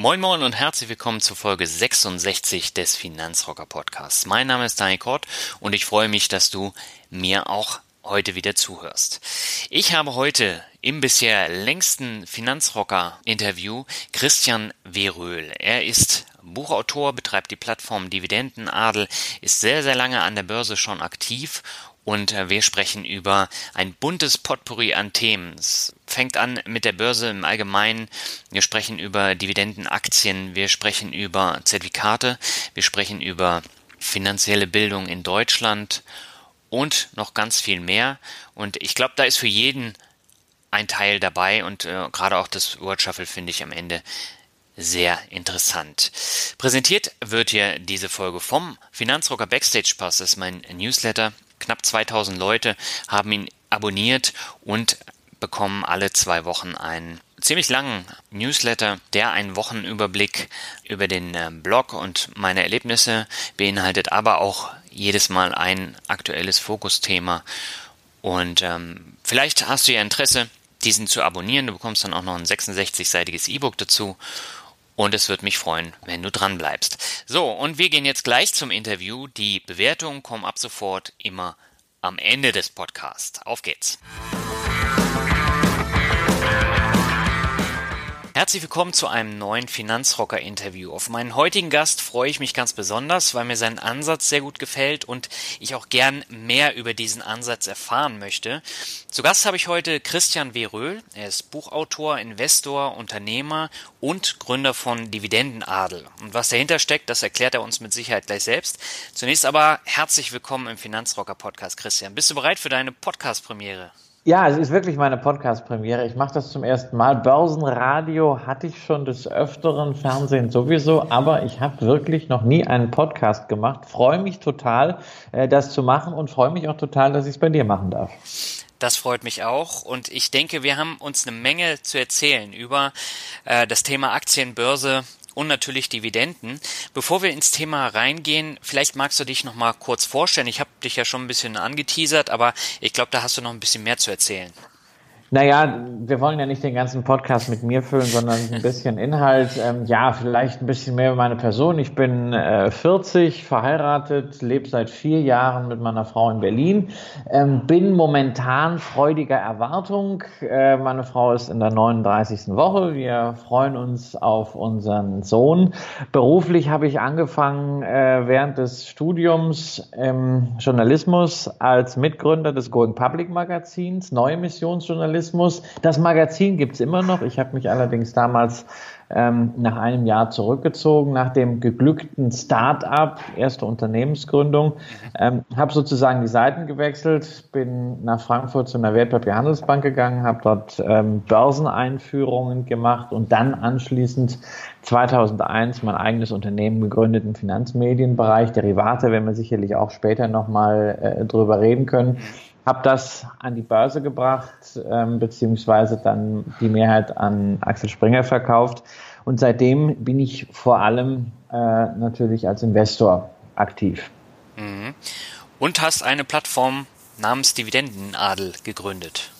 Moin Moin und herzlich willkommen zu Folge 66 des Finanzrocker Podcasts. Mein Name ist Daniel Kort und ich freue mich, dass du mir auch heute wieder zuhörst. Ich habe heute im bisher längsten Finanzrocker-Interview Christian Weröhl. Er ist Buchautor, betreibt die Plattform Dividendenadel, ist sehr, sehr lange an der Börse schon aktiv und äh, wir sprechen über ein buntes Potpourri an Themen. Es fängt an mit der Börse im Allgemeinen. Wir sprechen über Dividendenaktien, wir sprechen über Zertifikate, wir sprechen über finanzielle Bildung in Deutschland und noch ganz viel mehr. Und ich glaube, da ist für jeden ein Teil dabei und äh, gerade auch das Word Shuffle finde ich am Ende sehr interessant. Präsentiert wird hier diese Folge vom Finanzrocker Backstage Pass, das ist mein Newsletter knapp 2000 Leute haben ihn abonniert und bekommen alle zwei Wochen einen ziemlich langen Newsletter, der einen Wochenüberblick über den äh, Blog und meine Erlebnisse beinhaltet, aber auch jedes Mal ein aktuelles Fokusthema. Und ähm, vielleicht hast du ja Interesse, diesen zu abonnieren. Du bekommst dann auch noch ein 66-seitiges E-Book dazu. Und es würde mich freuen, wenn du dran bleibst. So, und wir gehen jetzt gleich zum Interview. Die Bewertungen kommen ab sofort immer am Ende des Podcasts. Auf geht's. Herzlich willkommen zu einem neuen Finanzrocker-Interview. Auf meinen heutigen Gast freue ich mich ganz besonders, weil mir sein Ansatz sehr gut gefällt und ich auch gern mehr über diesen Ansatz erfahren möchte. Zu Gast habe ich heute Christian W. Röhl. Er ist Buchautor, Investor, Unternehmer und Gründer von Dividendenadel. Und was dahinter steckt, das erklärt er uns mit Sicherheit gleich selbst. Zunächst aber herzlich willkommen im Finanzrocker-Podcast, Christian. Bist du bereit für deine Podcast-Premiere? Ja, es ist wirklich meine Podcast-Premiere. Ich mache das zum ersten Mal. Börsenradio hatte ich schon des Öfteren, Fernsehen sowieso, aber ich habe wirklich noch nie einen Podcast gemacht. Freue mich total, äh, das zu machen und freue mich auch total, dass ich es bei dir machen darf. Das freut mich auch und ich denke, wir haben uns eine Menge zu erzählen über äh, das Thema Aktienbörse, und natürlich Dividenden. Bevor wir ins Thema reingehen, vielleicht magst du dich noch mal kurz vorstellen. Ich habe dich ja schon ein bisschen angeteasert, aber ich glaube, da hast du noch ein bisschen mehr zu erzählen. Naja, wir wollen ja nicht den ganzen Podcast mit mir füllen, sondern ein bisschen Inhalt. Ähm, ja, vielleicht ein bisschen mehr über meine Person. Ich bin äh, 40, verheiratet, lebe seit vier Jahren mit meiner Frau in Berlin, ähm, bin momentan freudiger Erwartung. Äh, meine Frau ist in der 39. Woche. Wir freuen uns auf unseren Sohn. Beruflich habe ich angefangen äh, während des Studiums im Journalismus als Mitgründer des Going Public Magazins, Neue Missionsjournalismus Journalismus. Das Magazin gibt's immer noch. Ich habe mich allerdings damals ähm, nach einem Jahr zurückgezogen, nach dem geglückten Start-up, erste Unternehmensgründung, ähm, habe sozusagen die Seiten gewechselt, bin nach Frankfurt zu einer Wertpapierhandelsbank gegangen, habe dort ähm, Börseneinführungen gemacht und dann anschließend 2001 mein eigenes Unternehmen gegründet im Finanzmedienbereich, Derivate, werden wir sicherlich auch später nochmal äh, drüber reden können habe das an die Börse gebracht, ähm, beziehungsweise dann die Mehrheit an Axel Springer verkauft. Und seitdem bin ich vor allem äh, natürlich als Investor aktiv. Mhm. Und hast eine Plattform namens Dividendenadel gegründet.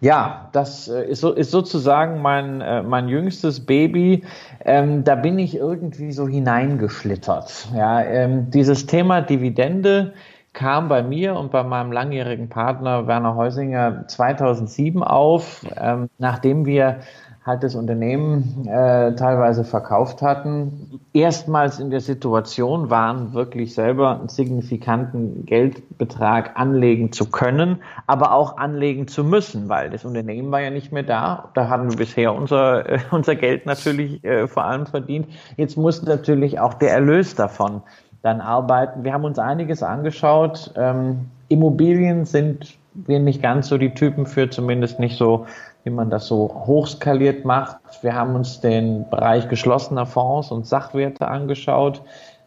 Ja, das äh, ist, so, ist sozusagen mein, äh, mein jüngstes Baby. Ähm, da bin ich irgendwie so hineingeschlittert. Ja, ähm, dieses Thema Dividende kam bei mir und bei meinem langjährigen Partner Werner Heusinger 2007 auf, ähm, nachdem wir halt das Unternehmen äh, teilweise verkauft hatten, erstmals in der Situation waren, wirklich selber einen signifikanten Geldbetrag anlegen zu können, aber auch anlegen zu müssen, weil das Unternehmen war ja nicht mehr da. Da hatten wir bisher unser, äh, unser Geld natürlich äh, vor allem verdient. Jetzt muss natürlich auch der Erlös davon dann arbeiten. Wir haben uns einiges angeschaut. Ähm, Immobilien sind wir nicht ganz so die Typen für, zumindest nicht so wie man das so hochskaliert macht. Wir haben uns den Bereich geschlossener Fonds und Sachwerte angeschaut,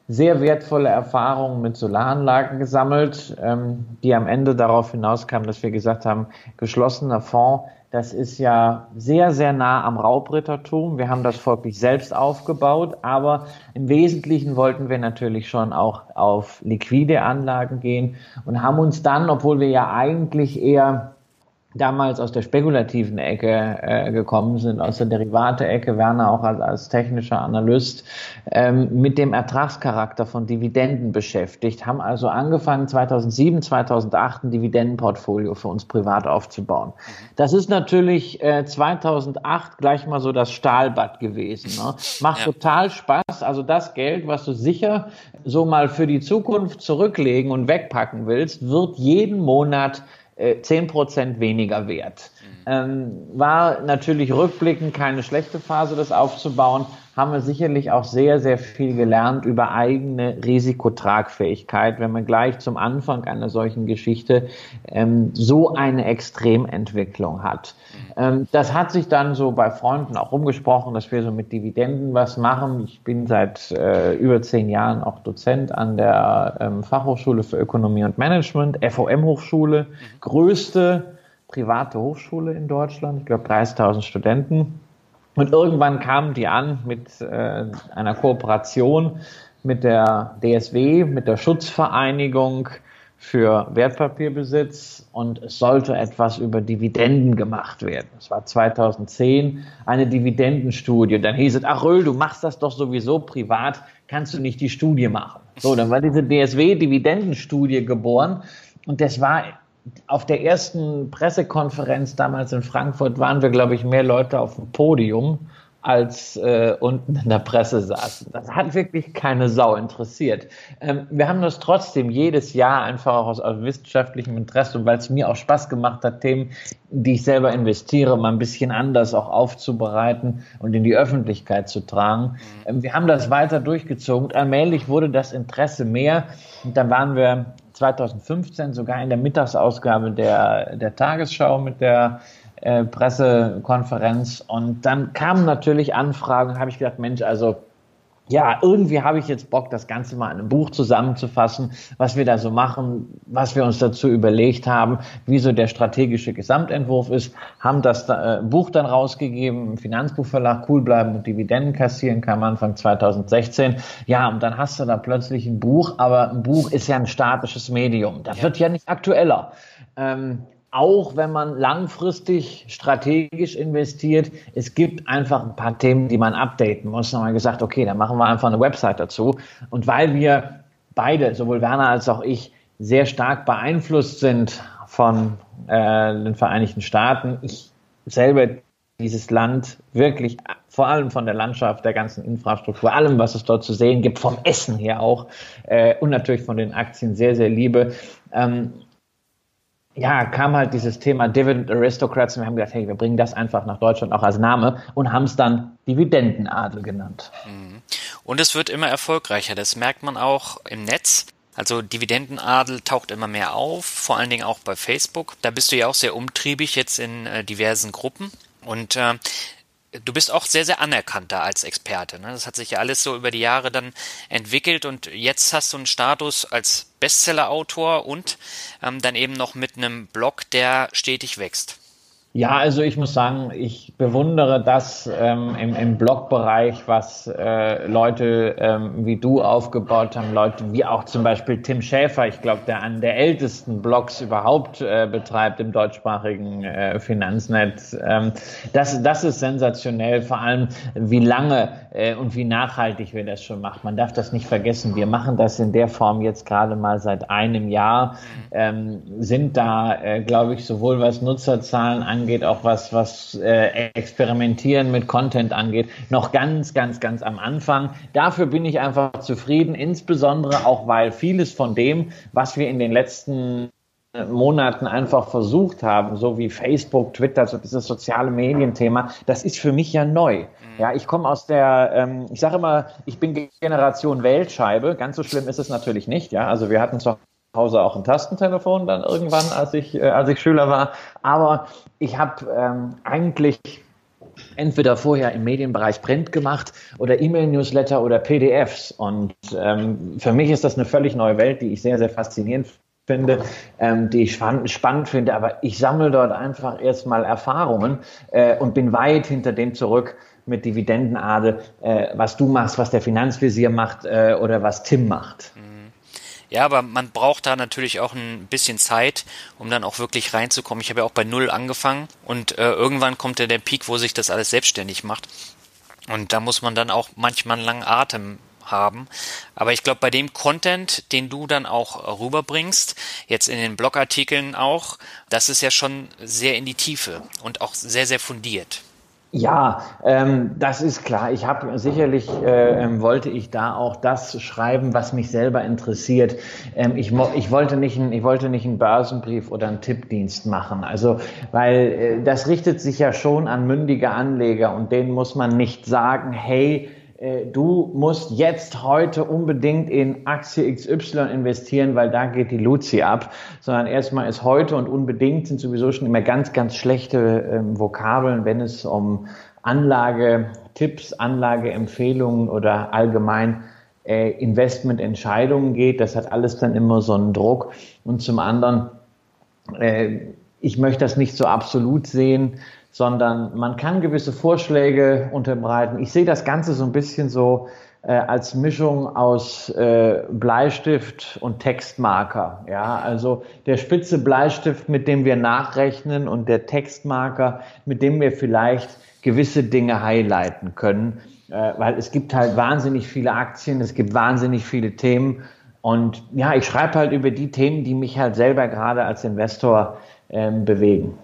sehr wertvolle Erfahrungen mit Solaranlagen gesammelt, ähm, die am Ende darauf hinauskamen, dass wir gesagt haben, geschlossener Fonds, das ist ja sehr, sehr nah am Raubrittertum. Wir haben das folglich selbst aufgebaut, aber im Wesentlichen wollten wir natürlich schon auch auf liquide Anlagen gehen und haben uns dann, obwohl wir ja eigentlich eher damals aus der spekulativen Ecke äh, gekommen sind, aus der Derivate-Ecke, Werner auch als, als technischer Analyst, ähm, mit dem Ertragscharakter von Dividenden beschäftigt, haben also angefangen 2007, 2008 ein Dividendenportfolio für uns privat aufzubauen. Das ist natürlich äh, 2008 gleich mal so das Stahlbad gewesen. Ne? Macht ja. total Spaß. Also das Geld, was du sicher so mal für die Zukunft zurücklegen und wegpacken willst, wird jeden Monat zehn Prozent weniger wert. Ähm, war natürlich rückblickend keine schlechte Phase, das aufzubauen, haben wir sicherlich auch sehr, sehr viel gelernt über eigene Risikotragfähigkeit, wenn man gleich zum Anfang einer solchen Geschichte ähm, so eine Extrementwicklung hat. Ähm, das hat sich dann so bei Freunden auch rumgesprochen, dass wir so mit Dividenden was machen. Ich bin seit äh, über zehn Jahren auch Dozent an der ähm, Fachhochschule für Ökonomie und Management, FOM-Hochschule, größte private Hochschule in Deutschland, ich glaube 30.000 Studenten. Und irgendwann kamen die an mit äh, einer Kooperation mit der DSW, mit der Schutzvereinigung für Wertpapierbesitz und es sollte etwas über Dividenden gemacht werden. Das war 2010 eine Dividendenstudie. Dann hieß es, ach Röhl, du machst das doch sowieso privat, kannst du nicht die Studie machen. So, dann war diese DSW-Dividendenstudie geboren und das war auf der ersten Pressekonferenz damals in Frankfurt waren wir, glaube ich, mehr Leute auf dem Podium als äh, unten in der Presse saßen. Das hat wirklich keine Sau interessiert. Ähm, wir haben das trotzdem jedes Jahr einfach auch aus, aus wissenschaftlichem Interesse und weil es mir auch Spaß gemacht hat, Themen, die ich selber investiere, mal ein bisschen anders auch aufzubereiten und in die Öffentlichkeit zu tragen. Ähm, wir haben das weiter durchgezogen. Allmählich wurde das Interesse mehr und dann waren wir 2015 sogar in der Mittagsausgabe der, der Tagesschau mit der äh, Pressekonferenz. Und dann kamen natürlich Anfragen, habe ich gedacht, Mensch, also ja, irgendwie habe ich jetzt Bock, das Ganze mal in einem Buch zusammenzufassen, was wir da so machen, was wir uns dazu überlegt haben, wie so der strategische Gesamtentwurf ist, haben das äh, Buch dann rausgegeben, im Finanzbuchverlag, cool bleiben und Dividenden kassieren, kam Anfang 2016. Ja, und dann hast du da plötzlich ein Buch, aber ein Buch ist ja ein statisches Medium. Das wird ja nicht aktueller. Ähm, auch wenn man langfristig strategisch investiert, es gibt einfach ein paar Themen, die man updaten muss. Dann haben wir gesagt, okay, dann machen wir einfach eine Website dazu. Und weil wir beide, sowohl Werner als auch ich, sehr stark beeinflusst sind von äh, den Vereinigten Staaten, ich selber dieses Land wirklich vor allem von der Landschaft, der ganzen Infrastruktur, allem, was es dort zu sehen gibt, vom Essen her auch äh, und natürlich von den Aktien sehr, sehr liebe. Ähm, ja, kam halt dieses Thema Dividend Aristocrats und wir haben gedacht, hey, wir bringen das einfach nach Deutschland auch als Name und haben es dann Dividendenadel genannt. Mhm. Und es wird immer erfolgreicher, das merkt man auch im Netz. Also Dividendenadel taucht immer mehr auf, vor allen Dingen auch bei Facebook. Da bist du ja auch sehr umtriebig jetzt in äh, diversen Gruppen. Und äh, du bist auch sehr, sehr anerkannter als Experte. Ne? Das hat sich ja alles so über die Jahre dann entwickelt und jetzt hast du einen Status als Bestseller-Autor und ähm, dann eben noch mit einem Blog, der stetig wächst. Ja, also ich muss sagen, ich bewundere das ähm, im, im Blogbereich, was äh, Leute ähm, wie du aufgebaut haben, Leute wie auch zum Beispiel Tim Schäfer, ich glaube, der einen der ältesten Blogs überhaupt äh, betreibt im deutschsprachigen äh, Finanznetz. Ähm, das, das ist sensationell, vor allem wie lange äh, und wie nachhaltig wir das schon machen. Man darf das nicht vergessen. Wir machen das in der Form jetzt gerade mal seit einem Jahr, ähm, sind da, äh, glaube ich, sowohl was Nutzerzahlen angeht, auch was, was äh, Experimentieren mit Content angeht, noch ganz, ganz, ganz am Anfang. Dafür bin ich einfach zufrieden, insbesondere auch, weil vieles von dem, was wir in den letzten Monaten einfach versucht haben, so wie Facebook, Twitter, so dieses soziale Medienthema, das ist für mich ja neu. Ja, ich komme aus der, ähm, ich sage immer, ich bin Generation Weltscheibe. Ganz so schlimm ist es natürlich nicht. Ja, also wir hatten zu Hause auch ein Tastentelefon dann irgendwann, als ich, äh, als ich Schüler war. Aber ich habe ähm, eigentlich entweder vorher im Medienbereich Print gemacht oder E-Mail-Newsletter oder PDFs. Und ähm, für mich ist das eine völlig neue Welt, die ich sehr, sehr faszinierend finde, ähm, die ich spannend finde. Aber ich sammle dort einfach erstmal Erfahrungen äh, und bin weit hinter dem zurück mit Dividendenadel, äh, was du machst, was der Finanzvisier macht äh, oder was Tim macht. Mhm. Ja, aber man braucht da natürlich auch ein bisschen Zeit, um dann auch wirklich reinzukommen. Ich habe ja auch bei Null angefangen und äh, irgendwann kommt ja der Peak, wo sich das alles selbstständig macht. Und da muss man dann auch manchmal einen langen Atem haben. Aber ich glaube, bei dem Content, den du dann auch rüberbringst, jetzt in den Blogartikeln auch, das ist ja schon sehr in die Tiefe und auch sehr, sehr fundiert. Ja, ähm, das ist klar. Ich habe sicherlich äh, wollte ich da auch das schreiben, was mich selber interessiert. Ähm, ich, ich wollte nicht ein, ich wollte nicht einen Börsenbrief oder einen Tippdienst machen. Also, weil äh, das richtet sich ja schon an mündige Anleger und denen muss man nicht sagen, hey, du musst jetzt heute unbedingt in Aktie XY investieren, weil da geht die Luzi ab, sondern erstmal ist heute und unbedingt sind sowieso schon immer ganz, ganz schlechte ähm, Vokabeln, wenn es um Anlagetipps, Anlageempfehlungen oder allgemein äh, Investmententscheidungen geht. Das hat alles dann immer so einen Druck. Und zum anderen, äh, ich möchte das nicht so absolut sehen, sondern man kann gewisse Vorschläge unterbreiten. Ich sehe das Ganze so ein bisschen so äh, als Mischung aus äh, Bleistift und Textmarker. Ja, also der spitze Bleistift, mit dem wir nachrechnen und der Textmarker, mit dem wir vielleicht gewisse Dinge highlighten können, äh, weil es gibt halt wahnsinnig viele Aktien, es gibt wahnsinnig viele Themen und ja, ich schreibe halt über die Themen, die mich halt selber gerade als Investor ähm, bewegen.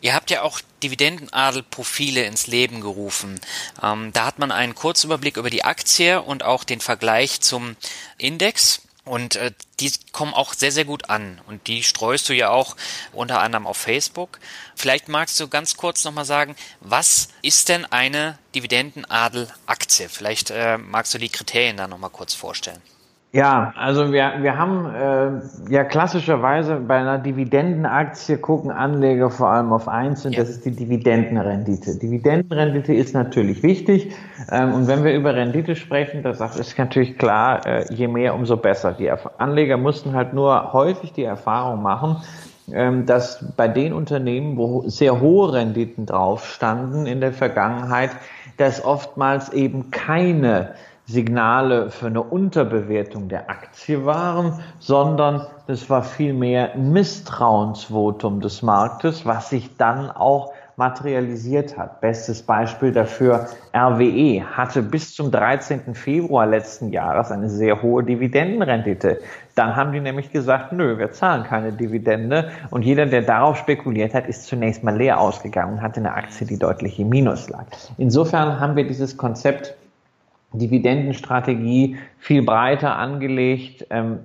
Ihr habt ja auch Dividendenadel-Profile ins Leben gerufen. Ähm, da hat man einen Kurzüberblick über die Aktie und auch den Vergleich zum Index. Und äh, die kommen auch sehr, sehr gut an. Und die streust du ja auch unter anderem auf Facebook. Vielleicht magst du ganz kurz nochmal sagen, was ist denn eine Dividendenadel-Aktie? Vielleicht äh, magst du die Kriterien da nochmal kurz vorstellen. Ja, also wir, wir haben äh, ja klassischerweise bei einer Dividendenaktie gucken Anleger vor allem auf eins und ja. das ist die Dividendenrendite. Dividendenrendite ist natürlich wichtig ähm, und wenn wir über Rendite sprechen, das ist natürlich klar, äh, je mehr, umso besser. Die Anleger mussten halt nur häufig die Erfahrung machen, ähm, dass bei den Unternehmen, wo sehr hohe Renditen drauf standen in der Vergangenheit, dass oftmals eben keine Signale für eine Unterbewertung der Aktie waren, sondern es war vielmehr ein Misstrauensvotum des Marktes, was sich dann auch materialisiert hat. Bestes Beispiel dafür, RWE hatte bis zum 13. Februar letzten Jahres eine sehr hohe Dividendenrendite. Dann haben die nämlich gesagt, nö, wir zahlen keine Dividende. Und jeder, der darauf spekuliert hat, ist zunächst mal leer ausgegangen und hatte eine Aktie, die deutlich im Minus lag. Insofern haben wir dieses Konzept Dividendenstrategie viel breiter angelegt, ähm,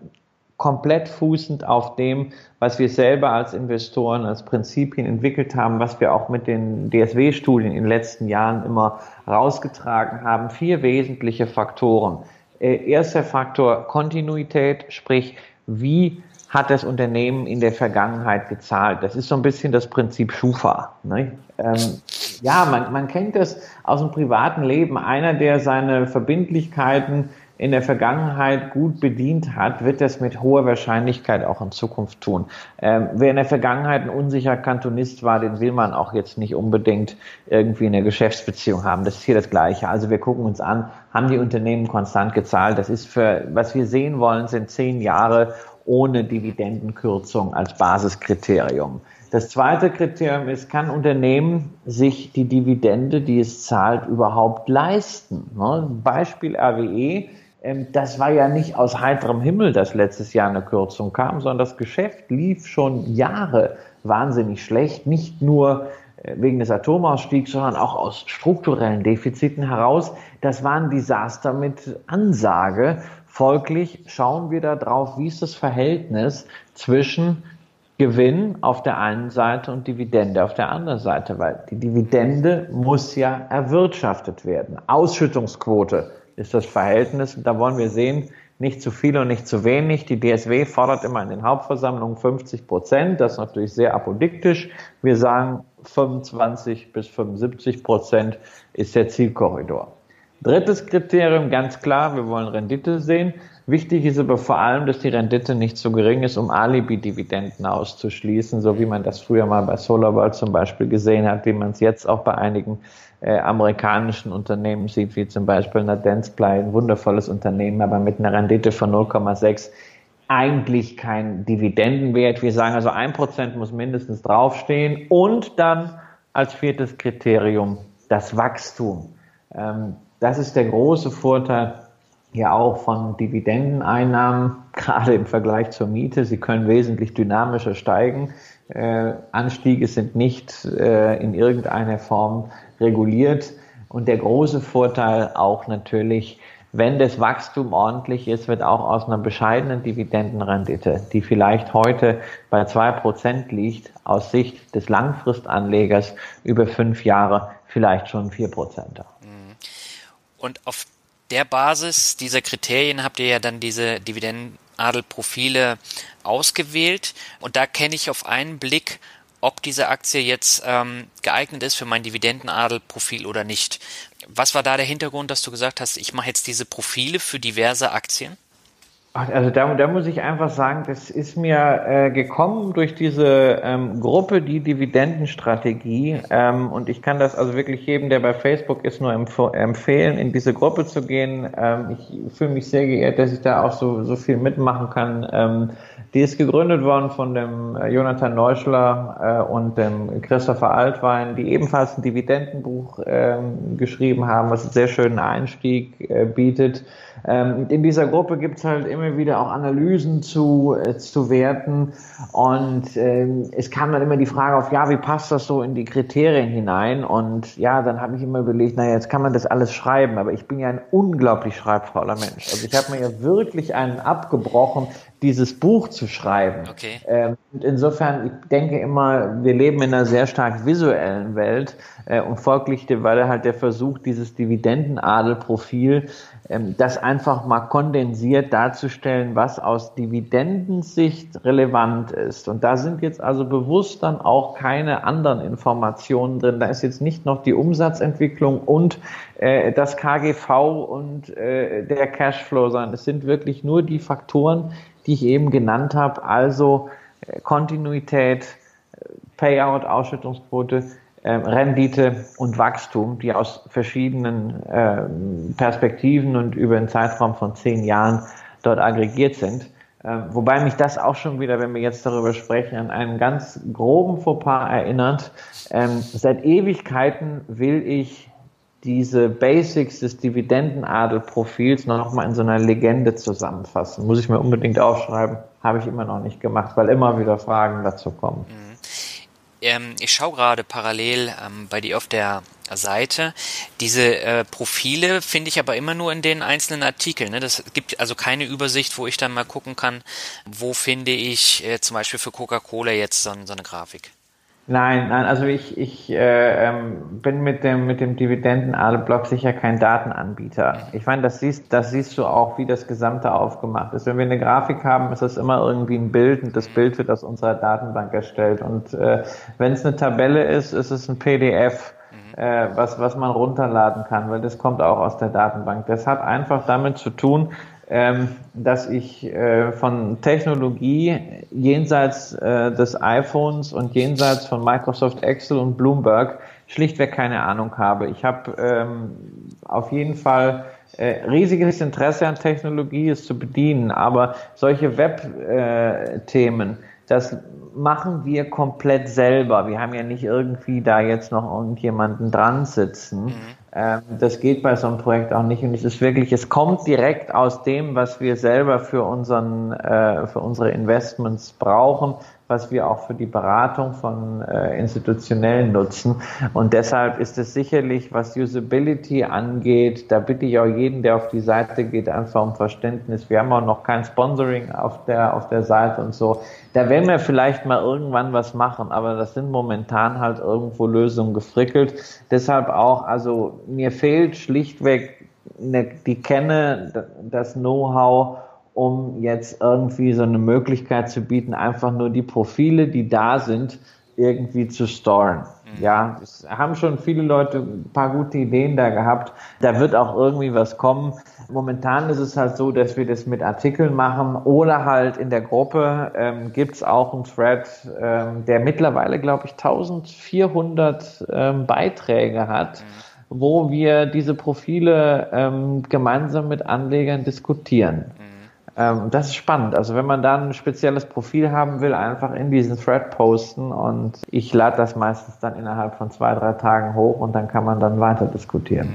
komplett fußend auf dem, was wir selber als Investoren, als Prinzipien entwickelt haben, was wir auch mit den DSW-Studien in den letzten Jahren immer rausgetragen haben. Vier wesentliche Faktoren. Äh, erster Faktor Kontinuität, sprich, wie hat das Unternehmen in der Vergangenheit gezahlt. Das ist so ein bisschen das Prinzip Schufa. Ne? Ähm, ja, man, man kennt das aus dem privaten Leben. Einer, der seine Verbindlichkeiten in der Vergangenheit gut bedient hat, wird das mit hoher Wahrscheinlichkeit auch in Zukunft tun. Ähm, wer in der Vergangenheit ein unsicherer Kantonist war, den will man auch jetzt nicht unbedingt irgendwie eine Geschäftsbeziehung haben. Das ist hier das Gleiche. Also wir gucken uns an, haben die Unternehmen konstant gezahlt? Das ist für, was wir sehen wollen, sind zehn Jahre ohne Dividendenkürzung als Basiskriterium. Das zweite Kriterium ist, kann Unternehmen sich die Dividende, die es zahlt, überhaupt leisten? Ne? Beispiel RWE. Ähm, das war ja nicht aus heiterem Himmel, dass letztes Jahr eine Kürzung kam, sondern das Geschäft lief schon Jahre wahnsinnig schlecht. Nicht nur äh, wegen des Atomausstiegs, sondern auch aus strukturellen Defiziten heraus. Das war ein Desaster mit Ansage. Folglich schauen wir da drauf, wie ist das Verhältnis zwischen Gewinn auf der einen Seite und Dividende auf der anderen Seite, weil die Dividende muss ja erwirtschaftet werden. Ausschüttungsquote ist das Verhältnis. Da wollen wir sehen, nicht zu viel und nicht zu wenig. Die DSW fordert immer in den Hauptversammlungen 50 Prozent. Das ist natürlich sehr apodiktisch. Wir sagen 25 bis 75 Prozent ist der Zielkorridor. Drittes Kriterium, ganz klar, wir wollen Rendite sehen. Wichtig ist aber vor allem, dass die Rendite nicht so gering ist, um Alibi-Dividenden auszuschließen, so wie man das früher mal bei SolarWorld zum Beispiel gesehen hat, wie man es jetzt auch bei einigen äh, amerikanischen Unternehmen sieht, wie zum Beispiel Nadenzplay, ein wundervolles Unternehmen, aber mit einer Rendite von 0,6 eigentlich kein Dividendenwert. Wir sagen also ein Prozent muss mindestens draufstehen und dann als viertes Kriterium das Wachstum. Ähm, das ist der große Vorteil ja auch von Dividendeneinnahmen, gerade im Vergleich zur Miete. Sie können wesentlich dynamischer steigen. Äh, Anstiege sind nicht äh, in irgendeiner Form reguliert. Und der große Vorteil auch natürlich, wenn das Wachstum ordentlich ist, wird auch aus einer bescheidenen Dividendenrendite, die vielleicht heute bei zwei Prozent liegt, aus Sicht des Langfristanlegers über fünf Jahre vielleicht schon vier Prozent. Und auf der Basis dieser Kriterien habt ihr ja dann diese Dividendenadelprofile ausgewählt und da kenne ich auf einen Blick, ob diese Aktie jetzt ähm, geeignet ist für mein Dividendenadelprofil oder nicht. Was war da der Hintergrund, dass du gesagt hast, ich mache jetzt diese Profile für diverse Aktien? Also da, da muss ich einfach sagen, das ist mir äh, gekommen durch diese ähm, Gruppe, die Dividendenstrategie. Ähm, und ich kann das also wirklich jedem, der bei Facebook ist, nur empf empfehlen, in diese Gruppe zu gehen. Ähm, ich fühle mich sehr geehrt, dass ich da auch so, so viel mitmachen kann. Ähm, die ist gegründet worden von dem äh, Jonathan Neuschler äh, und dem Christopher Altwein, die ebenfalls ein Dividendenbuch ähm, geschrieben haben, was einen sehr schönen Einstieg äh, bietet. Ähm, in dieser Gruppe gibt es halt immer wieder auch Analysen zu, äh, zu Werten und ähm, es kam dann immer die Frage auf, ja, wie passt das so in die Kriterien hinein? Und ja, dann habe ich immer überlegt, naja, jetzt kann man das alles schreiben, aber ich bin ja ein unglaublich schreibfauler Mensch. Also ich habe mir ja wirklich einen abgebrochen, dieses Buch zu schreiben. Okay. Ähm, und insofern, ich denke immer, wir leben in einer sehr stark visuellen Welt äh, und folglich war halt der Versuch, dieses Dividendenadelprofil, ähm, das einfach mal kondensiert darzustellen, was aus Dividendensicht relevant ist. Und da sind jetzt also bewusst dann auch keine anderen Informationen drin. Da ist jetzt nicht noch die Umsatzentwicklung und äh, das KGV und äh, der Cashflow, sondern es sind wirklich nur die Faktoren, die ich eben genannt habe, also äh, Kontinuität, äh, Payout, Ausschüttungsquote, äh, Rendite und Wachstum, die aus verschiedenen äh, Perspektiven und über einen Zeitraum von zehn Jahren dort aggregiert sind. Äh, wobei mich das auch schon wieder, wenn wir jetzt darüber sprechen, an einen ganz groben Fauxpas erinnert. Ähm, seit Ewigkeiten will ich diese Basics des Dividendenadelprofils noch mal in so einer Legende zusammenfassen. Muss ich mir unbedingt aufschreiben. Habe ich immer noch nicht gemacht, weil immer wieder Fragen dazu kommen. Mhm. Ähm, ich schaue gerade parallel ähm, bei dir auf der Seite. Diese äh, Profile finde ich aber immer nur in den einzelnen Artikeln. Ne? Das gibt also keine Übersicht, wo ich dann mal gucken kann, wo finde ich äh, zum Beispiel für Coca-Cola jetzt so, so eine Grafik. Nein, nein, also ich, ich äh, ähm, bin mit dem, mit dem Dividenden-Block sicher kein Datenanbieter. Ich meine, das siehst, das siehst du auch, wie das Gesamte aufgemacht ist. Wenn wir eine Grafik haben, ist das immer irgendwie ein Bild und das Bild wird aus unserer Datenbank erstellt. Und äh, wenn es eine Tabelle ist, ist es ein PDF. mhm. äh, was, was man runterladen kann, weil das kommt auch aus der Datenbank. Das hat einfach damit zu tun, dass ich äh, von Technologie jenseits äh, des iPhones und jenseits von Microsoft Excel und Bloomberg schlichtweg keine Ahnung habe. Ich habe ähm, auf jeden Fall äh, riesiges Interesse an Technologie, es zu bedienen, aber solche Web-Themen, das machen wir komplett selber. Wir haben ja nicht irgendwie da jetzt noch irgendjemanden dran sitzen. Mhm. Ähm, das geht bei so einem Projekt auch nicht. Und es ist wirklich, es kommt direkt aus dem, was wir selber für unseren, äh, für unsere Investments brauchen was wir auch für die Beratung von äh, Institutionellen nutzen. Und deshalb ist es sicherlich, was Usability angeht, da bitte ich auch jeden, der auf die Seite geht, einfach um Verständnis. Wir haben auch noch kein Sponsoring auf der, auf der Seite und so. Da werden wir vielleicht mal irgendwann was machen, aber das sind momentan halt irgendwo Lösungen gefrickelt. Deshalb auch, also mir fehlt schlichtweg eine, die Kenne, das Know-how, um jetzt irgendwie so eine Möglichkeit zu bieten, einfach nur die Profile, die da sind, irgendwie zu storen. Mhm. Ja, es haben schon viele Leute ein paar gute Ideen da gehabt. Da wird auch irgendwie was kommen. Momentan ist es halt so, dass wir das mit Artikeln machen oder halt in der Gruppe ähm, gibt auch einen Thread, ähm, der mittlerweile, glaube ich, 1400 ähm, Beiträge hat. Mhm wo wir diese Profile ähm, gemeinsam mit Anlegern diskutieren. Mhm. Ähm, das ist spannend. Also wenn man dann ein spezielles Profil haben will, einfach in diesen Thread posten und ich lade das meistens dann innerhalb von zwei, drei Tagen hoch und dann kann man dann weiter diskutieren.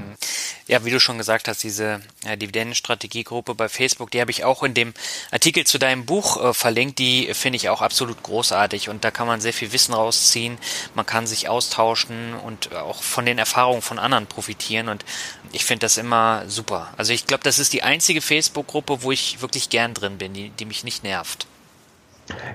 Ja, wie du schon gesagt hast, diese äh, Dividendenstrategiegruppe bei Facebook, die habe ich auch in dem Artikel zu deinem Buch äh, verlinkt. Die finde ich auch absolut großartig und da kann man sehr viel Wissen rausziehen. Man kann sich austauschen und auch von den Erfahrungen von anderen profitieren und ich finde das immer super. Also ich glaube, das ist die einzige Facebook-Gruppe, wo ich wirklich gern drin bin, die, die mich nicht nervt.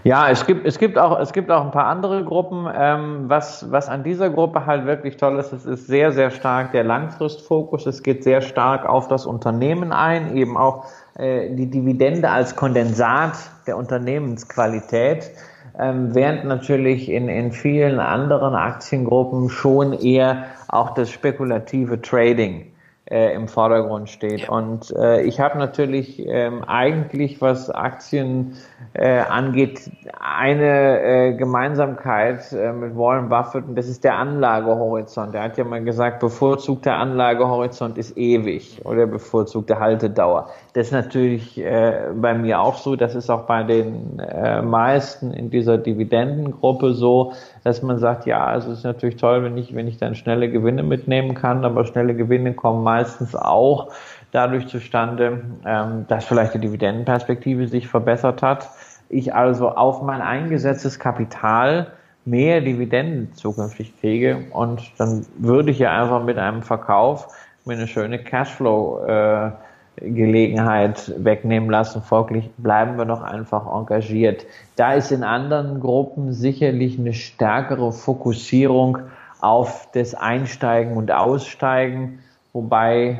Ja, es gibt, es gibt auch, es gibt auch ein paar andere Gruppen. Ähm, was, was an dieser Gruppe halt wirklich toll ist, es ist sehr, sehr stark der Langfristfokus. Es geht sehr stark auf das Unternehmen ein, eben auch äh, die Dividende als Kondensat der Unternehmensqualität. Ähm, während natürlich in, in vielen anderen Aktiengruppen schon eher auch das spekulative Trading äh, im Vordergrund steht. Und äh, ich habe natürlich ähm, eigentlich, was Aktien äh, angeht, eine äh, Gemeinsamkeit äh, mit Warren Buffett und das ist der Anlagehorizont. Er hat ja mal gesagt, bevorzugter Anlagehorizont ist ewig oder bevorzugte Haltedauer. Das ist natürlich äh, bei mir auch so. Das ist auch bei den äh, meisten in dieser Dividendengruppe so, dass man sagt, ja, es ist natürlich toll, wenn ich, wenn ich dann schnelle Gewinne mitnehmen kann, aber schnelle Gewinne kommen meistens auch dadurch zustande, ähm, dass vielleicht die Dividendenperspektive sich verbessert hat. Ich also auf mein eingesetztes Kapital mehr Dividenden zukünftig kriege und dann würde ich ja einfach mit einem Verkauf mir eine schöne Cashflow äh, Gelegenheit wegnehmen lassen. Folglich bleiben wir doch einfach engagiert. Da ist in anderen Gruppen sicherlich eine stärkere Fokussierung auf das Einsteigen und Aussteigen, wobei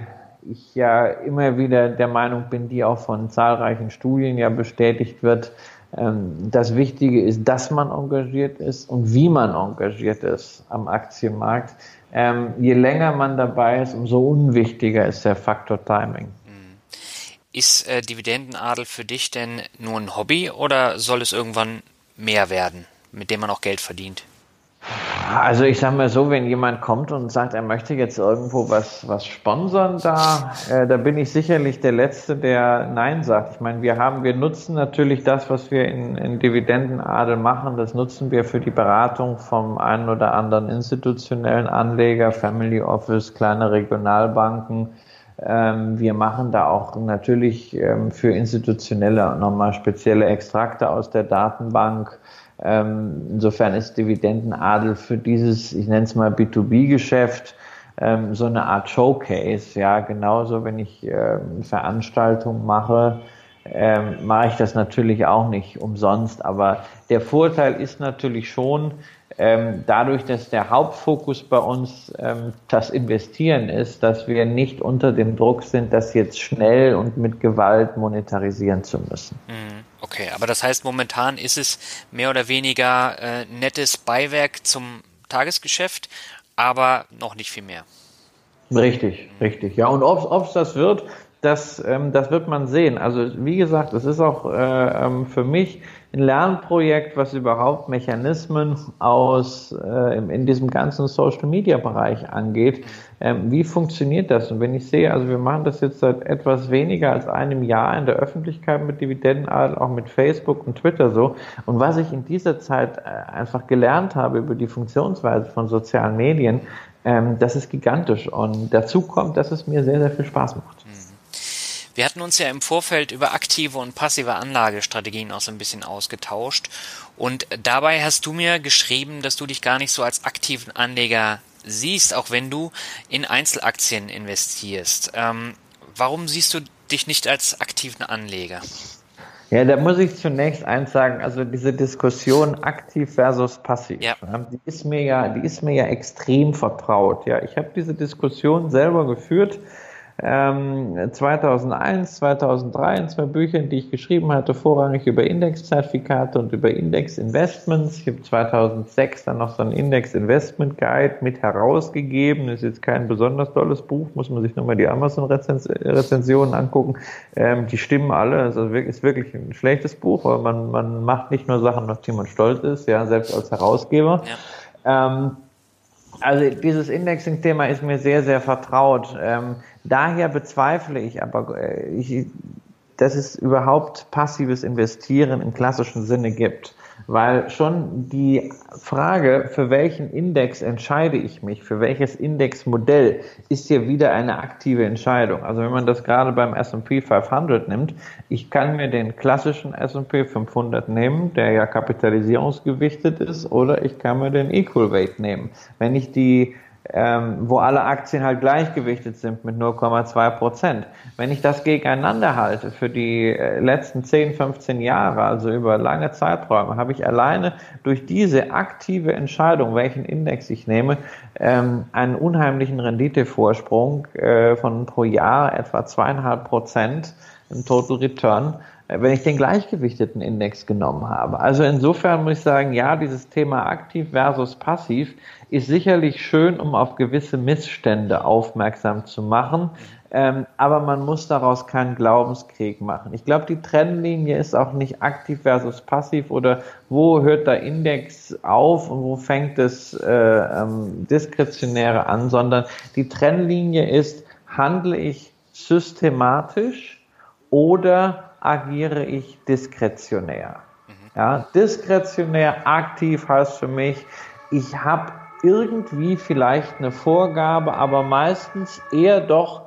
ich ja immer wieder der Meinung bin, die auch von zahlreichen Studien ja bestätigt wird, ähm, das Wichtige ist, dass man engagiert ist und wie man engagiert ist am Aktienmarkt. Ähm, je länger man dabei ist, umso unwichtiger ist der Faktor Timing. Ist äh, Dividendenadel für dich denn nur ein Hobby oder soll es irgendwann mehr werden, mit dem man auch Geld verdient? Also ich sage mal so, wenn jemand kommt und sagt, er möchte jetzt irgendwo was, was sponsern, da, äh, da bin ich sicherlich der Letzte, der Nein sagt. Ich meine, wir haben, wir nutzen natürlich das, was wir in, in Dividendenadel machen, das nutzen wir für die Beratung vom einen oder anderen institutionellen Anleger, Family Office, kleine Regionalbanken. Ähm, wir machen da auch natürlich ähm, für institutionelle nochmal spezielle Extrakte aus der Datenbank. Ähm, insofern ist Dividendenadel für dieses, ich nenne es mal B2B-Geschäft, ähm, so eine Art Showcase. Ja, genauso, wenn ich Veranstaltungen mache, mache ich das natürlich auch nicht umsonst. Aber der Vorteil ist natürlich schon, ähm, dadurch, dass der Hauptfokus bei uns ähm, das Investieren ist, dass wir nicht unter dem Druck sind, das jetzt schnell und mit Gewalt monetarisieren zu müssen. Mhm. Okay, aber das heißt, momentan ist es mehr oder weniger äh, nettes Beiwerk zum Tagesgeschäft, aber noch nicht viel mehr. Richtig, richtig. Ja, und ob es das wird, das, ähm, das wird man sehen. Also wie gesagt, es ist auch äh, ähm, für mich ein Lernprojekt, was überhaupt Mechanismen aus äh, in diesem ganzen Social Media Bereich angeht. Ähm, wie funktioniert das? Und wenn ich sehe, also wir machen das jetzt seit etwas weniger als einem Jahr in der Öffentlichkeit mit Dividendenadel, auch mit Facebook und Twitter so. Und was ich in dieser Zeit äh, einfach gelernt habe über die Funktionsweise von sozialen Medien, ähm, das ist gigantisch. Und dazu kommt, dass es mir sehr, sehr viel Spaß macht. Mhm. Wir hatten uns ja im Vorfeld über aktive und passive Anlagestrategien auch so ein bisschen ausgetauscht. Und dabei hast du mir geschrieben, dass du dich gar nicht so als aktiven Anleger siehst, auch wenn du in Einzelaktien investierst. Ähm, warum siehst du dich nicht als aktiven Anleger? Ja, da muss ich zunächst eins sagen, also diese Diskussion aktiv versus passiv, ja. die ist mir ja, die ist mir ja extrem vertraut. Ja, ich habe diese Diskussion selber geführt 2001, 2003 in zwei Büchern, die ich geschrieben hatte, vorrangig über Indexzertifikate und über Indexinvestments. Ich habe 2006 dann noch so einen Index-Investment Guide mit herausgegeben. Das ist jetzt kein besonders tolles Buch, muss man sich nochmal die Amazon-Rezensionen angucken. Ähm, die stimmen alle. Es ist wirklich ein schlechtes Buch, aber man, man macht nicht nur Sachen, auf die man stolz ist, ja, selbst als Herausgeber. Ja. Ähm, also dieses Indexing-Thema ist mir sehr, sehr vertraut. Ähm, daher bezweifle ich aber, äh, ich, dass es überhaupt passives Investieren im klassischen Sinne gibt weil schon die Frage, für welchen Index entscheide ich mich, für welches Indexmodell, ist ja wieder eine aktive Entscheidung. Also wenn man das gerade beim S&P 500 nimmt, ich kann mir den klassischen S&P 500 nehmen, der ja kapitalisierungsgewichtet ist, oder ich kann mir den Equal Weight nehmen. Wenn ich die ähm, wo alle Aktien halt gleichgewichtet sind mit 0,2 Prozent. Wenn ich das gegeneinander halte für die äh, letzten 10, 15 Jahre, also über lange Zeiträume, habe ich alleine durch diese aktive Entscheidung, welchen Index ich nehme, ähm, einen unheimlichen Renditevorsprung äh, von pro Jahr etwa zweieinhalb Prozent im Total Return wenn ich den gleichgewichteten Index genommen habe. Also insofern muss ich sagen, ja, dieses Thema aktiv versus passiv ist sicherlich schön, um auf gewisse Missstände aufmerksam zu machen. Ähm, aber man muss daraus keinen Glaubenskrieg machen. Ich glaube, die Trennlinie ist auch nicht aktiv versus passiv oder wo hört der Index auf und wo fängt das äh, ähm, Diskretionäre an, sondern die Trennlinie ist, handle ich systematisch oder agiere ich diskretionär. Ja, diskretionär aktiv heißt für mich, ich habe irgendwie vielleicht eine Vorgabe, aber meistens eher doch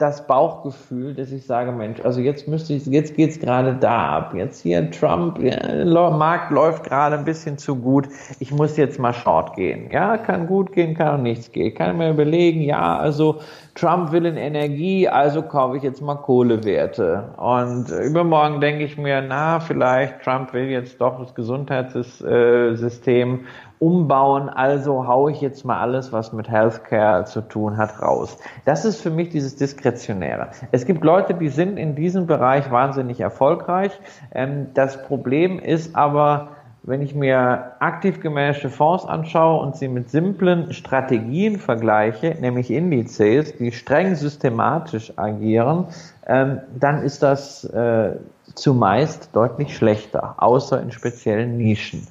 das Bauchgefühl, dass ich sage, Mensch, also jetzt müsste ich, jetzt geht's gerade da ab. Jetzt hier Trump, ja, Markt läuft gerade ein bisschen zu gut. Ich muss jetzt mal short gehen. Ja, kann gut gehen, kann auch nichts gehen. Kann mir überlegen, ja, also Trump will in Energie, also kaufe ich jetzt mal Kohlewerte. Und übermorgen denke ich mir, na, vielleicht Trump will jetzt doch das Gesundheitssystem umbauen, also haue ich jetzt mal alles, was mit Healthcare zu tun hat, raus. Das ist für mich dieses Diskretionäre. Es gibt Leute, die sind in diesem Bereich wahnsinnig erfolgreich. Ähm, das Problem ist aber, wenn ich mir aktiv gemanagte Fonds anschaue und sie mit simplen Strategien vergleiche, nämlich Indizes, die streng systematisch agieren, ähm, dann ist das äh, zumeist deutlich schlechter, außer in speziellen Nischen.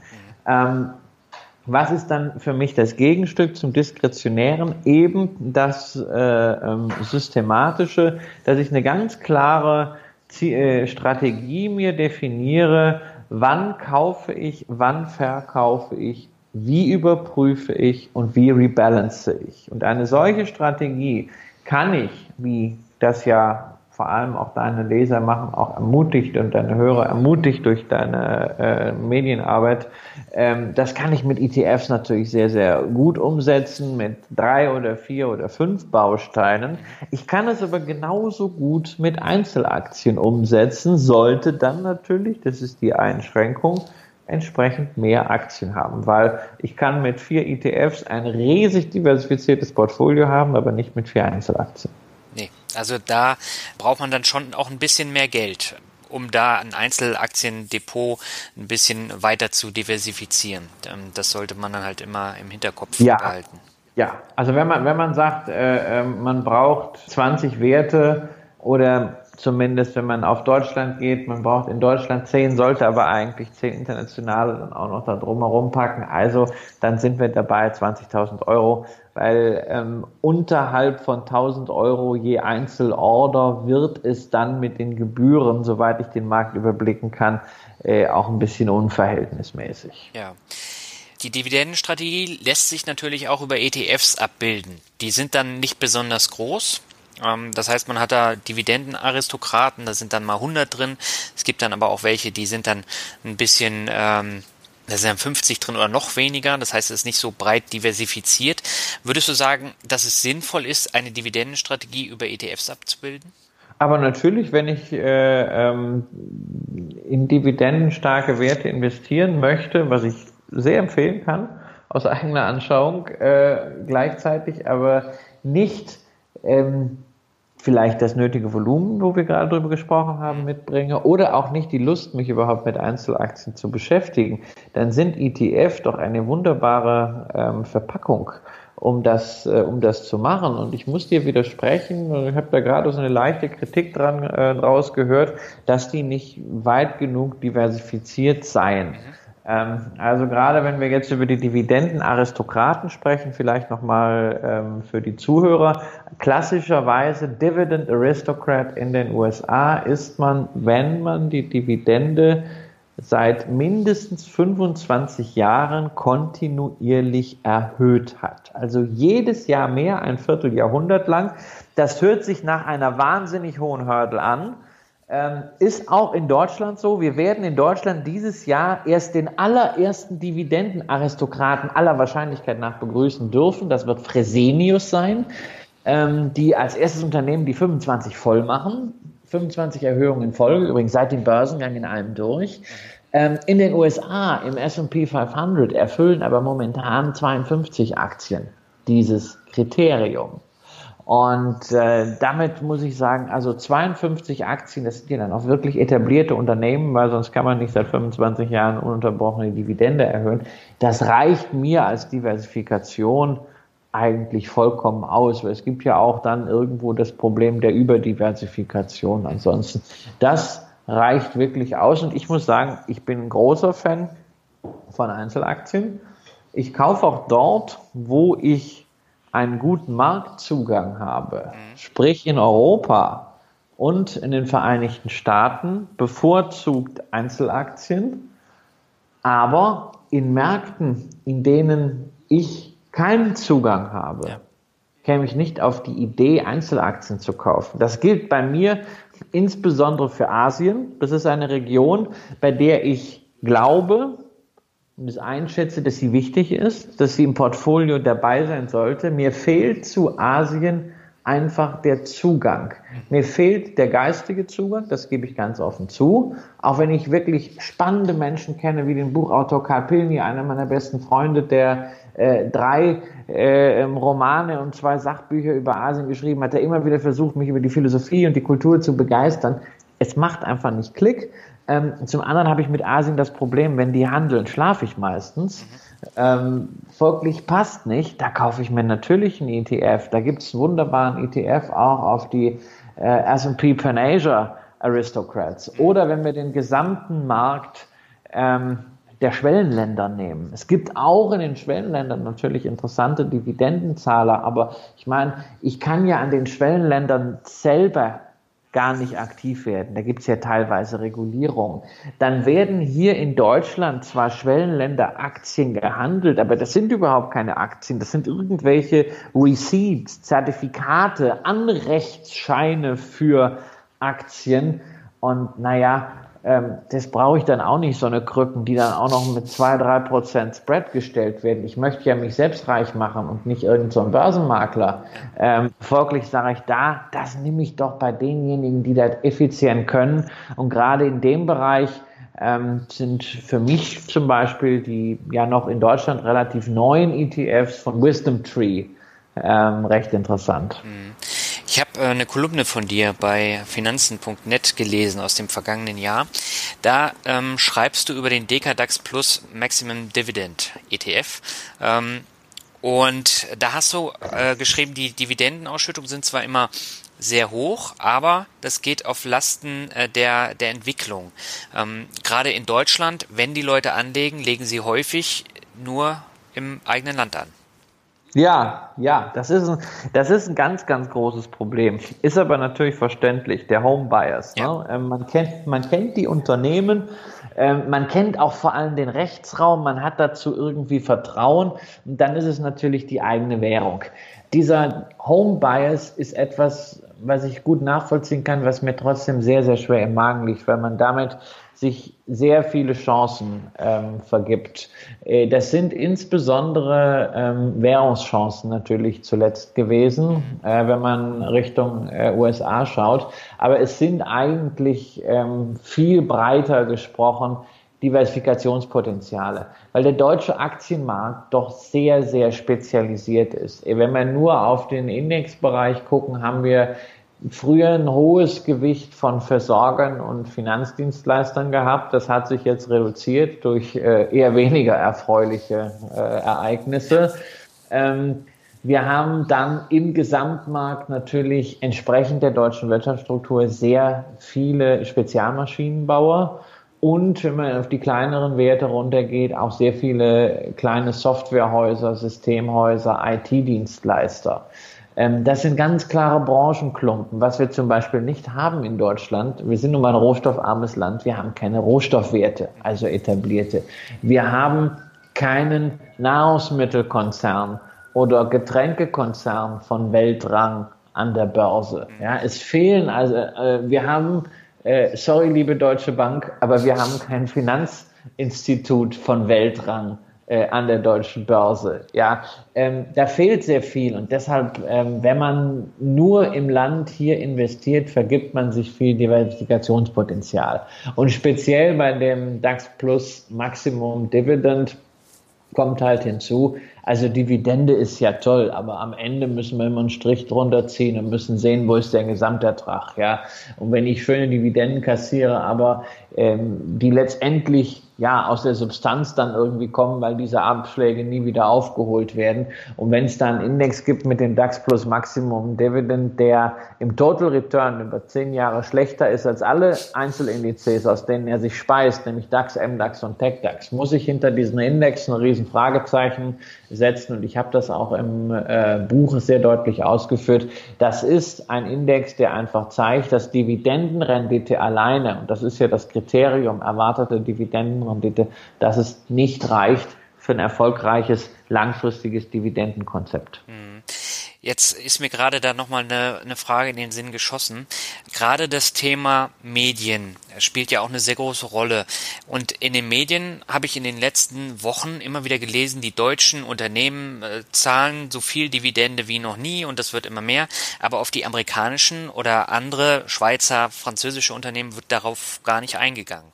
Was ist dann für mich das Gegenstück zum Diskretionären? Eben das äh, ähm, Systematische, dass ich eine ganz klare äh, Strategie mir definiere, wann kaufe ich, wann verkaufe ich, wie überprüfe ich und wie rebalance ich. Und eine solche Strategie kann ich, wie das ja vor allem auch deine Leser machen, auch ermutigt und deine Hörer ermutigt durch deine äh, Medienarbeit. Ähm, das kann ich mit ETFs natürlich sehr, sehr gut umsetzen, mit drei oder vier oder fünf Bausteinen. Ich kann es aber genauso gut mit Einzelaktien umsetzen, sollte dann natürlich, das ist die Einschränkung, entsprechend mehr Aktien haben, weil ich kann mit vier ETFs ein riesig diversifiziertes Portfolio haben, aber nicht mit vier Einzelaktien. Also da braucht man dann schon auch ein bisschen mehr Geld, um da ein Einzelaktiendepot ein bisschen weiter zu diversifizieren. Ähm, das sollte man dann halt immer im Hinterkopf ja. behalten. Ja, also wenn man, wenn man sagt, äh, ähm, man braucht 20 Werte oder zumindest wenn man auf Deutschland geht, man braucht in Deutschland 10, sollte aber eigentlich 10 internationale dann auch noch da drumherum packen. Also dann sind wir dabei 20.000 Euro, weil ähm, unterhalb von 1.000 Euro je Einzelorder wird es dann mit den Gebühren, soweit ich den Markt überblicken kann, äh, auch ein bisschen unverhältnismäßig. Ja. Die Dividendenstrategie lässt sich natürlich auch über ETFs abbilden. Die sind dann nicht besonders groß, das heißt, man hat da Dividendenaristokraten, da sind dann mal 100 drin. Es gibt dann aber auch welche, die sind dann ein bisschen, ähm, da sind dann 50 drin oder noch weniger. Das heißt, es ist nicht so breit diversifiziert. Würdest du sagen, dass es sinnvoll ist, eine Dividendenstrategie über ETFs abzubilden? Aber natürlich, wenn ich äh, ähm, in dividendenstarke Werte investieren möchte, was ich sehr empfehlen kann, aus eigener Anschauung, äh, gleichzeitig aber nicht ähm, vielleicht das nötige Volumen, wo wir gerade drüber gesprochen haben, mitbringe oder auch nicht die Lust, mich überhaupt mit Einzelaktien zu beschäftigen, dann sind ETF doch eine wunderbare ähm, Verpackung, um das, äh, um das zu machen. Und ich muss dir widersprechen, ich habe da gerade so eine leichte Kritik dran äh, draus gehört, dass die nicht weit genug diversifiziert seien. Mhm. Ähm, also gerade wenn wir jetzt über die Dividendenaristokraten sprechen, vielleicht nochmal ähm, für die Zuhörer. Klassischerweise Dividend Aristocrat in den USA ist man, wenn man die Dividende seit mindestens 25 Jahren kontinuierlich erhöht hat. Also jedes Jahr mehr, ein Vierteljahrhundert lang. Das hört sich nach einer wahnsinnig hohen Hürde an. Ähm, ist auch in Deutschland so. Wir werden in Deutschland dieses Jahr erst den allerersten Dividendenaristokraten aller Wahrscheinlichkeit nach begrüßen dürfen. Das wird Fresenius sein, ähm, die als erstes Unternehmen die 25 voll machen. 25 Erhöhungen in Folge, übrigens seit dem Börsengang in allem durch. Ähm, in den USA im S&P 500 erfüllen aber momentan 52 Aktien dieses Kriterium. Und äh, damit muss ich sagen, also 52 Aktien, das sind ja dann auch wirklich etablierte Unternehmen, weil sonst kann man nicht seit 25 Jahren ununterbrochene Dividende erhöhen. Das reicht mir als Diversifikation eigentlich vollkommen aus, weil es gibt ja auch dann irgendwo das Problem der Überdiversifikation. Ansonsten, das reicht wirklich aus. Und ich muss sagen, ich bin ein großer Fan von Einzelaktien. Ich kaufe auch dort, wo ich einen guten Marktzugang habe, mhm. sprich in Europa und in den Vereinigten Staaten, bevorzugt Einzelaktien, aber in Märkten, in denen ich keinen Zugang habe, ja. käme ich nicht auf die Idee, Einzelaktien zu kaufen. Das gilt bei mir insbesondere für Asien. Das ist eine Region, bei der ich glaube, es einschätze, dass sie wichtig ist, dass sie im Portfolio dabei sein sollte. Mir fehlt zu Asien einfach der Zugang. Mir fehlt der geistige Zugang, das gebe ich ganz offen zu. Auch wenn ich wirklich spannende Menschen kenne, wie den Buchautor Karl Pilny, einer meiner besten Freunde, der äh, drei äh, Romane und zwei Sachbücher über Asien geschrieben hat, der immer wieder versucht, mich über die Philosophie und die Kultur zu begeistern. Es macht einfach nicht Klick. Ähm, zum anderen habe ich mit Asien das Problem, wenn die handeln, schlafe ich meistens. Ähm, folglich passt nicht. Da kaufe ich mir natürlich einen ETF. Da gibt es einen wunderbaren ETF auch auf die äh, S&P Pan Asia Aristocrats. Mhm. Oder wenn wir den gesamten Markt ähm, der Schwellenländer nehmen. Es gibt auch in den Schwellenländern natürlich interessante Dividendenzahler, aber ich meine, ich kann ja an den Schwellenländern selber gar nicht aktiv werden. Da gibt es ja teilweise Regulierung. Dann werden hier in Deutschland zwar Schwellenländer Aktien gehandelt, aber das sind überhaupt keine Aktien. Das sind irgendwelche Receipts, Zertifikate, Anrechtsscheine für Aktien. Und naja, ähm, das brauche ich dann auch nicht, so eine Krücken, die dann auch noch mit zwei drei Prozent Spread gestellt werden. Ich möchte ja mich selbst reich machen und nicht irgendein so Börsenmakler. Ähm, folglich sage ich da, das nehme ich doch bei denjenigen, die das effizient können. Und gerade in dem Bereich ähm, sind für mich zum Beispiel die ja noch in Deutschland relativ neuen ETFs von Wisdom Tree ähm, recht interessant. Mhm. Ich habe äh, eine Kolumne von dir bei finanzen.net gelesen aus dem vergangenen Jahr. Da ähm, schreibst du über den DKDAX Plus Maximum Dividend ETF. Ähm, Und da hast du äh, geschrieben, die Dividendenausschüttungen sind zwar immer sehr hoch, aber das geht auf Lasten äh, der, der Entwicklung. Ähm, Gerade in Deutschland, wenn die Leute anlegen, legen sie häufig nur im eigenen Land an. Ja, ja, das ist, ein, das ist ein ganz, ganz großes Problem. Ist aber natürlich verständlich, der Home Bias. Ne? Ja. Ähm, man, kennt, man kennt die Unternehmen, ähm, man kennt auch vor allem den Rechtsraum, man hat dazu irgendwie Vertrauen und dann ist es natürlich die eigene Währung. Dieser Home Bias ist etwas, was ich gut nachvollziehen kann, was mir trotzdem sehr, sehr schwer im Magen liegt, weil man damit sich sehr viele Chancen ähm, vergibt. Äh, das sind insbesondere ähm, Währungschancen natürlich zuletzt gewesen, äh, wenn man Richtung äh, USA schaut. Aber es sind eigentlich ähm, viel breiter gesprochen Diversifikationspotenziale, weil der deutsche Aktienmarkt doch sehr, sehr spezialisiert ist. Wenn wir nur auf den Indexbereich gucken, haben wir früher ein hohes Gewicht von Versorgern und Finanzdienstleistern gehabt. Das hat sich jetzt reduziert durch äh, eher weniger erfreuliche äh, Ereignisse. Ähm, wir haben dann im Gesamtmarkt natürlich entsprechend der deutschen Wirtschaftsstruktur sehr viele Spezialmaschinenbauer und wenn man auf die kleineren Werte runtergeht, auch sehr viele kleine Softwarehäuser, Systemhäuser, IT-Dienstleister. Ähm, das sind ganz klare Branchenklumpen, was wir zum Beispiel nicht haben in Deutschland. Wir sind nun mal ein rohstoffarmes Land. Wir haben keine Rohstoffwerte, also etablierte. Wir haben keinen Nahrungsmittelkonzern oder Getränkekonzern von Weltrang an der Börse. Ja, es fehlen also, äh, wir haben, äh, sorry, liebe Deutsche Bank, aber wir haben kein Finanzinstitut von Weltrang an der deutschen Börse. Ja, ähm, da fehlt sehr viel und deshalb, ähm, wenn man nur im Land hier investiert, vergibt man sich viel Diversifikationspotenzial. Und speziell bei dem DAX Plus Maximum Dividend kommt halt hinzu, also Dividende ist ja toll, aber am Ende müssen wir immer einen Strich drunter ziehen und müssen sehen, wo ist der Gesamtertrag, ja. Und wenn ich schöne Dividenden kassiere, aber ähm, die letztendlich ja, aus der Substanz dann irgendwie kommen, weil diese Abschläge nie wieder aufgeholt werden. Und wenn es da einen Index gibt mit dem DAX Plus Maximum Dividend, der im Total Return über zehn Jahre schlechter ist als alle Einzelindizes, aus denen er sich speist, nämlich DAX, MDAX und TechDAX, muss ich hinter diesen Index ein riesen Fragezeichen setzen. Und ich habe das auch im äh, Buch sehr deutlich ausgeführt. Das ist ein Index, der einfach zeigt, dass Dividendenrendite alleine, und das ist ja das Kriterium, erwartete Dividenden Rendite, dass es nicht reicht für ein erfolgreiches langfristiges Dividendenkonzept. Hm. Jetzt ist mir gerade da nochmal eine, eine Frage in den Sinn geschossen. Gerade das Thema Medien spielt ja auch eine sehr große Rolle. Und in den Medien habe ich in den letzten Wochen immer wieder gelesen, die deutschen Unternehmen äh, zahlen so viel Dividende wie noch nie und das wird immer mehr. Aber auf die amerikanischen oder andere Schweizer, französische Unternehmen wird darauf gar nicht eingegangen.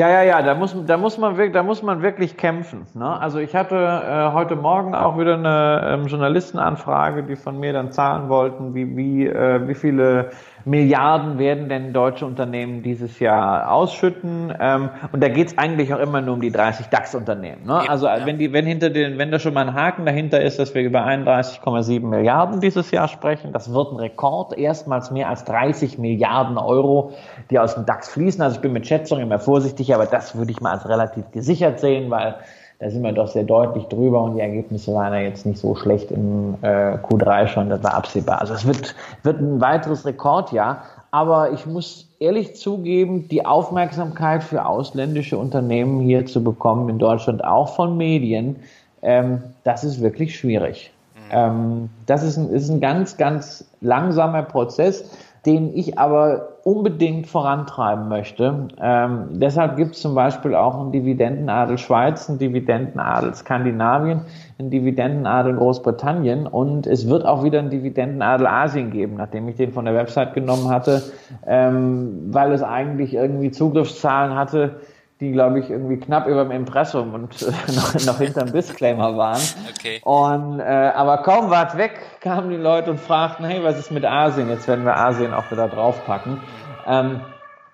Ja, ja, ja, da muss, da muss, man, wirklich, da muss man wirklich kämpfen. Ne? Also ich hatte äh, heute Morgen auch wieder eine ähm, Journalistenanfrage, die von mir dann zahlen wollten, wie, wie, äh, wie viele Milliarden werden denn deutsche Unternehmen dieses Jahr ausschütten. Ähm, und da geht's eigentlich auch immer nur um die 30 DAX-Unternehmen. Ne? Also ja. wenn die, wenn hinter den, wenn da schon mal ein Haken dahinter ist, dass wir über 31,7 Milliarden dieses Jahr sprechen, das wird ein Rekord, erstmals mehr als 30 Milliarden Euro, die aus dem DAX fließen. Also ich bin mit Schätzungen immer vorsichtig, aber das würde ich mal als relativ gesichert sehen, weil da sind wir doch sehr deutlich drüber und die Ergebnisse waren ja jetzt nicht so schlecht im äh, Q3 schon, das war absehbar. Also es wird, wird ein weiteres Rekordjahr, aber ich muss ehrlich zugeben, die Aufmerksamkeit für ausländische Unternehmen hier zu bekommen, in Deutschland auch von Medien, ähm, das ist wirklich schwierig. Mhm. Ähm, das ist ein, ist ein ganz, ganz langsamer Prozess den ich aber unbedingt vorantreiben möchte. Ähm, deshalb gibt es zum Beispiel auch einen Dividendenadel Schweiz, einen Dividendenadel Skandinavien, einen Dividendenadel Großbritannien und es wird auch wieder einen Dividendenadel Asien geben, nachdem ich den von der Website genommen hatte, ähm, weil es eigentlich irgendwie Zugriffszahlen hatte, die, glaube ich, irgendwie knapp über dem Impressum und äh, noch, noch hinterm Disclaimer waren. Okay. Und, äh, aber kaum war es weg, kamen die Leute und fragten, hey, was ist mit Asien? Jetzt werden wir Asien auch wieder draufpacken. Ähm,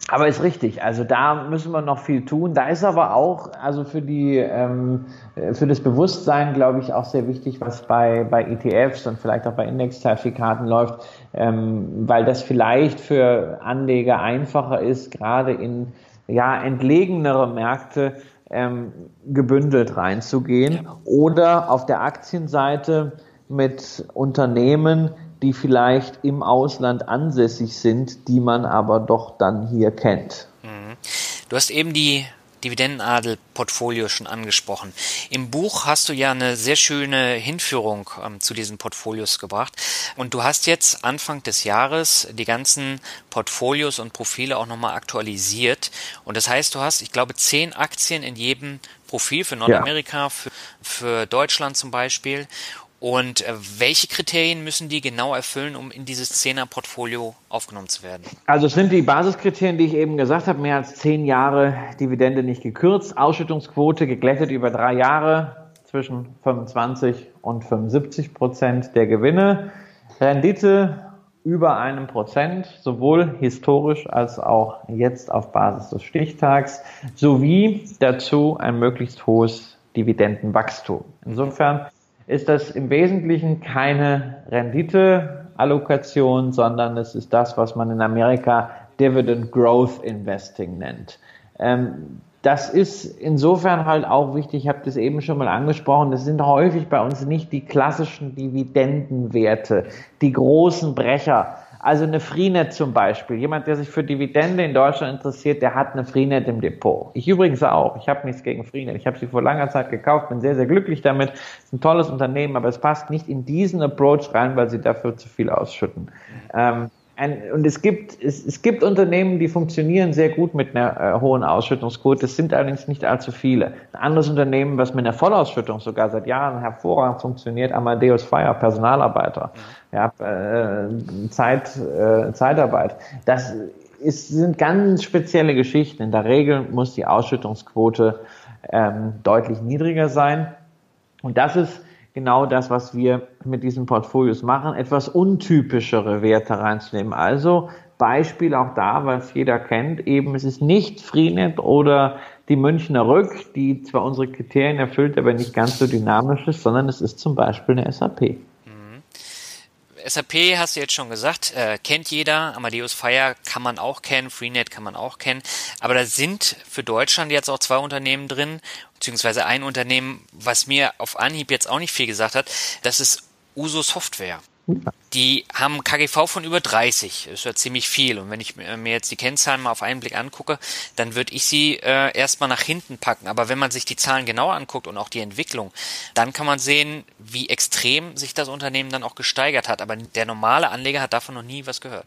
aber ist richtig. Also da müssen wir noch viel tun. Da ist aber auch, also für die, ähm, für das Bewusstsein, glaube ich, auch sehr wichtig, was bei, bei ETFs und vielleicht auch bei Indexzertifikaten läuft, ähm, weil das vielleicht für Anleger einfacher ist, gerade in ja, entlegenere Märkte ähm, gebündelt reinzugehen ja. oder auf der Aktienseite mit Unternehmen, die vielleicht im Ausland ansässig sind, die man aber doch dann hier kennt. Mhm. Du hast eben die Dividendenadel-Portfolio schon angesprochen. Im Buch hast du ja eine sehr schöne Hinführung ähm, zu diesen Portfolios gebracht. Und du hast jetzt Anfang des Jahres die ganzen Portfolios und Profile auch nochmal aktualisiert. Und das heißt, du hast, ich glaube, zehn Aktien in jedem Profil für Nordamerika, ja. für, für Deutschland zum Beispiel. Und äh, welche Kriterien müssen die genau erfüllen, um in dieses Zehner-Portfolio aufgenommen zu werden? Also es sind die Basiskriterien, die ich eben gesagt habe, mehr als zehn Jahre Dividende nicht gekürzt, Ausschüttungsquote geglättet über drei Jahre zwischen 25 und 75 Prozent der Gewinne, Rendite über einem Prozent, sowohl historisch als auch jetzt auf Basis des Stichtags, sowie dazu ein möglichst hohes Dividendenwachstum. Insofern ist das im Wesentlichen keine Renditeallokation, sondern es ist das, was man in Amerika Dividend Growth Investing nennt. Ähm, das ist insofern halt auch wichtig, ich habe das eben schon mal angesprochen, das sind häufig bei uns nicht die klassischen Dividendenwerte, die großen Brecher, also eine Freenet zum Beispiel. Jemand, der sich für Dividende in Deutschland interessiert, der hat eine Freenet im Depot. Ich übrigens auch. Ich habe nichts gegen Freenet. Ich habe sie vor langer Zeit gekauft, bin sehr, sehr glücklich damit. Ist ein tolles Unternehmen, aber es passt nicht in diesen Approach rein, weil sie dafür zu viel ausschütten. Ähm, und es gibt, es, es gibt Unternehmen, die funktionieren sehr gut mit einer äh, hohen Ausschüttungsquote. Es sind allerdings nicht allzu viele. Ein anderes Unternehmen, was mit einer Vollausschüttung sogar seit Jahren hervorragend funktioniert, Amadeus Fire, Personalarbeiter, ja, äh, Zeit, äh, Zeitarbeit. Das ist, sind ganz spezielle Geschichten. In der Regel muss die Ausschüttungsquote ähm, deutlich niedriger sein. Und das ist genau das, was wir mit diesen Portfolios machen, etwas untypischere Werte reinzunehmen. Also Beispiel auch da, was jeder kennt, eben es ist nicht Freenet oder die Münchner Rück, die zwar unsere Kriterien erfüllt, aber nicht ganz so dynamisch ist, sondern es ist zum Beispiel eine SAP. SAP hast du jetzt schon gesagt, äh, kennt jeder. Amadeus Fire kann man auch kennen, Freenet kann man auch kennen. Aber da sind für Deutschland jetzt auch zwei Unternehmen drin, beziehungsweise ein Unternehmen, was mir auf Anhieb jetzt auch nicht viel gesagt hat. Das ist Uso Software. Die haben KGV von über 30. Das ist ja ziemlich viel. Und wenn ich mir jetzt die Kennzahlen mal auf einen Blick angucke, dann würde ich sie äh, erstmal nach hinten packen. Aber wenn man sich die Zahlen genauer anguckt und auch die Entwicklung, dann kann man sehen, wie extrem sich das Unternehmen dann auch gesteigert hat. Aber der normale Anleger hat davon noch nie was gehört.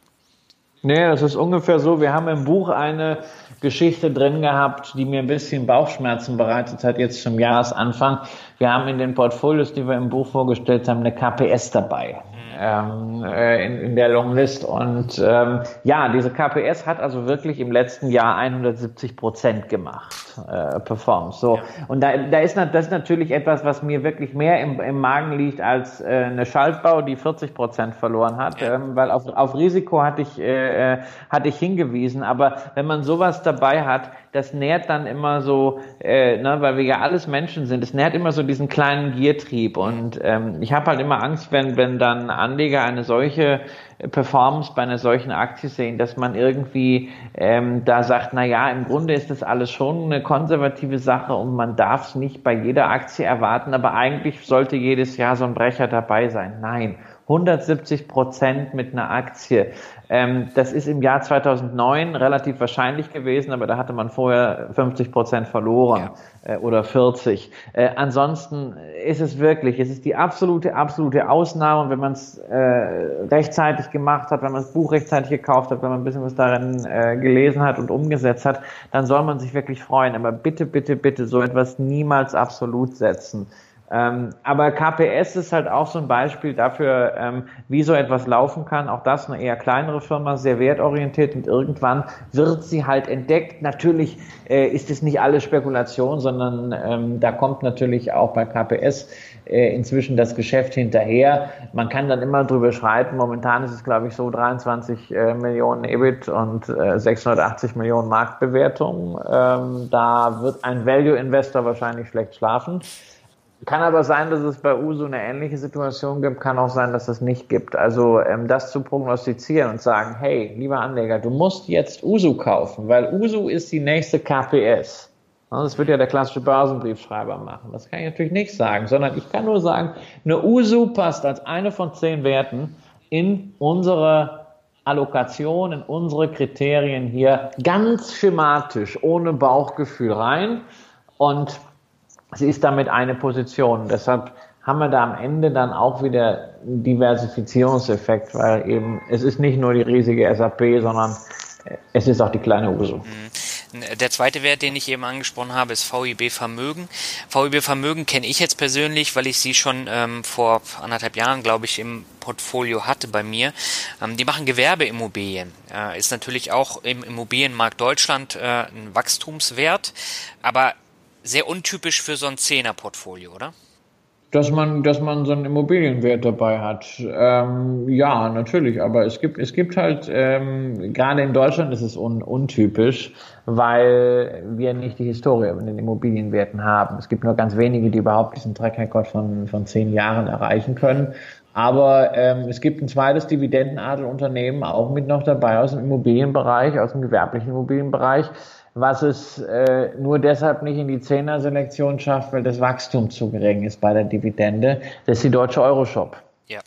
Nee, das ist ungefähr so. Wir haben im Buch eine Geschichte drin gehabt, die mir ein bisschen Bauchschmerzen bereitet hat, jetzt zum Jahresanfang. Wir haben in den Portfolios, die wir im Buch vorgestellt haben, eine KPS dabei ähm, äh, in, in der Longlist. Und ähm, ja, diese KPS hat also wirklich im letzten Jahr 170 Prozent gemacht, äh, Performance. So. Ja. Und da, da ist das ist natürlich etwas, was mir wirklich mehr im, im Magen liegt als äh, eine Schaltbau, die 40 Prozent verloren hat, ja. ähm, weil auf, auf Risiko hatte ich, äh, äh, hatte ich hingewiesen. Aber wenn man sowas dabei hat, das nährt dann immer so, äh, ne, weil wir ja alles Menschen sind, es nährt immer so diesen kleinen Giertrieb. Und ähm, ich habe halt immer Angst, wenn, wenn dann Anleger eine solche Performance bei einer solchen Aktie sehen, dass man irgendwie ähm, da sagt, na ja, im Grunde ist das alles schon eine konservative Sache und man darf es nicht bei jeder Aktie erwarten, aber eigentlich sollte jedes Jahr so ein Brecher dabei sein. Nein, 170 Prozent mit einer Aktie. Ähm, das ist im Jahr 2009 relativ wahrscheinlich gewesen, aber da hatte man vorher 50 Prozent verloren ja. äh, oder 40. Äh, ansonsten ist es wirklich, es ist die absolute, absolute Ausnahme. Und wenn man es äh, rechtzeitig gemacht hat, wenn man das Buch rechtzeitig gekauft hat, wenn man ein bisschen was darin äh, gelesen hat und umgesetzt hat, dann soll man sich wirklich freuen. Aber bitte, bitte, bitte so etwas niemals absolut setzen Ähm, aber KPS ist halt auch so ein Beispiel dafür, ähm, wie so etwas laufen kann. Auch das eine eher kleinere Firma, sehr wertorientiert und irgendwann wird sie halt entdeckt. Natürlich äh, ist es nicht alles Spekulation, sondern ähm, da kommt natürlich auch bei KPS äh, inzwischen das Geschäft hinterher. Man kann dann immer drüber schreiten. Momentan ist es, glaube ich, so 23 äh, Millionen EBIT und äh, 680 Millionen Marktbewertung. Ähm, da wird ein Value-Investor wahrscheinlich schlecht schlafen. Kann aber sein, dass es bei Uso eine ähnliche Situation gibt, kann auch sein, dass es nicht gibt. Also ähm, das zu prognostizieren und sagen, hey, lieber Anleger, du musst jetzt Uso kaufen, weil Uso ist die nächste KPS. Das wird ja der klassische Börsenbriefschreiber machen. Das kann ich natürlich nicht sagen, sondern ich kann nur sagen, eine Uso passt als eine von zehn Werten in unsere Allokation, in unsere Kriterien hier ganz schematisch, ohne Bauchgefühl rein. Und sie ist damit eine Position. Deshalb haben wir da am Ende dann auch wieder einen Diversifizierungseffekt, weil eben es ist nicht nur die riesige SAP, sondern es ist auch die kleine USO. Mhm. Der zweite Wert, den ich eben angesprochen habe, ist VIB Vermögen. VIB Vermögen kenne ich jetzt persönlich, weil ich sie schon ähm, vor anderthalb Jahren, glaube ich, im Portfolio hatte bei mir. Ähm, die machen Gewerbeimmobilien. Äh, ist natürlich auch im Immobilienmarkt Deutschland äh, ein Wachstumswert, aber sehr untypisch für so ein Zehner-Portfolio, oder? Dass man, dass man so einen Immobilienwert dabei hat. Ähm, ja, natürlich, aber es gibt, es gibt halt, ähm, gerade in Deutschland ist es un, untypisch, weil wir nicht die Historie in den Immobilienwerten haben. Es gibt nur ganz wenige, die überhaupt diesen Track Record von, von zehn Jahren erreichen können. Aber ähm, es gibt ein zweites Dividendenadelunternehmen auch mit noch dabei aus dem Immobilienbereich, aus dem gewerblichen Immobilienbereich was es äh, nur deshalb nicht in die Zehner-Selektion schafft, weil das Wachstum zu gering ist bei der Dividende. Das ist die deutsche Euroshop. Ja.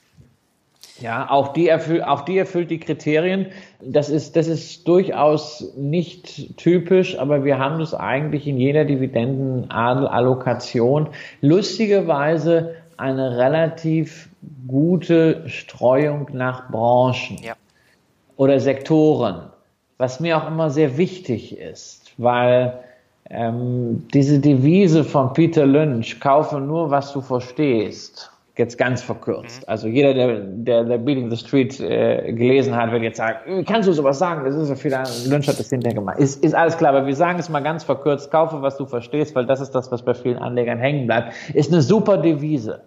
Ja, auch die, erfüll, auch die erfüllt die Kriterien. Das ist, das ist durchaus nicht typisch, aber wir haben das eigentlich in jeder Dividendenallokation. Lustigerweise eine relativ gute Streuung nach Branchen ja. oder Sektoren was mir auch immer sehr wichtig ist, weil ähm, diese Devise von Peter Lynch, kaufe nur, was du verstehst, jetzt ganz verkürzt. Mhm. Also jeder, der, der, der Beating the Street äh, gelesen hat, wird jetzt sagen, kannst du sowas sagen? Das ist ja viel, Lynch hat das hinterher gemacht. Ist, ist alles klar, aber wir sagen es mal ganz verkürzt, kaufe, was du verstehst, weil das ist das, was bei vielen Anlegern hängen bleibt. Ist eine super Devise.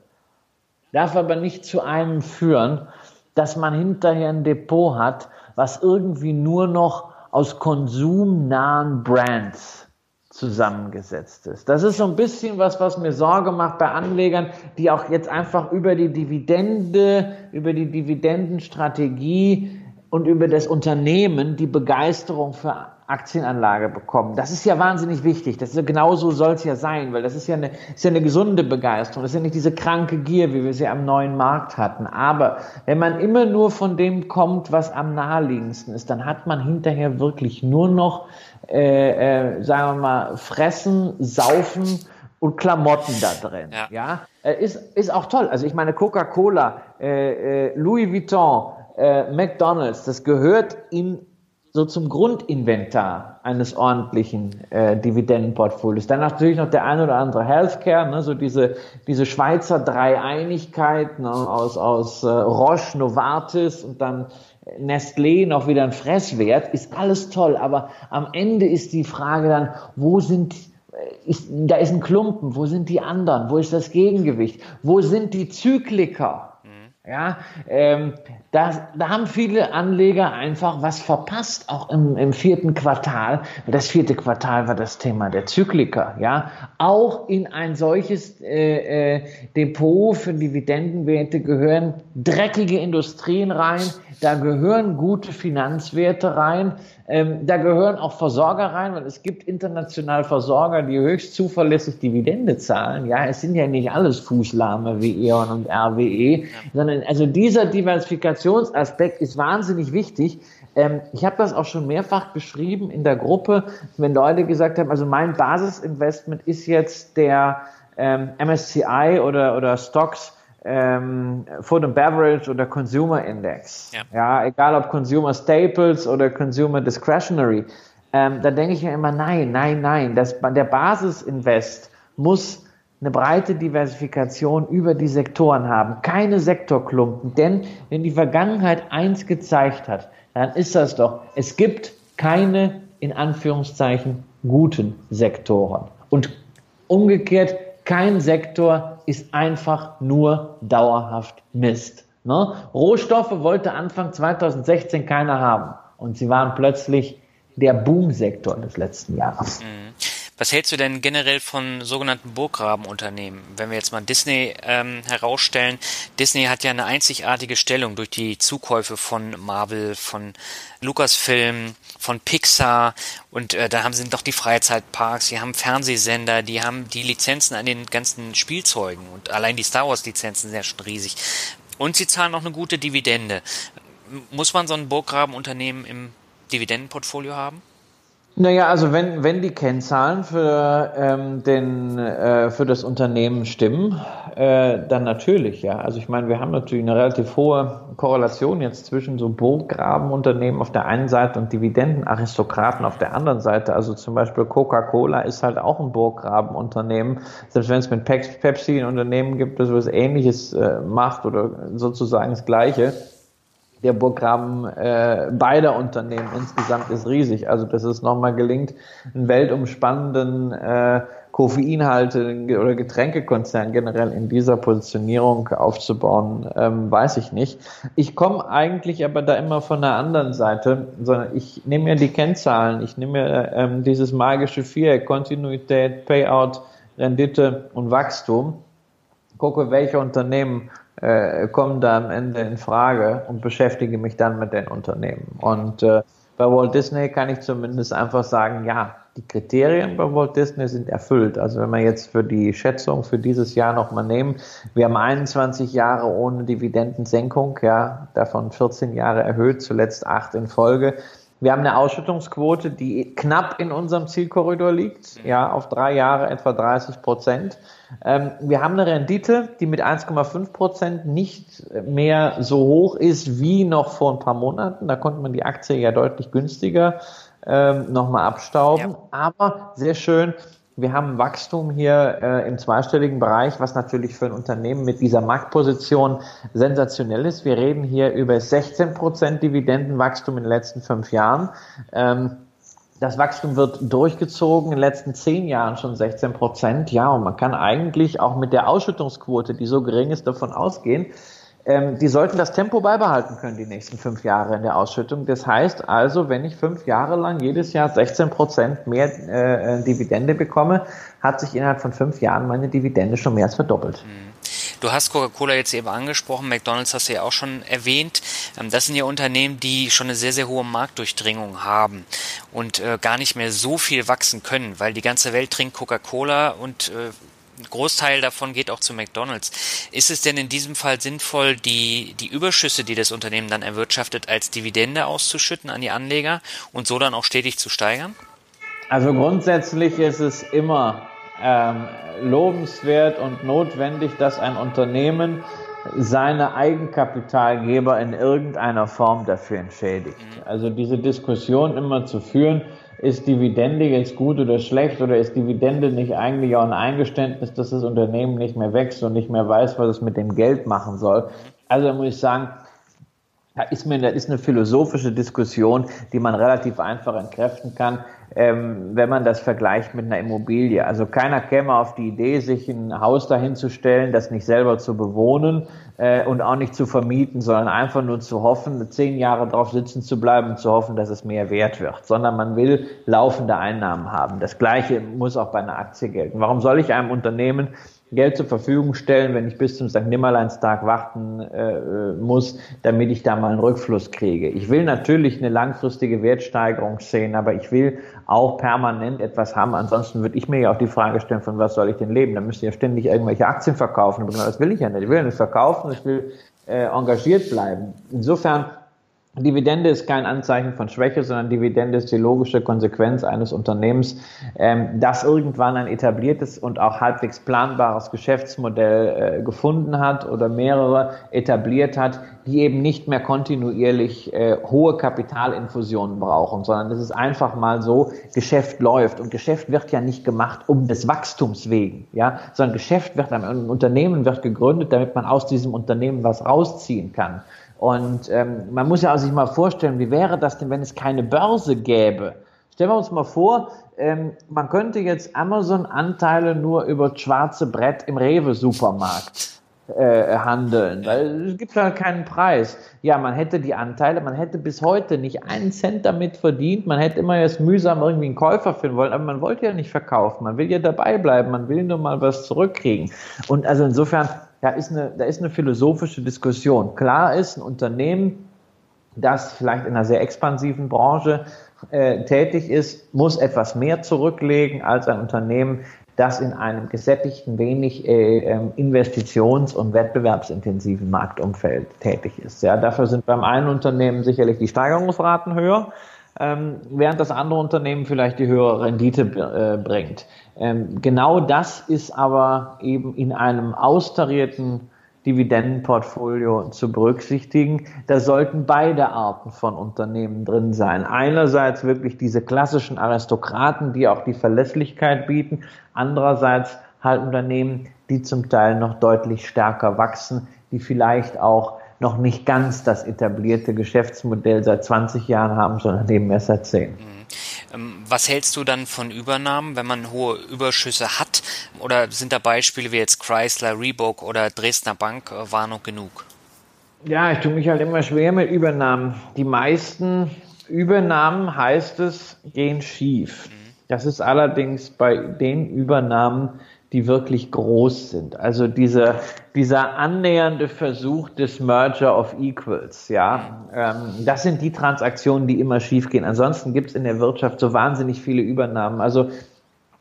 Darf aber nicht zu einem führen, dass man hinterher ein Depot hat, was irgendwie nur noch aus konsumnahen Brands zusammengesetzt ist. Das ist so ein bisschen was, was mir Sorge macht bei Anlegern, die auch jetzt einfach über die Dividende, über die Dividendenstrategie und über das Unternehmen die Begeisterung für Aktienanlage bekommen. Das ist ja wahnsinnig wichtig. Das ist, genauso soll es ja sein, weil das ist ja, eine, ist ja eine gesunde Begeisterung. Das ist ja nicht diese kranke Gier, wie wir sie am neuen Markt hatten. Aber wenn man immer nur von dem kommt, was am naheliegendsten ist, dann hat man hinterher wirklich nur noch, äh, äh, sagen wir mal, fressen, saufen und Klamotten da drin. Ja, ja? Äh, ist, ist auch toll. Also ich meine, Coca-Cola, äh, äh, Louis Vuitton, äh, McDonald's, das gehört in so zum Grundinventar eines ordentlichen äh, Dividendenportfolios. Dann natürlich noch der ein oder andere Healthcare, ne, so diese, diese Schweizer Dreieinigkeit ne, aus, aus äh, Roche, Novartis und dann Nestlé noch wieder ein Fresswert, ist alles toll, aber am Ende ist die Frage dann, wo sind äh, ist, da ist ein Klumpen, wo sind die anderen, wo ist das Gegengewicht, wo sind die Zykliker? Mhm. Ja, ähm, da, da haben viele Anleger einfach was verpasst, auch im, im vierten Quartal. Das vierte Quartal war das Thema der Zykliker, ja. Auch in ein solches äh, äh, Depot für Dividendenwerte gehören dreckige Industrien rein, da gehören gute Finanzwerte rein, ähm, da gehören auch Versorger rein, weil es gibt international Versorger, die höchst zuverlässig Dividende zahlen. Ja, es sind ja nicht alles Fußlahme wie E.ON und RWE, sondern also dieser Diversifikationsaspekt ist wahnsinnig wichtig. Ähm, ich habe das auch schon mehrfach geschrieben in der Gruppe, wenn Leute gesagt haben, also mein Basisinvestment ist jetzt der ähm, MSCI oder, oder Stocks ähm, Food and Beverage oder Consumer Index. Ja. ja, egal ob Consumer Staples oder Consumer Discretionary. Ähm, da denke ich mir immer, nein, nein, nein. Das, der Basisinvest muss eine breite Diversifikation über die Sektoren haben, keine Sektorklumpen. Denn wenn die Vergangenheit eins gezeigt hat, dann ist das doch, es gibt keine in Anführungszeichen guten Sektoren. Und umgekehrt, kein Sektor ist einfach nur dauerhaft Mist. Ne? Rohstoffe wollte Anfang 2016 keiner haben. Und sie waren plötzlich der Boomsektor des letzten Jahres. Mhm. Was hältst du denn generell von sogenannten Burggrabenunternehmen? Wenn wir jetzt mal Disney ähm, herausstellen, Disney hat ja eine einzigartige Stellung durch die Zukäufe von Marvel, von Lucasfilm, von Pixar und äh, da haben sie doch die Freizeitparks, die haben Fernsehsender, die haben die Lizenzen an den ganzen Spielzeugen und allein die Star Wars Lizenzen sind ja schon riesig. Und sie zahlen auch eine gute Dividende. Muss man so ein Burggrabenunternehmen im Dividendenportfolio haben? Naja, also wenn, wenn die Kennzahlen für, ähm, den, äh, für das Unternehmen stimmen, äh, dann natürlich, ja. Also ich meine, wir haben natürlich eine relativ hohe Korrelation jetzt zwischen so Burggrabenunternehmen auf der einen Seite und Dividendenaristokraten auf der anderen Seite. Also zum Beispiel Coca-Cola ist halt auch ein Burggrabenunternehmen. Selbst wenn es mit Pepsi ein Unternehmen gibt, das was Ähnliches äh, macht oder sozusagen das Gleiche der Burggraben äh, beider Unternehmen insgesamt ist riesig. Also dass es nochmal gelingt, einen weltumspannenden äh, Koffeinhalte oder Getränkekonzern generell in dieser Positionierung aufzubauen, ähm, weiß ich nicht. Ich komme eigentlich aber da immer von der anderen Seite, sondern ich nehme mir die Kennzahlen, ich nehme mir ähm, dieses magische Viereck, Kontinuität, Payout, Rendite und Wachstum, gucke, welche Unternehmen äh, kommen da am Ende in Frage und beschäftige mich dann mit den Unternehmen. Und äh, bei Walt Disney kann ich zumindest einfach sagen, ja, die Kriterien bei Walt Disney sind erfüllt. Also wenn wir jetzt für die Schätzung für dieses Jahr nochmal nehmen, wir haben 21 Jahre ohne Dividendensenkung, ja, davon 14 Jahre erhöht, zuletzt acht in Folge. Wir haben eine Ausschüttungsquote, die knapp in unserem Zielkorridor liegt, ja, auf drei Jahre etwa 30 Prozent. Ähm, wir haben eine Rendite, die mit 1,5 Prozent nicht mehr so hoch ist wie noch vor ein paar Monaten. Da konnte man die Aktie ja deutlich günstiger ähm, nochmal abstauben. Ja. Aber sehr schön, wir haben Wachstum hier äh, im zweistelligen Bereich, was natürlich für ein Unternehmen mit dieser Marktposition sensationell ist. Wir reden hier über 16 Prozent Dividendenwachstum in den letzten fünf Jahren. Ähm, das Wachstum wird durchgezogen, in den letzten zehn Jahren schon 16 Prozent. Ja, und man kann eigentlich auch mit der Ausschüttungsquote, die so gering ist, davon ausgehen, ähm, die sollten das Tempo beibehalten können, die nächsten fünf Jahre in der Ausschüttung. Das heißt also, wenn ich fünf Jahre lang jedes Jahr 16 Prozent mehr äh, Dividende bekomme, hat sich innerhalb von fünf Jahren meine Dividende schon mehr als verdoppelt. Mhm. Du hast Coca-Cola jetzt eben angesprochen, McDonald's hast du ja auch schon erwähnt. Ähm, das sind ja Unternehmen, die schon eine sehr, sehr hohe Marktdurchdringung haben und äh, gar nicht mehr so viel wachsen können, weil die ganze Welt trinkt Coca-Cola und äh, ein Großteil davon geht auch zu McDonald's. Ist es denn in diesem Fall sinnvoll, die, die Überschüsse, die das Unternehmen dann erwirtschaftet, als Dividende auszuschütten an die Anleger und so dann auch stetig zu steigern? Also grundsätzlich ist es immer ähm, lobenswert und notwendig, dass ein Unternehmen seine Eigenkapitalgeber in irgendeiner Form dafür entschädigt. Mhm. Also diese Diskussion immer zu führen, ist Dividende jetzt gut oder schlecht oder ist Dividende nicht eigentlich auch ein Eingeständnis, dass das Unternehmen nicht mehr wächst und nicht mehr weiß, was es mit dem Geld machen soll? Also muss ich sagen, da ist mir, da ist eine philosophische Diskussion, die man relativ einfach entkräften kann, ähm, wenn man das vergleicht mit einer Immobilie. Also keiner käme auf die Idee, sich ein Haus dahin zu stellen, das nicht selber zu bewohnen äh, und auch nicht zu vermieten, sondern einfach nur zu hoffen, zehn Jahre drauf sitzen zu bleiben und zu hoffen, dass es mehr wert wird, sondern man will laufende Einnahmen haben. Das Gleiche muss auch bei einer Aktie gelten. Warum soll ich einem Unternehmen Geld zur Verfügung stellen, wenn ich bis zum St. Nimmerleinstag warten äh, muss, damit ich da mal einen Rückfluss kriege. Ich will natürlich eine langfristige Wertsteigerung sehen, aber ich will auch permanent etwas haben. Ansonsten würde ich mir ja auch die Frage stellen, von was soll ich denn leben? Da müsste ich ja ständig irgendwelche Aktien verkaufen. Aber das will ich ja nicht. Ich will ja nicht verkaufen, ich will äh, engagiert bleiben. Insofern Dividende ist kein Anzeichen von Schwäche, sondern Dividende ist die logische Konsequenz eines Unternehmens, ähm, das irgendwann ein etabliertes und auch halbwegs planbares Geschäftsmodell äh, gefunden hat oder mehrere etabliert hat, die eben nicht mehr kontinuierlich äh, hohe Kapitalinfusionen brauchen, sondern es ist einfach mal so, Geschäft läuft und Geschäft wird ja nicht gemacht um des Wachstums wegen, ja, sondern Geschäft wird, ein Unternehmen wird gegründet, damit man aus diesem Unternehmen was rausziehen kann. Und ähm, man muss ja auch sich mal vorstellen, wie wäre das denn, wenn es keine Börse gäbe? Stellen wir uns mal vor, ähm, man könnte jetzt Amazon-Anteile nur über das schwarze Brett im Rewe-Supermarkt äh, handeln, weil es gibt halt keinen Preis. Ja, man hätte die Anteile, man hätte bis heute nicht einen Cent damit verdient, man hätte immer jetzt mühsam irgendwie einen Käufer finden wollen, aber man wollte ja nicht verkaufen, man will ja dabei bleiben, man will nur mal was zurückkriegen. Und also insofern da ist eine, da ist eine philosophische Diskussion. Klar ist, ein Unternehmen, das vielleicht in einer sehr expansiven Branche äh, tätig ist, muss etwas mehr zurücklegen als ein Unternehmen, das in einem gesättigten, wenig äh, ähm, investitions- und wettbewerbsintensiven Marktumfeld tätig ist. Ja, dafür sind beim einen Unternehmen sicherlich die Steigerungsraten höher, ähm, während das andere Unternehmen vielleicht die höhere Rendite äh, bringt. Ähm, genau das ist aber eben in einem austarierten Dividendenportfolio zu berücksichtigen. Da sollten beide Arten von Unternehmen drin sein. Einerseits wirklich diese klassischen Aristokraten, die auch die Verlässlichkeit bieten. Andererseits halt Unternehmen, die zum Teil noch deutlich stärker wachsen, die vielleicht auch noch nicht ganz das etablierte Geschäftsmodell seit 20 Jahren haben, sondern eben erst seit 10. Mhm. Ähm, was hältst du dann von Übernahmen, wenn man hohe Überschüsse hat? Oder sind da Beispiele wie jetzt Chrysler, Reebok oder Dresdner Bank äh, Warnung genug? Ja, ich tue mich halt immer schwer mit Übernahmen. Die meisten Übernahmen, heißt es, gehen schief. Mhm. Das ist allerdings bei den Übernahmen, die wirklich groß sind. Also dieser, dieser annähernde Versuch des Merger of Equals, ja, ähm, das sind die Transaktionen, die immer schiefgehen. Ansonsten gibt es in der Wirtschaft so wahnsinnig viele Übernahmen. Also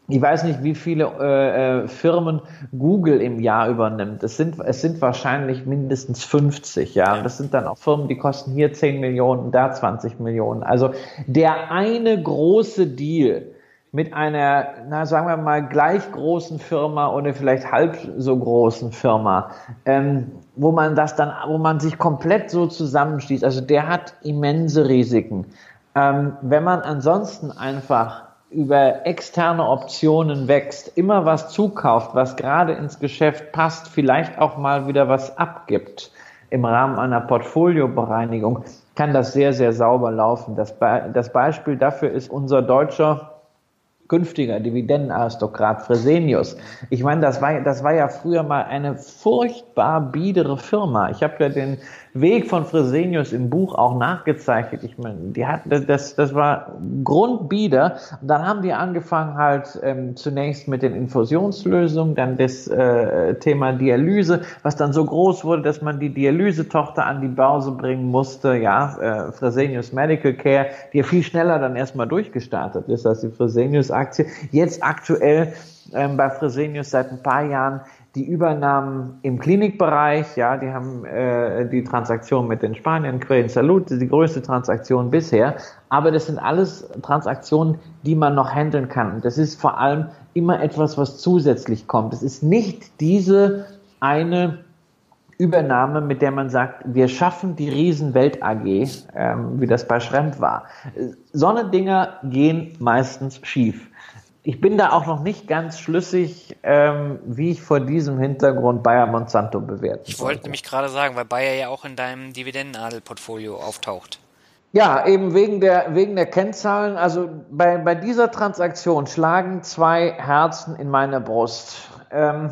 ich weiß nicht, wie viele äh, äh Firmen Google im Jahr übernimmt. Es sind, es sind wahrscheinlich mindestens 50, ja. Und das sind dann auch Firmen, die kosten hier 10 Millionen, da 20 Millionen. Also der eine große Deal, mit einer, na sagen wir mal, gleich großen Firma oder vielleicht halb so großen Firma, ähm, wo man das dann, wo man sich komplett so zusammenschließt. Also der hat immense Risiken. Ähm, wenn man ansonsten einfach über externe Optionen wächst, immer was zukauft, was gerade ins Geschäft passt, vielleicht auch mal wieder was abgibt im Rahmen einer Portfoliobereinigung, kann das sehr, sehr sauber laufen. Das, Be das Beispiel dafür ist unser deutscher künftiger Dividendenaristokrat Fresenius. Ich meine, das war, das war ja früher mal eine furchtbar biedere Firma. Ich habe ja den Weg von Fresenius im Buch auch nachgezeichnet. Ich meine, die hat, das, das war grundbieder. Und dann haben die angefangen halt ähm, zunächst mit den Infusionslösungen, dann das äh, Thema Dialyse, was dann so groß wurde, dass man die Dialysetochter an die Börse bringen musste. Ja, äh, Fresenius Medical Care, die ja viel schneller dann erstmal durchgestartet ist als die Fresenius-Aktie. Jetzt aktuell ähm, bei Fresenius seit ein paar Jahren die Übernahmen im Klinikbereich, ja, die haben äh, die Transaktion mit den Spaniern, Quellen Salud, die größte Transaktion bisher. Aber das sind alles Transaktionen, die man noch handeln kann. Und das ist vor allem immer etwas, was zusätzlich kommt. Es ist nicht diese eine Übernahme, mit der man sagt, wir schaffen die Riesenwelt AG, ähm, wie das bei Schremp war. So eine Dinger gehen meistens schief ich bin da auch noch nicht ganz schlüssig, ähm, wie ich vor diesem Hintergrund Bayer Monsanto bewerten Ich wollte nämlich gerade sagen, weil Bayer ja auch in deinem Dividendenadel-Portfolio auftaucht. Ja, eben wegen der, wegen der Kennzahlen. Also bei, bei dieser Transaktion schlagen zwei Herzen in meiner Brust. Ähm,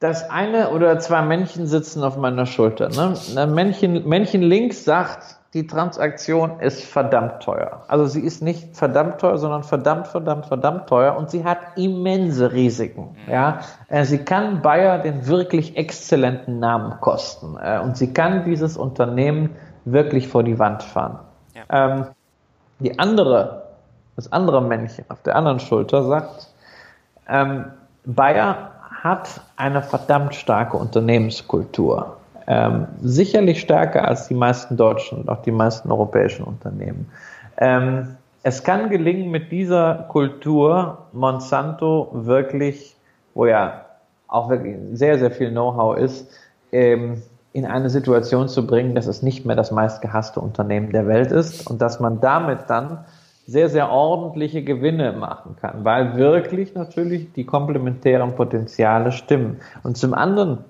das eine oder zwei Männchen sitzen auf meiner Schulter. Ne? Männchen, Männchen links sagt, die Transaktion ist verdammt teuer. Also sie ist nicht verdammt teuer, sondern verdammt, verdammt, verdammt teuer und sie hat immense Risiken. Ja, äh, sie kann Bayer den wirklich exzellenten Namen kosten äh, und sie kann dieses Unternehmen wirklich vor die Wand fahren. Ja. Ähm, die andere, das andere Männchen auf der anderen Schulter sagt, ähm, Bayer hat eine verdammt starke Unternehmenskultur. Ähm, sicherlich stärker als die meisten deutschen und auch die meisten europäischen Unternehmen. Ähm, es kann gelingen, mit dieser Kultur Monsanto wirklich, wo ja auch wirklich sehr, sehr viel Know-how ist, ähm, in eine Situation zu bringen, dass es nicht mehr das meistgehasste Unternehmen der Welt ist und dass man damit dann sehr, sehr ordentliche Gewinne machen kann, weil wirklich natürlich die komplementären Potenziale stimmen. Und zum anderen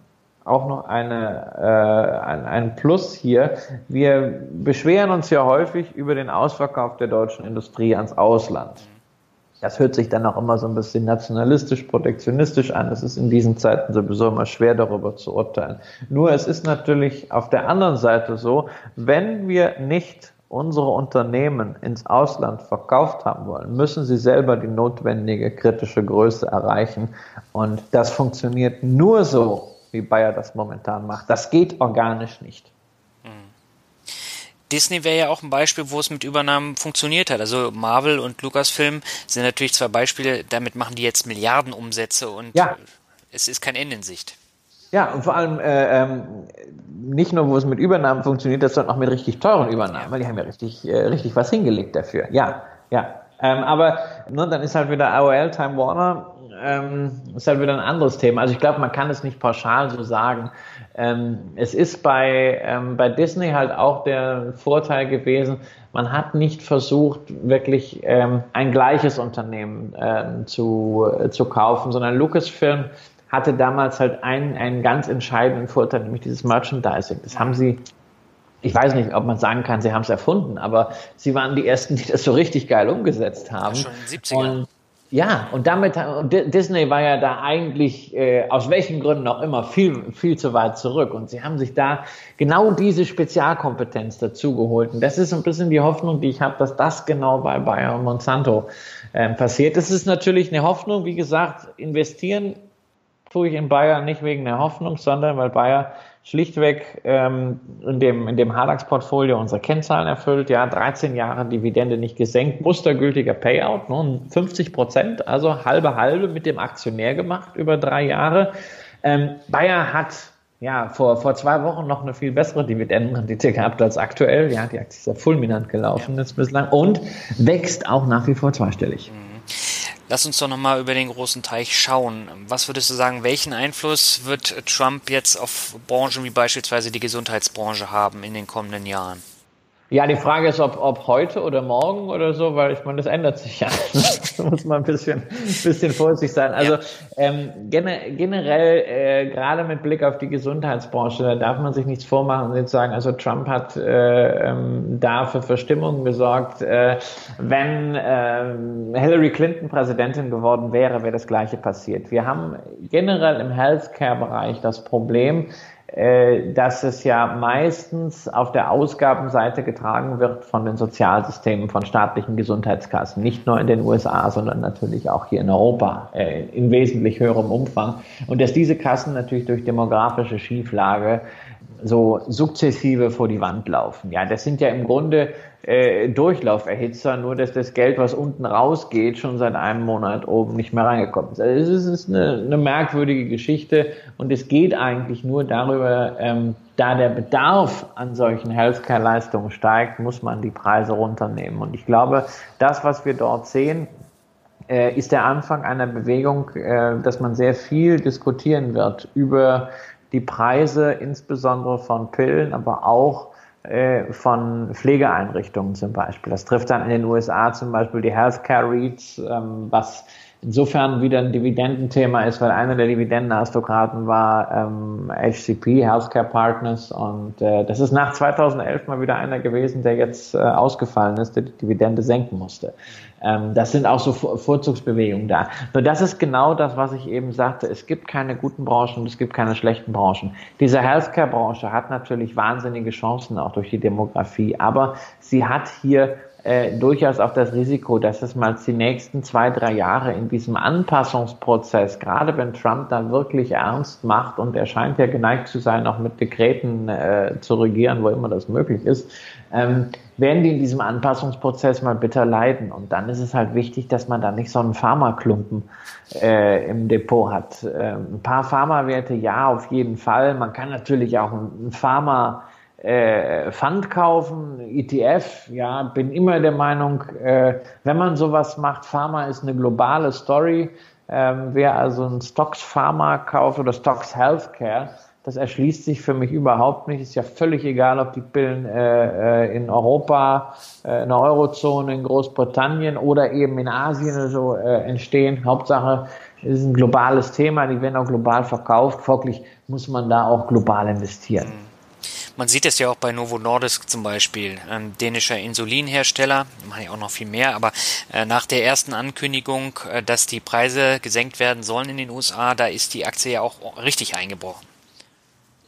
auch noch eine, äh, ein, ein Plus hier. Wir beschweren uns ja häufig über den Ausverkauf der deutschen Industrie ans Ausland. Das hört sich dann auch immer so ein bisschen nationalistisch, protektionistisch an. Es ist in diesen Zeiten sowieso immer schwer darüber zu urteilen. Nur es ist natürlich auf der anderen Seite so, wenn wir nicht unsere Unternehmen ins Ausland verkauft haben wollen, müssen sie selber die notwendige kritische Größe erreichen. Und das funktioniert nur so, wie Bayer das momentan macht. Das geht organisch nicht. Disney wäre ja auch ein Beispiel, wo es mit Übernahmen funktioniert hat. Also Marvel und Lucasfilm sind natürlich zwei Beispiele, damit machen die jetzt Milliardenumsätze und ja. es ist kein Ende in Sicht. Ja, und vor allem äh, ähm, nicht nur, wo es mit Übernahmen funktioniert, sondern auch mit richtig teuren Übernahmen, weil die haben ja richtig, äh, richtig was hingelegt dafür. Ja, ja. Ähm, aber ne, dann ist halt wieder AOL, Time Warner, ähm, ist halt wieder ein anderes Thema. Also ich glaube, man kann es nicht pauschal so sagen. Ähm, es ist bei, ähm, bei Disney halt auch der Vorteil gewesen, man hat nicht versucht, wirklich ähm, ein gleiches Unternehmen ähm, zu, äh, zu kaufen, sondern Lucasfilm hatte damals halt einen, einen ganz entscheidenden Vorteil, nämlich dieses Merchandising. Das haben sie, ich weiß nicht, ob man sagen kann, sie haben es erfunden, aber sie waren die Ersten, die das so richtig geil umgesetzt haben. Schon in den 70ern. Und ja, und damit, und Disney war ja da eigentlich, äh, aus welchen Gründen auch immer, viel, viel zu weit zurück. Und sie haben sich da genau diese Spezialkompetenz dazugeholt. Und das ist ein bisschen die Hoffnung, die ich habe, dass das genau bei Bayer und Monsanto äh, passiert. Das ist natürlich eine Hoffnung, wie gesagt, investieren tue ich in Bayern nicht wegen der Hoffnung, sondern weil Bayer schlichtweg ähm, in dem, in dem Hardax-Portfolio unsere Kennzahlen erfüllt. Ja, 13 Jahre Dividende nicht gesenkt, mustergültiger Payout, nun 50 Prozent, also halbe halbe mit dem Aktionär gemacht über drei Jahre. Ähm, Bayer hat ja, vor, vor zwei Wochen noch eine viel bessere Dividendenrendite gehabt als aktuell. Ja, die Aktie ist ja fulminant gelaufen jetzt bislang und wächst auch nach wie vor zweistellig. Lass uns doch nochmal über den großen Teich schauen. Was würdest du sagen, welchen Einfluss wird Trump jetzt auf Branchen wie beispielsweise die Gesundheitsbranche haben in den kommenden Jahren? Ja, die Frage ist, ob, ob heute oder morgen oder so, weil ich meine, das ändert sich ja. da muss man ein bisschen, bisschen vorsichtig sein. Also ähm, generell, äh, gerade mit Blick auf die Gesundheitsbranche, da darf man sich nichts vormachen und jetzt sagen, also Trump hat äh, ähm, da für Verstimmung gesorgt. Äh, wenn äh, Hillary Clinton Präsidentin geworden wäre, wäre das Gleiche passiert. Wir haben generell im Healthcare-Bereich das Problem, dass es ja meistens auf der Ausgabenseite getragen wird von den Sozialsystemen, von staatlichen Gesundheitskassen, nicht nur in den USA, sondern natürlich auch hier in Europa äh, in wesentlich höherem Umfang. Und dass diese Kassen natürlich durch demografische Schieflage so sukzessive vor die Wand laufen. Ja, das sind ja im Grunde äh, Durchlauferhitzer, nur dass das Geld, was unten rausgeht, schon seit einem Monat oben nicht mehr reingekommen ist. Also es ist eine, eine merkwürdige Geschichte und es geht eigentlich nur darüber, ähm, da der Bedarf an solchen Healthcare-Leistungen steigt, muss man die Preise runternehmen. Und ich glaube, das, was wir dort sehen, äh, ist der Anfang einer Bewegung, äh, dass man sehr viel diskutieren wird über die Preise, insbesondere von Pillen, aber auch von Pflegeeinrichtungen zum Beispiel. Das trifft dann in den USA zum Beispiel die Healthcare REITs, ähm, was insofern wieder ein Dividendenthema ist, weil einer der Dividendenaristokraten war ähm, HCP, Healthcare Partners, und äh, das ist nach 2011 mal wieder einer gewesen, der jetzt äh, ausgefallen ist, der die Dividende senken musste. Ähm, das sind auch so Vorzugsbewegungen da. Nur das ist genau das, was ich eben sagte. Es gibt keine guten Branchen und es gibt keine schlechten Branchen. Diese Healthcare-Branche hat natürlich wahnsinnige Chancen auch durch die Demografie, aber sie hat hier äh, durchaus auch das Risiko, dass es mal die nächsten zwei, drei Jahre in diesem Anpassungsprozess, gerade wenn Trump da wirklich ernst macht und er scheint ja geneigt zu sein, auch mit Dekreten äh, zu regieren, wo immer das möglich ist, ähm, werden die in diesem Anpassungsprozess mal bitter leiden. Und dann ist es halt wichtig, dass man da nicht so einen Pharmaklumpen äh, im Depot hat. Ähm, ein paar Pharmawerte, ja, auf jeden Fall. Man kann natürlich auch ein Pharma äh, Fund kaufen, ETF, ja, bin immer der Meinung, äh, wenn man sowas macht, Pharma ist eine globale Story. Ähm, wer also ein Stocks Pharma kauft oder Stocks Healthcare, das erschließt sich für mich überhaupt nicht. Ist ja völlig egal, ob die Pillen äh, äh in Europa, äh, in der Eurozone, in Großbritannien oder eben in Asien oder so äh, entstehen. Hauptsache, es ist ein globales Thema, die werden auch global verkauft. Folglich muss man da auch global investieren. Mhm. Man sieht es ja auch bei Novo Nordisk zum Beispiel, ein dänischer Insulinhersteller, machen ja auch noch viel mehr, aber äh, nach der ersten Ankündigung, äh, dass die Preise gesenkt werden sollen in den USA, da ist die Aktie ja auch richtig eingebrochen.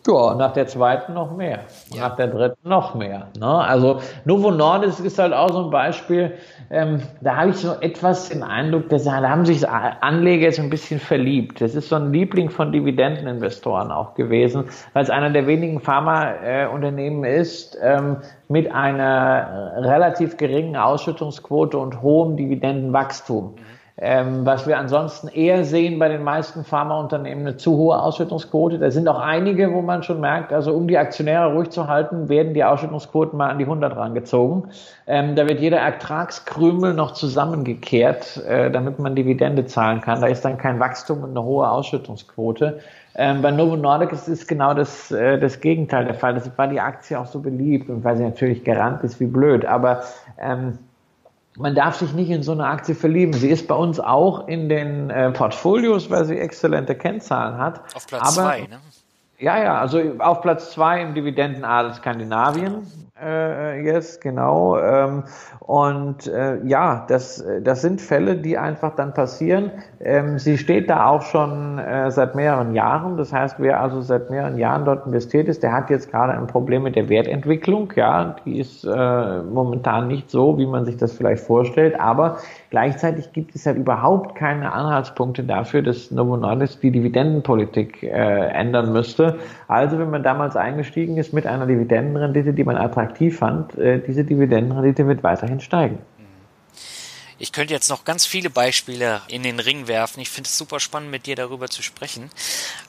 Ja, nach der zweiten noch mehr. Ja. Nach der dritten noch mehr. Ne? Also Novo Nordisk ist halt auch so ein Beispiel, ähm, da habe ich so etwas den Eindruck, dass, da haben sich Anleger jetzt ein bisschen verliebt. Das ist so ein Liebling von Dividendeninvestoren auch gewesen, weil es einer der wenigen Pharmaunternehmen äh, ist ähm, mit einer relativ geringen Ausschüttungsquote und hohem Dividendenwachstum. Mhm ähm, was wir ansonsten eher sehen bei den meisten Pharmaunternehmen, eine zu hohe Ausschüttungsquote. Da sind auch einige, wo man schon merkt, also um die Aktionäre ruhig zu halten, werden die Ausschüttungsquoten mal an die 100 rangezogen. Ähm, da wird jeder Ertragskrümel noch zusammengekehrt, äh, damit man Dividende zahlen kann. Da ist dann kein Wachstum und eine hohe Ausschüttungsquote. Ähm, bei Novo Nordisk ist, ist genau das, äh, das Gegenteil der Fall. Das war die Aktie auch so beliebt weil sie natürlich garant ist wie blöd. Aber ähm, man darf sich nicht in so eine Aktie verlieben. Sie ist bei uns auch in den äh, Portfolios, weil sie exzellente Kennzahlen hat. Auf Platz zwei, ne? Ja, ja, also auf Platz zwei im Dividendenadel Skandinavien. Äh, yes, genau. Ähm, und äh, ja, das, das sind Fälle, die einfach dann passieren. Ähm, sie steht da auch schon äh, seit mehreren Jahren. Das heißt, wer also seit mehreren Jahren dort investiert ist, der hat jetzt gerade ein Problem mit der Wertentwicklung. Ja, die ist äh, momentan nicht so, wie man sich das vielleicht vorstellt. Aber gleichzeitig gibt es halt überhaupt keine Anhaltspunkte dafür, dass Novo Nordisk die Dividendenpolitik äh, ändern müsste. Also, wenn man damals eingestiegen ist mit einer Dividendenrendite, die man attraktiv attraktiv fand, äh, diese Dividendenrendite wird weiterhin steigen. Ich könnte jetzt noch ganz viele Beispiele in den Ring werfen. Ich finde es super spannend, mit dir darüber zu sprechen.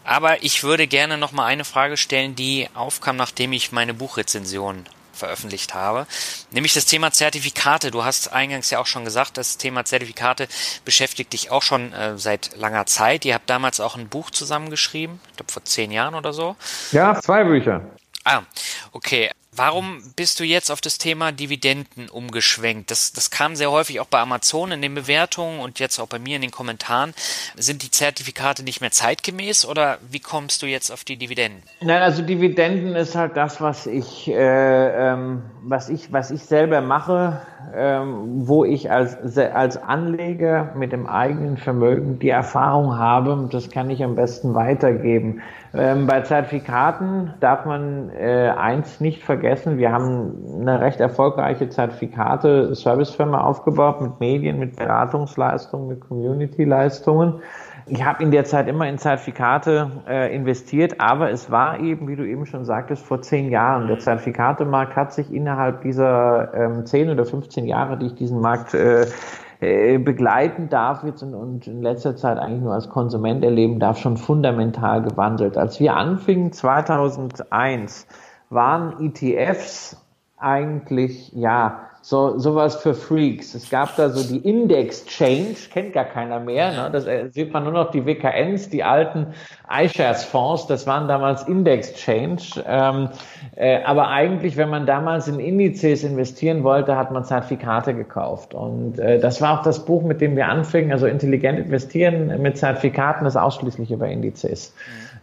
Aber ich würde gerne noch mal eine Frage stellen, die aufkam, nachdem ich meine Buchrezension veröffentlicht habe, nämlich das Thema Zertifikate. Du hast eingangs ja auch schon gesagt, das Thema Zertifikate beschäftigt dich auch schon äh, seit langer Zeit. Ihr habt damals auch ein Buch zusammengeschrieben, ich glaube vor zehn Jahren oder so. Ja, zwei Bücher. Ah, okay. Warum bist du jetzt auf das Thema Dividenden umgeschwenkt? Das, das kam sehr häufig auch bei Amazon in den Bewertungen und jetzt auch bei mir in den Kommentaren. Sind die Zertifikate nicht mehr zeitgemäß oder wie kommst du jetzt auf die Dividenden? Nein, also Dividenden ist halt das, was ich, äh, ähm, was ich, was ich selber mache, ähm, wo ich als, als Anleger mit dem eigenen Vermögen die Erfahrung habe. Das kann ich am besten weitergeben. Ähm, bei Zertifikaten darf man äh, eins nicht vergessen. Wir haben eine recht erfolgreiche Zertifikate-Servicefirma aufgebaut mit Medien, mit Beratungsleistungen, mit Community-Leistungen. Ich habe in der Zeit immer in Zertifikate äh, investiert, aber es war eben, wie du eben schon sagtest, vor zehn Jahren. Der Zertifikatemarkt hat sich innerhalb dieser ähm, zehn oder 15 Jahre, die ich diesen Markt äh, begleiten darf jetzt und, und in letzter Zeit eigentlich nur als Konsument erleben darf, schon fundamental gewandelt. Als wir anfingen 2001, waren ETFs eigentlich, ja, so sowas für Freaks. Es gab da so die Index Change, kennt gar keiner mehr. Ne? Das äh, sieht man nur noch die WKNs, die alten iShares Fonds. Das waren damals Index Change. Ähm, äh, aber eigentlich, wenn man damals in Indizes investieren wollte, hat man Zertifikate gekauft. Und äh, das war auch das Buch, mit dem wir anfingen. Also intelligent investieren mit Zertifikaten ist ausschließlich über Indizes.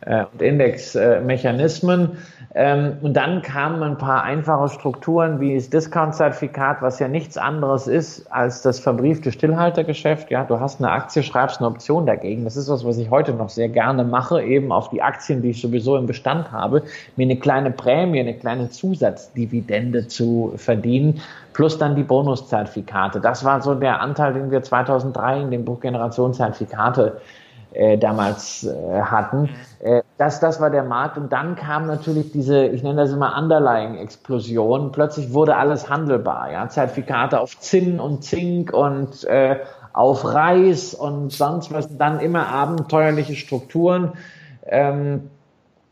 Mhm. Äh, und Indexmechanismen. Ähm, und dann kamen ein paar einfache Strukturen wie das Discount-Zertifikat, was ja nichts anderes ist als das verbriefte Stillhaltergeschäft. Ja, du hast eine Aktie, schreibst eine Option dagegen. Das ist was, was ich heute noch sehr gerne mache, eben auf die Aktien, die ich sowieso im Bestand habe, mir eine kleine Prämie, eine kleine Zusatzdividende zu verdienen, plus dann die Bonuszertifikate. Das war so der Anteil, den wir 2003 in dem Buch Generation Zertifikate äh, damals äh, hatten. Mhm. Äh, das, das war der Markt. Und dann kam natürlich diese, ich nenne das immer Underlying-Explosion. Plötzlich wurde alles handelbar. Ja? Zertifikate auf Zinn und Zink und äh, auf Reis und sonst was. Dann immer abenteuerliche Strukturen. Ähm,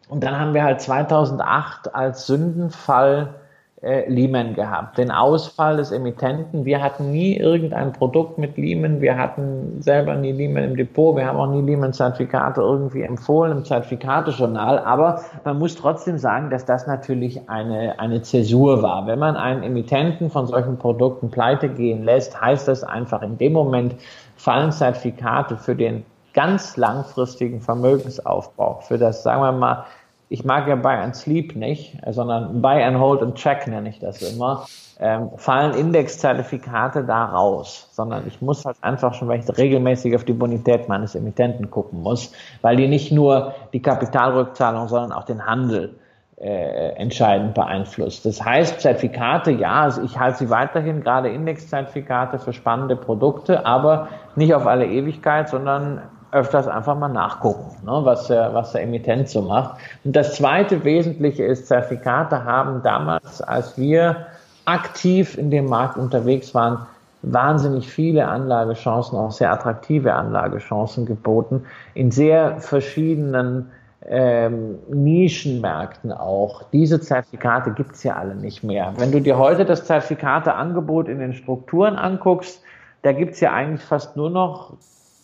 und dann haben wir halt 2008 als Sündenfall äh, Lehman gehabt. Den Ausfall des Emittenten. Wir hatten nie irgendein Produkt mit Lehman. Wir hatten selber nie Lehman im Depot. Wir haben auch nie Lehman-Zertifikate irgendwie empfohlen im Zertifikatejournal. Aber man muss trotzdem sagen, dass das natürlich eine, eine Zäsur war. Wenn man einen Emittenten von solchen Produkten pleite gehen lässt, heißt das einfach, in dem Moment fallen Zertifikate für den ganz langfristigen Vermögensaufbau, für das, sagen wir mal, ich mag ja Buy and Sleep nicht, sondern Buy and Hold and Check nenne ich das immer, ähm, fallen Indexzertifikate da raus, sondern ich muss halt einfach schon, weil ich regelmäßig auf die Bonität meines Emittenten gucken muss, weil die nicht nur die Kapitalrückzahlung, sondern auch den Handel äh, entscheidend beeinflusst. Das heißt, Zertifikate, ja, also ich halte sie weiterhin, gerade Indexzertifikate für spannende Produkte, aber nicht auf alle Ewigkeit, sondern öfters einfach mal nachgucken, ne, was, der, was der Emittent so macht. Und das zweite Wesentliche ist, Zertifikate haben damals, als wir aktiv in dem Markt unterwegs waren, wahnsinnig viele Anlagechancen, auch sehr attraktive Anlagechancen geboten, in sehr verschiedenen ähm, Nischenmärkten auch. Diese Zertifikate gibt's ja alle nicht mehr. Wenn du dir heute das Zertifikateangebot in den Strukturen anguckst, da gibt's ja eigentlich fast nur noch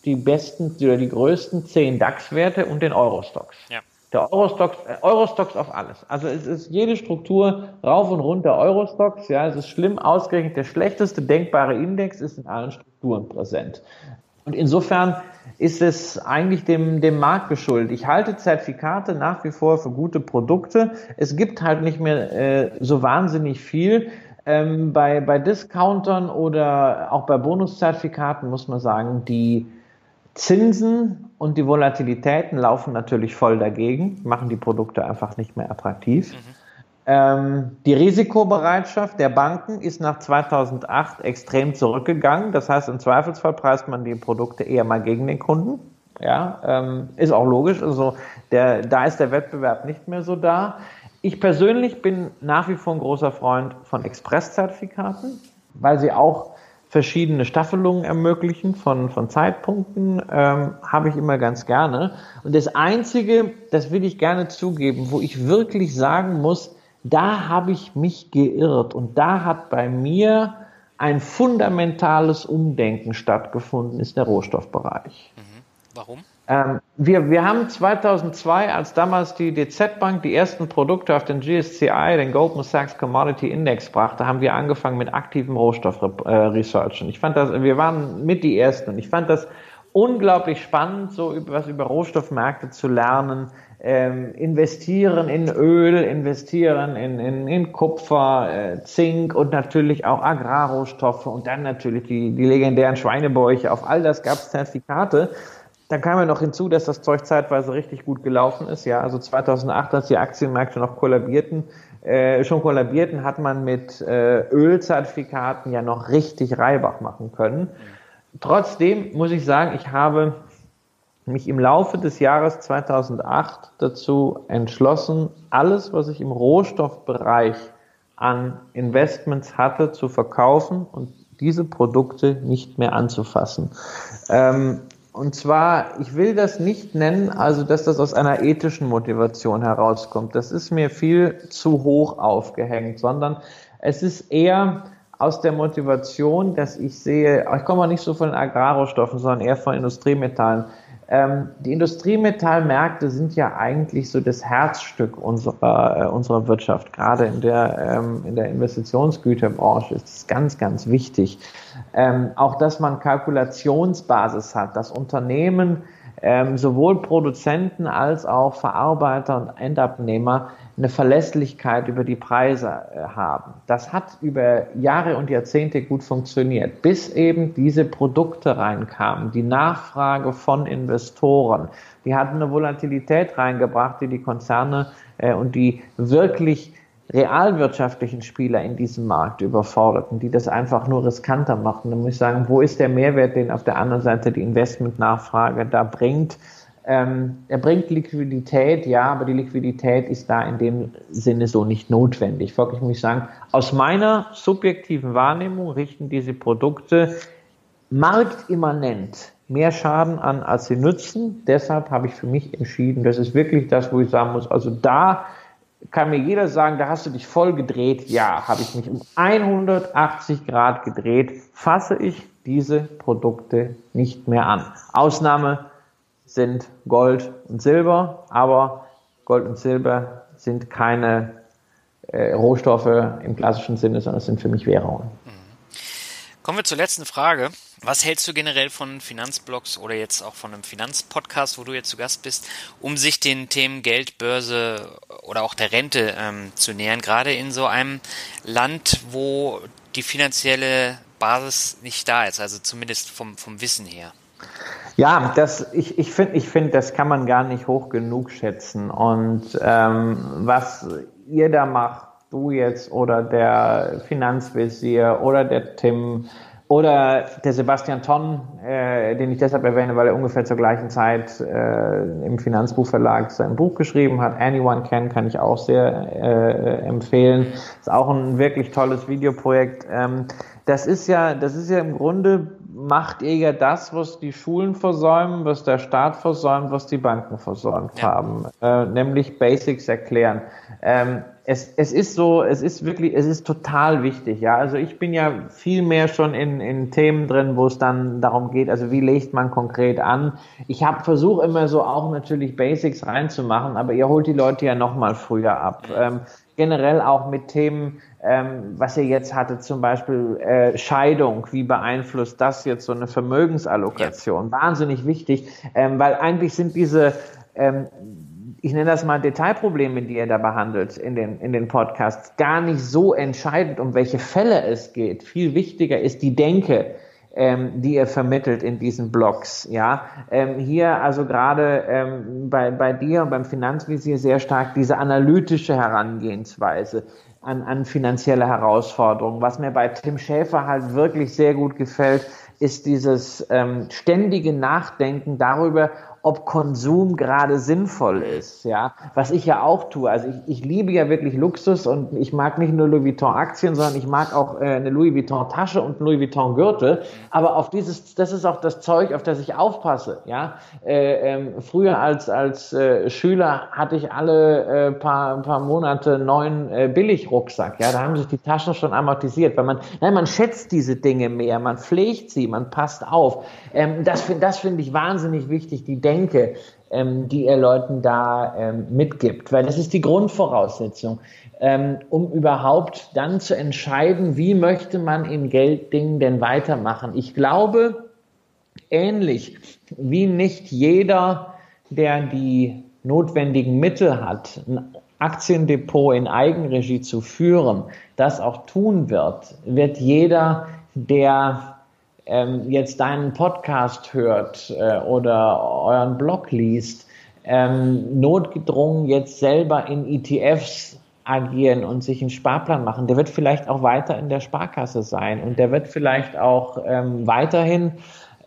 die besten oder die größten zehn DAX-Werte und den Eurostox. Ja. Der Eurostox, äh, Eurostox auf alles. Also es ist jede Struktur rauf und runter Eurostox. Ja, es ist schlimm ausgerechnet. Der schlechteste denkbare Index ist in allen Strukturen präsent. Und insofern ist es eigentlich dem, dem Markt geschuldet. Ich halte Zertifikate nach wie vor für gute Produkte. Es gibt halt nicht mehr äh, so wahnsinnig viel. Ähm, bei, bei Discountern oder auch bei Bonuszertifikaten muss man sagen, die Zinsen und die Volatilitäten laufen natürlich voll dagegen, machen die Produkte einfach nicht mehr attraktiv. Mhm. Ähm, die Risikobereitschaft der Banken ist nach 2008 extrem zurückgegangen. Das heißt, im Zweifelsfall preist man die Produkte eher mal gegen den Kunden. Ja, ähm, ist auch logisch. Also der, da ist der Wettbewerb nicht mehr so da. Ich persönlich bin nach wie vor ein großer Freund von Express-Zertifikaten, weil sie auch verschiedene Staffelungen ermöglichen von, von Zeitpunkten, ähm, habe ich immer ganz gerne. Und das Einzige, das will ich gerne zugeben, wo ich wirklich sagen muss, da habe ich mich geirrt und da hat bei mir ein fundamentales Umdenken stattgefunden, ist der Rohstoffbereich. Mhm. Warum? Ähm, wir, wir haben 2002, als damals die DZ Bank die ersten Produkte auf den GSCI, den Goldman Sachs Commodity Index brachte, haben wir angefangen mit aktivem Rohstoffresearch. Und ich fand das, wir waren mit die ersten. Ich fand das unglaublich spannend, so über, was über Rohstoffmärkte zu lernen. Ähm, investieren in Öl, investieren in, in, in Kupfer, äh, Zink und natürlich auch Agrarrohstoffe und dann natürlich die, die legendären Schweinebäuche. Auf all das gab es Zertifikate. Dann kam ja noch hinzu, dass das Zeug zeitweise richtig gut gelaufen ist. Ja, also 2008, als die Aktienmärkte noch kollabierten, äh, schon kollabierten, hat man mit äh, Ölzertifikaten ja noch richtig Reibach machen können. Trotzdem muss ich sagen, ich habe mich im Laufe des Jahres 2008 dazu entschlossen, alles, was ich im Rohstoffbereich an Investments hatte, zu verkaufen und diese Produkte nicht mehr anzufassen. Ähm, und zwar, ich will das nicht nennen, also dass das aus einer ethischen Motivation herauskommt. Das ist mir viel zu hoch aufgehängt, sondern es ist eher aus der Motivation, dass ich sehe, ich komme auch nicht so von den Agrarrohstoffen, sondern eher von Industriemetallen. Ähm, die Industriemetallmärkte sind ja eigentlich so das Herzstück unserer, äh, unserer Wirtschaft. Gerade in der, ähm, in der Investitionsgüterbranche ist es ganz, ganz wichtig. Ähm, auch, dass man Kalkulationsbasis hat, dass Unternehmen ähm, sowohl Produzenten als auch Verarbeiter und Endabnehmer eine Verlässlichkeit über die Preise äh, haben. Das hat über Jahre und Jahrzehnte gut funktioniert, bis eben diese Produkte reinkamen, die Nachfrage von Investoren. Die hatten eine Volatilität reingebracht, die die Konzerne äh, und die wirklich realwirtschaftlichen Spieler in diesem Markt überforderten, die das einfach nur riskanter machten. Da muss ich sagen, wo ist der Mehrwert, den auf der anderen Seite die Investmentnachfrage da bringt? Ähm, er bringt Liquidität, ja, aber die Liquidität ist da in dem Sinne so nicht notwendig. Folglich muss ich sagen, aus meiner subjektiven Wahrnehmung richten diese Produkte marktimmanent mehr Schaden an, als sie nützen. Deshalb habe ich für mich entschieden, das ist wirklich das, wo ich sagen muss, also da kann mir jeder sagen, da hast du dich voll gedreht. Ja, habe ich mich um 180 Grad gedreht, fasse ich diese Produkte nicht mehr an. Ausnahme sind Gold und Silber, aber Gold und Silber sind keine äh, Rohstoffe im klassischen Sinne, sondern sind für mich Währungen. Kommen wir zur letzten Frage. Was hältst du generell von Finanzblogs oder jetzt auch von einem Finanzpodcast, wo du jetzt zu Gast bist, um sich den Themen Geld, Börse oder auch der Rente ähm, zu nähern, gerade in so einem Land, wo die finanzielle Basis nicht da ist, also zumindest vom, vom Wissen her? Ja, das, ich, ich finde, ich find, das kann man gar nicht hoch genug schätzen. Und ähm, was ihr da macht, du jetzt oder der Finanzvisier oder der Tim oder der Sebastian Tonn, äh, den ich deshalb erwähne, weil er ungefähr zur gleichen Zeit äh, im Finanzbuchverlag sein Buch geschrieben hat. Anyone Can kann ich auch sehr äh, empfehlen. Ist auch ein wirklich tolles Videoprojekt. Ähm, das ist ja, das ist ja im Grunde macht ihr ja das, was die Schulen versäumen, was der Staat versäumt, was die Banken versäumt ja. haben, äh, nämlich Basics erklären. Ähm, es, es ist so, es ist wirklich, es ist total wichtig, ja. Also ich bin ja viel mehr schon in, in Themen drin, wo es dann darum geht, also wie legt man konkret an. Ich habe versuche immer so auch natürlich Basics reinzumachen, aber ihr holt die Leute ja noch mal früher ab. Ähm, generell auch mit Themen, ähm, was ihr jetzt hattet, zum Beispiel äh, Scheidung, wie beeinflusst das jetzt so eine Vermögensallokation? Ja. Wahnsinnig wichtig, ähm, weil eigentlich sind diese, ähm, ich nenne das mal Detailprobleme, die ihr da behandelt in den, in den Podcasts, gar nicht so entscheidend, um welche Fälle es geht. Viel wichtiger ist die Denke, ähm, die ihr vermittelt in diesen Blogs. Ja, ähm, hier also gerade ähm, bei, bei dir und beim Finanzvisier sehr stark diese analytische Herangehensweise an, an finanzielle Herausforderungen. Was mir bei Tim Schäfer halt wirklich sehr gut gefällt, ist dieses ähm, ständige Nachdenken darüber, ob Konsum gerade sinnvoll ist, ja, was ich ja auch tue. Also ich, ich liebe ja wirklich Luxus und ich mag nicht nur Louis Vuitton Aktien, sondern ich mag auch äh, eine Louis Vuitton Tasche und Louis Vuitton Gürtel. Aber auf dieses, das ist auch das Zeug, auf das ich aufpasse, ja. Äh, ähm, früher als als äh, Schüler hatte ich alle äh, paar paar Monate neuen äh, Billigrucksack, ja. Da haben sich die Taschen schon amortisiert, weil man, nein, man schätzt diese Dinge mehr, man pflegt sie, man passt auf. Ähm, das das finde ich wahnsinnig wichtig. Die Denke, ähm, die er Leuten da ähm, mitgibt, weil das ist die Grundvoraussetzung, ähm, um überhaupt dann zu entscheiden, wie möchte man in Gelddingen denn weitermachen. Ich glaube, ähnlich wie nicht jeder, der die notwendigen Mittel hat, ein Aktiendepot in Eigenregie zu führen, das auch tun wird, wird jeder, der ähm, jetzt deinen Podcast hört äh, oder euren Blog liest, ähm, notgedrungen jetzt selber in ETFs agieren und sich einen Sparplan machen, der wird vielleicht auch weiter in der Sparkasse sein und der wird vielleicht auch ähm, weiterhin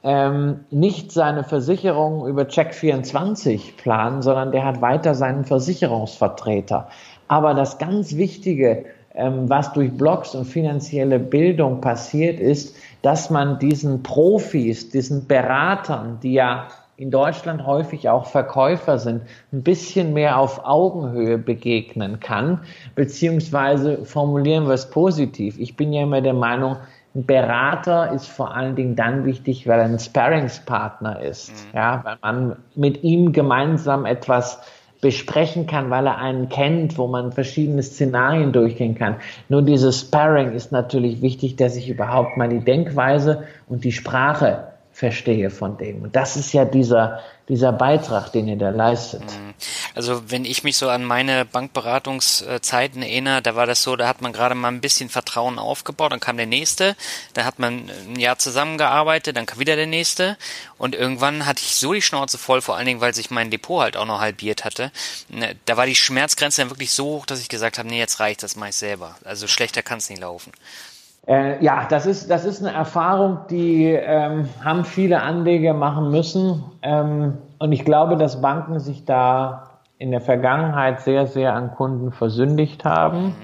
ähm, nicht seine Versicherung über Check24 planen, sondern der hat weiter seinen Versicherungsvertreter. Aber das ganz Wichtige, ähm, was durch Blogs und finanzielle Bildung passiert ist, dass man diesen Profis, diesen Beratern, die ja in Deutschland häufig auch Verkäufer sind, ein bisschen mehr auf Augenhöhe begegnen kann, beziehungsweise formulieren wir es positiv. Ich bin ja immer der Meinung, ein Berater ist vor allen Dingen dann wichtig, weil er ein Sparringspartner ist, mhm. ja, weil man mit ihm gemeinsam etwas besprechen kann, weil er einen kennt, wo man verschiedene Szenarien durchgehen kann. Nur dieses Sparring ist natürlich wichtig, dass ich überhaupt mal die Denkweise und die Sprache verstehe von dem. Und das ist ja dieser, dieser Beitrag, den ihr da leistet. Mhm. Also wenn ich mich so an meine Bankberatungszeiten erinnere, da war das so, da hat man gerade mal ein bisschen Vertrauen aufgebaut, dann kam der nächste, da hat man ein Jahr zusammengearbeitet, dann kam wieder der nächste und irgendwann hatte ich so die Schnauze voll, vor allen Dingen, weil sich mein Depot halt auch noch halbiert hatte. Ne, da war die Schmerzgrenze dann wirklich so hoch, dass ich gesagt habe, nee, jetzt reicht das meist selber. Also schlechter kann es nicht laufen. Äh, ja, das ist, das ist eine Erfahrung, die ähm, haben viele Anleger machen müssen. Ähm, und ich glaube, dass Banken sich da in der Vergangenheit sehr, sehr an Kunden versündigt haben.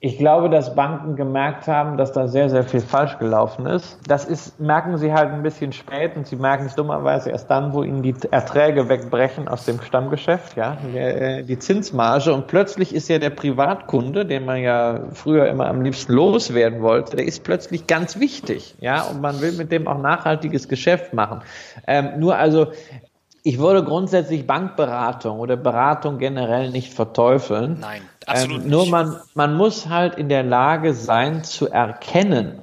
Ich glaube, dass Banken gemerkt haben, dass da sehr, sehr viel falsch gelaufen ist. Das ist, merken sie halt ein bisschen spät und sie merken es dummerweise erst dann, wo ihnen die Erträge wegbrechen aus dem Stammgeschäft, ja, äh, die Zinsmarge und plötzlich ist ja der Privatkunde, den man ja früher immer am liebsten loswerden wollte, der ist plötzlich ganz wichtig, ja, und man will mit dem auch nachhaltiges Geschäft machen. Ähm, nur also, ich würde grundsätzlich Bankberatung oder Beratung generell nicht verteufeln. Nein, absolut ähm, nur nicht. man, man muss halt in der Lage sein zu erkennen,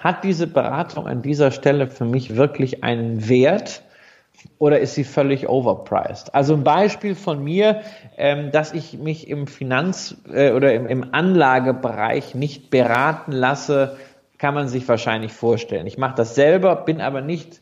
hat diese Beratung an dieser Stelle für mich wirklich einen Wert oder ist sie völlig overpriced? Also ein Beispiel von mir, ähm, dass ich mich im Finanz- äh, oder im, im Anlagebereich nicht beraten lasse, kann man sich wahrscheinlich vorstellen. Ich mache das selber, bin aber nicht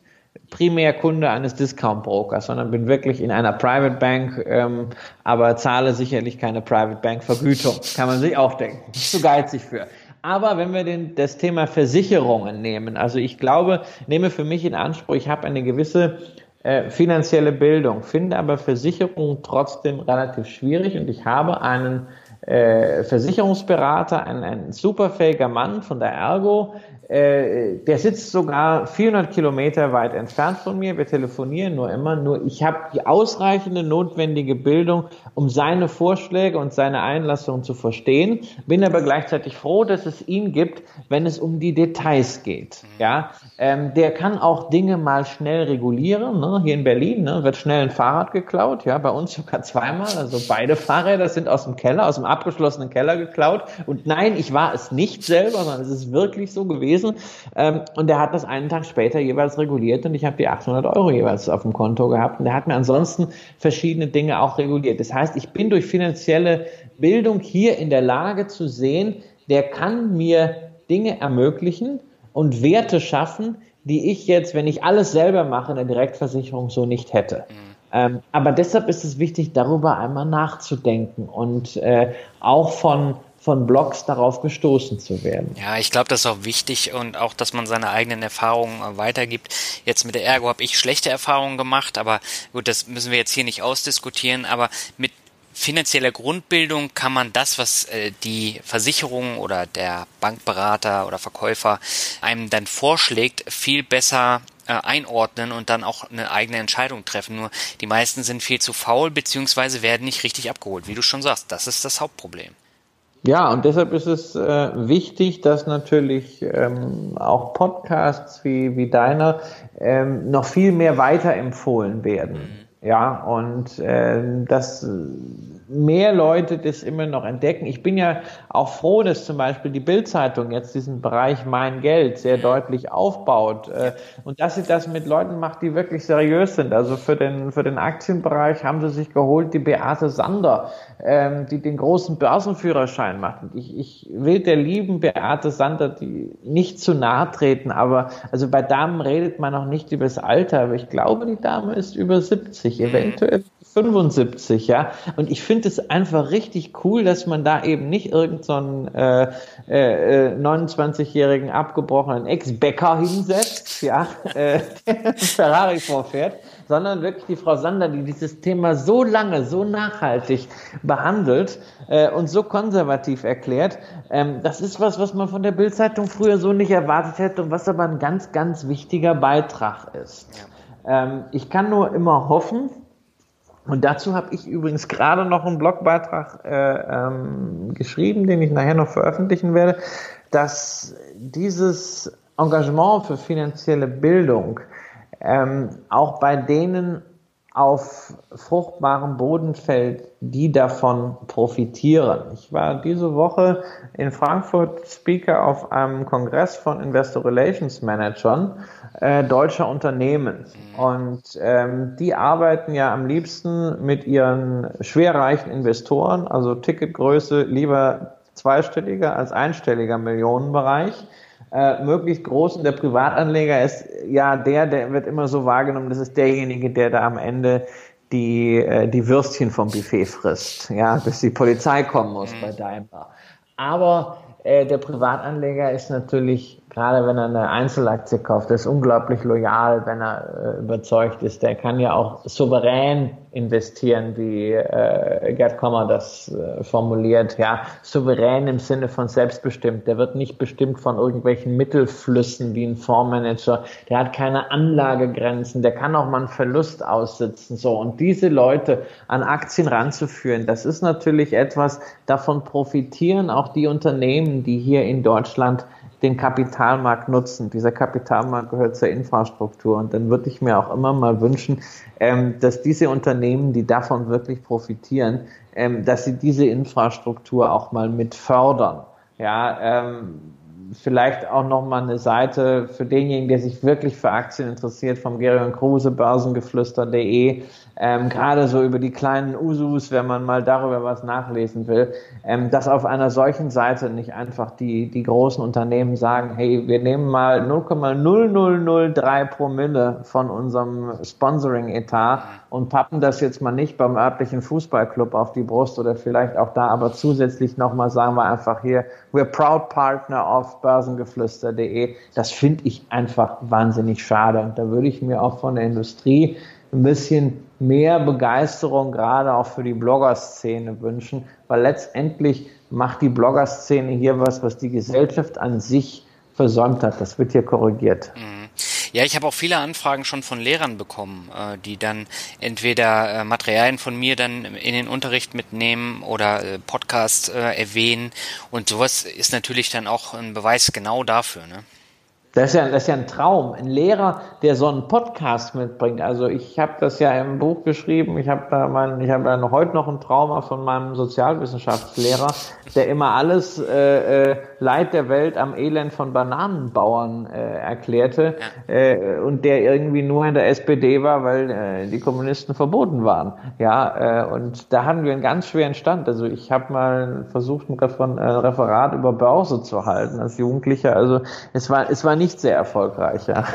primär Kunde eines Discount Brokers, sondern bin wirklich in einer Private Bank, ähm, aber zahle sicherlich keine Private Bank Vergütung. Kann man sich auch denken. Zu geizig für. Aber wenn wir den, das Thema Versicherungen nehmen, also ich glaube, nehme für mich in Anspruch, ich habe eine gewisse äh, finanzielle Bildung, finde aber Versicherungen trotzdem relativ schwierig und ich habe einen äh, Versicherungsberater, ein, ein superfähiger Mann von der Ergo, äh, der sitzt sogar 400 Kilometer weit entfernt von mir. Wir telefonieren nur immer. Nur ich habe die ausreichende notwendige Bildung, um seine Vorschläge und seine Einlassungen zu verstehen. Bin aber gleichzeitig froh, dass es ihn gibt, wenn es um die Details geht. Ja, ähm, der kann auch Dinge mal schnell regulieren. Ne? Hier in Berlin ne, wird schnell ein Fahrrad geklaut. Ja, bei uns sogar zweimal. Also beide Fahrräder sind aus dem Keller, aus dem abgeschlossenen Keller geklaut. Und nein, ich war es nicht selber, sondern es ist wirklich so gewesen gewesen. Ähm, und der hat das einen Tag später jeweils reguliert und ich habe die 800 Euro jeweils auf dem Konto gehabt. Und der hat mir ansonsten verschiedene Dinge auch reguliert. Das heißt, ich bin durch finanzielle Bildung hier in der Lage zu sehen, der kann mir Dinge ermöglichen und Werte schaffen, die ich jetzt, wenn ich alles selber mache, in der Direktversicherung so nicht hätte. Mhm. Ähm, aber deshalb ist es wichtig, darüber einmal nachzudenken und äh, auch von von Blogs darauf gestoßen zu werden. Ja, ich glaube, das ist auch wichtig und auch, dass man seine eigenen Erfahrungen äh, weitergibt. Jetzt mit der Ergo habe ich schlechte Erfahrungen gemacht, aber gut, das müssen wir jetzt hier nicht ausdiskutieren, aber mit finanzieller Grundbildung kann man das, was äh, die Versicherung oder der Bankberater oder Verkäufer einem dann vorschlägt, viel besser äh, einordnen und dann auch eine eigene Entscheidung treffen. Nur die meisten sind viel zu faul beziehungsweise werden nicht richtig abgeholt. Wie du schon sagst, das ist das Hauptproblem. Ja, und deshalb ist es äh, wichtig, dass natürlich ähm, auch Podcasts wie, wie deiner ähm, noch viel mehr weiterempfohlen werden. Mhm. Ja, und äh, dass mehr Leute das immer noch entdecken. Ich bin ja auch froh, dass zum Beispiel die Bildzeitung jetzt diesen Bereich Mein Geld sehr deutlich aufbaut äh, und dass sie das mit Leuten macht, die wirklich seriös sind. Also für den, für den Aktienbereich haben sie sich geholt die Beate Sander, ähm, die den großen Börsenführerschein macht. Ich, ich will der lieben Beate Sander die nicht zu nahe treten, aber also bei Damen redet man noch nicht über das Alter, aber ich glaube, die Dame ist über 70, eventuell 75, ja. Und ich finde es einfach richtig cool, dass man da eben nicht irgendeinen so äh, äh, 29-jährigen abgebrochenen Ex-Bäcker hinsetzt, ja, äh, der Ferrari vorfährt, sondern wirklich die Frau Sander, die dieses Thema so lange, so nachhaltig behandelt äh, und so konservativ erklärt. Ähm, das ist was, was man von der Bildzeitung früher so nicht erwartet hätte und was aber ein ganz, ganz wichtiger Beitrag ist. Ähm, ich kann nur immer hoffen, und dazu habe ich übrigens gerade noch einen Blogbeitrag äh, ähm, geschrieben, den ich nachher noch veröffentlichen werde, dass dieses Engagement für finanzielle Bildung ähm, auch bei denen auf fruchtbarem Boden fällt, die davon profitieren. Ich war diese Woche in Frankfurt Speaker auf einem Kongress von Investor Relations Managern äh, deutscher Unternehmen. Und ähm, die arbeiten ja am liebsten mit ihren schwerreichen Investoren, also Ticketgröße lieber zweistelliger als einstelliger Millionenbereich äh, möglichst groß und der Privatanleger ist ja der, der wird immer so wahrgenommen, das ist derjenige, der da am Ende die, äh, die Würstchen vom Buffet frisst, ja, bis die Polizei kommen muss bei Daimler. Aber äh, der Privatanleger ist natürlich gerade wenn er eine Einzelaktie kauft, ist unglaublich loyal, wenn er äh, überzeugt ist. Der kann ja auch souverän investieren, wie äh, Gerd Kommer das äh, formuliert. Ja, souverän im Sinne von selbstbestimmt. Der wird nicht bestimmt von irgendwelchen Mittelflüssen wie ein Fondsmanager. Der hat keine Anlagegrenzen. Der kann auch mal einen Verlust aussitzen. So und diese Leute an Aktien ranzuführen, das ist natürlich etwas. Davon profitieren auch die Unternehmen, die hier in Deutschland den Kapitalmarkt nutzen. Dieser Kapitalmarkt gehört zur Infrastruktur. Und dann würde ich mir auch immer mal wünschen, ähm, dass diese Unternehmen, die davon wirklich profitieren, ähm, dass sie diese Infrastruktur auch mal mit fördern. Ja, ähm, vielleicht auch noch mal eine Seite für denjenigen, der sich wirklich für Aktien interessiert, vom Gerion Kruse, börsengeflüster.de ähm, gerade so über die kleinen Usus, wenn man mal darüber was nachlesen will, ähm, dass auf einer solchen Seite nicht einfach die, die großen Unternehmen sagen, hey, wir nehmen mal 0,0003 Promille von unserem Sponsoring-Etat und pappen das jetzt mal nicht beim örtlichen Fußballclub auf die Brust oder vielleicht auch da, aber zusätzlich nochmal sagen wir einfach hier, we're proud partner of börsengeflüster.de. Das finde ich einfach wahnsinnig schade und da würde ich mir auch von der Industrie ein bisschen mehr Begeisterung gerade auch für die Blogger-Szene wünschen, weil letztendlich macht die Blogger-Szene hier was, was die Gesellschaft an sich versäumt hat. Das wird hier korrigiert. Mhm. Ja, ich habe auch viele Anfragen schon von Lehrern bekommen, äh, die dann entweder äh, Materialien von mir dann in den Unterricht mitnehmen oder äh, Podcast erwähnen. Und sowas ist natürlich dann auch ein Beweis genau dafür. Ne? Das ist, ja, das ist ja ein Traum. Ein Lehrer, der so einen Podcast mitbringt. Also ich habe das ja im Buch geschrieben. Ich habe da mein, ich habe da heute noch ein Trauma von meinem Sozialwissenschaftslehrer, der immer alles äh, äh, Leid der Welt am Elend von Bananenbauern äh, erklärte äh, und der irgendwie nur in der SPD war, weil äh, die Kommunisten verboten waren. Ja, äh, und da hatten wir einen ganz schweren Stand. Also ich habe mal versucht, ein Referat über Börse zu halten als Jugendlicher. Also es war es war nicht nicht sehr erfolgreich, ja.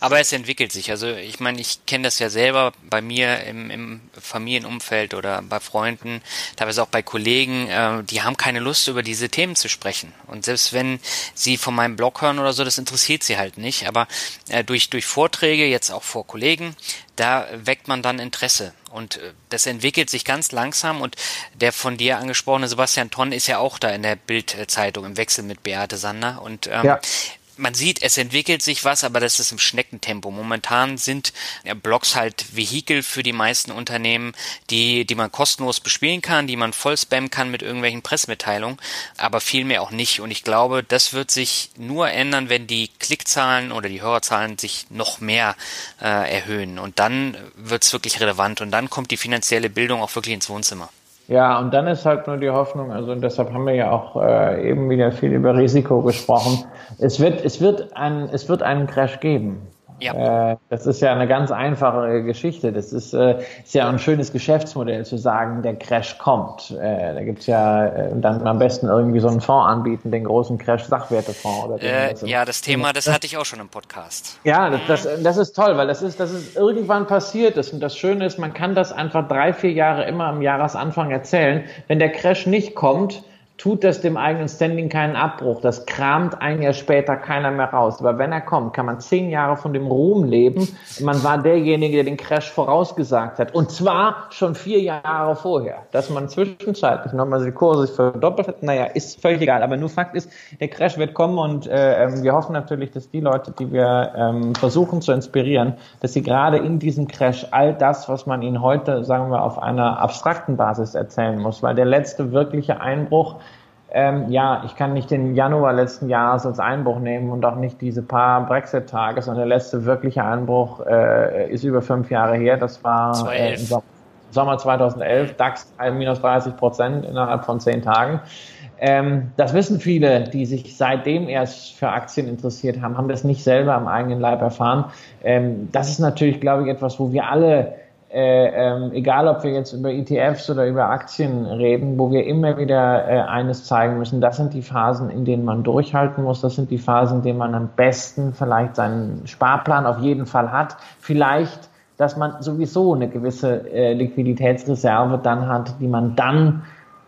Aber es entwickelt sich. Also ich meine, ich kenne das ja selber bei mir im, im Familienumfeld oder bei Freunden, teilweise auch bei Kollegen, äh, die haben keine Lust, über diese Themen zu sprechen. Und selbst wenn sie von meinem Blog hören oder so, das interessiert sie halt nicht. Aber äh, durch, durch Vorträge, jetzt auch vor Kollegen, da weckt man dann Interesse. Und äh, das entwickelt sich ganz langsam und der von dir angesprochene Sebastian Tonn ist ja auch da in der Bildzeitung im Wechsel mit Beate Sander. Und ähm, ja man sieht, es entwickelt sich was, aber das ist im Schneckentempo. Momentan sind Blogs halt Vehikel für die meisten Unternehmen, die, die man kostenlos bespielen kann, die man voll spammen kann mit irgendwelchen Pressmitteilungen, aber vielmehr auch nicht. Und ich glaube, das wird sich nur ändern, wenn die Klickzahlen oder die Hörerzahlen sich noch mehr äh, erhöhen. Und dann wird es wirklich relevant und dann kommt die finanzielle Bildung auch wirklich ins Wohnzimmer. Ja, und dann ist halt nur die Hoffnung, also und deshalb haben wir ja auch äh, eben wieder viel über Risiko gesprochen. Es wird, es wird ein, es wird einen Crash geben. Ja. Äh, das ist ja eine ganz einfache Geschichte. Das ist, äh, ist ja ein schönes Geschäftsmodell zu sagen, der Crash kommt. Äh, da gibt's ja äh, dann am besten irgendwie so einen Fonds anbieten, den großen Crash-Sachwertefonds. Oder äh, ja, das Thema, das hatte ich auch schon im Podcast. Ja, das, das, das ist toll, weil das ist, das ist irgendwann passiert ist. Und das Schöne ist, man kann das einfach drei, vier Jahre immer am Jahresanfang erzählen. Wenn der Crash nicht kommt, tut das dem eigenen Standing keinen Abbruch. Das kramt ein Jahr später keiner mehr raus. Aber wenn er kommt, kann man zehn Jahre von dem Ruhm leben. Man war derjenige, der den Crash vorausgesagt hat. Und zwar schon vier Jahre vorher. Dass man zwischenzeitlich nochmal die Kurse verdoppelt hat, naja, ist völlig egal. Aber nur Fakt ist, der Crash wird kommen und äh, ähm, wir hoffen natürlich, dass die Leute, die wir ähm, versuchen zu inspirieren, dass sie gerade in diesem Crash all das, was man ihnen heute, sagen wir, auf einer abstrakten Basis erzählen muss, weil der letzte wirkliche Einbruch Ähm, ja, ich kann nicht den Januar letzten Jahres als Einbruch nehmen und auch nicht diese paar Brexit-Tage, sondern der letzte wirkliche Einbruch äh, ist über fünf Jahre her. Das war äh, im Sommer 2011, DAX minus 30 Prozent innerhalb von zehn Tagen. Ähm, das wissen viele, die sich seitdem erst für Aktien interessiert haben, haben das nicht selber am eigenen Leib erfahren. Ähm, das ist natürlich, glaube ich, etwas, wo wir alle äh, ähm, egal ob wir jetzt über ETFs oder über Aktien reden, wo wir immer wieder äh, eines zeigen müssen, das sind die Phasen, in denen man durchhalten muss, das sind die Phasen, in denen man am besten vielleicht seinen Sparplan auf jeden Fall hat, vielleicht, dass man sowieso eine gewisse äh, Liquiditätsreserve dann hat, die man dann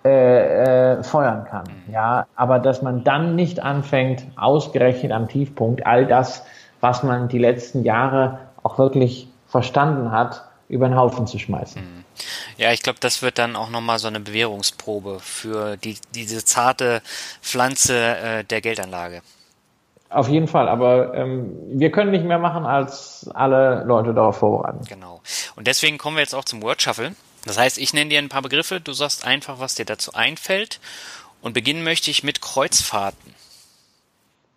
äh, äh, feuern kann. Ja, aber dass man dann nicht anfängt, ausgerechnet am Tiefpunkt all das, was man die letzten Jahre auch wirklich verstanden hat, über den Haufen zu schmeißen. Mhm. Ja, ich glaube, das wird dann auch nochmal so eine Bewährungsprobe für die, diese zarte Pflanze äh, der Geldanlage. Auf jeden Fall, aber ähm, wir können nicht mehr machen, als alle Leute darauf vorbereiten. Genau. Und deswegen kommen wir jetzt auch zum Word Shuffle. Das heißt, ich nenne dir ein paar Begriffe, du sagst einfach, was dir dazu einfällt. Und beginnen möchte ich mit Kreuzfahrten.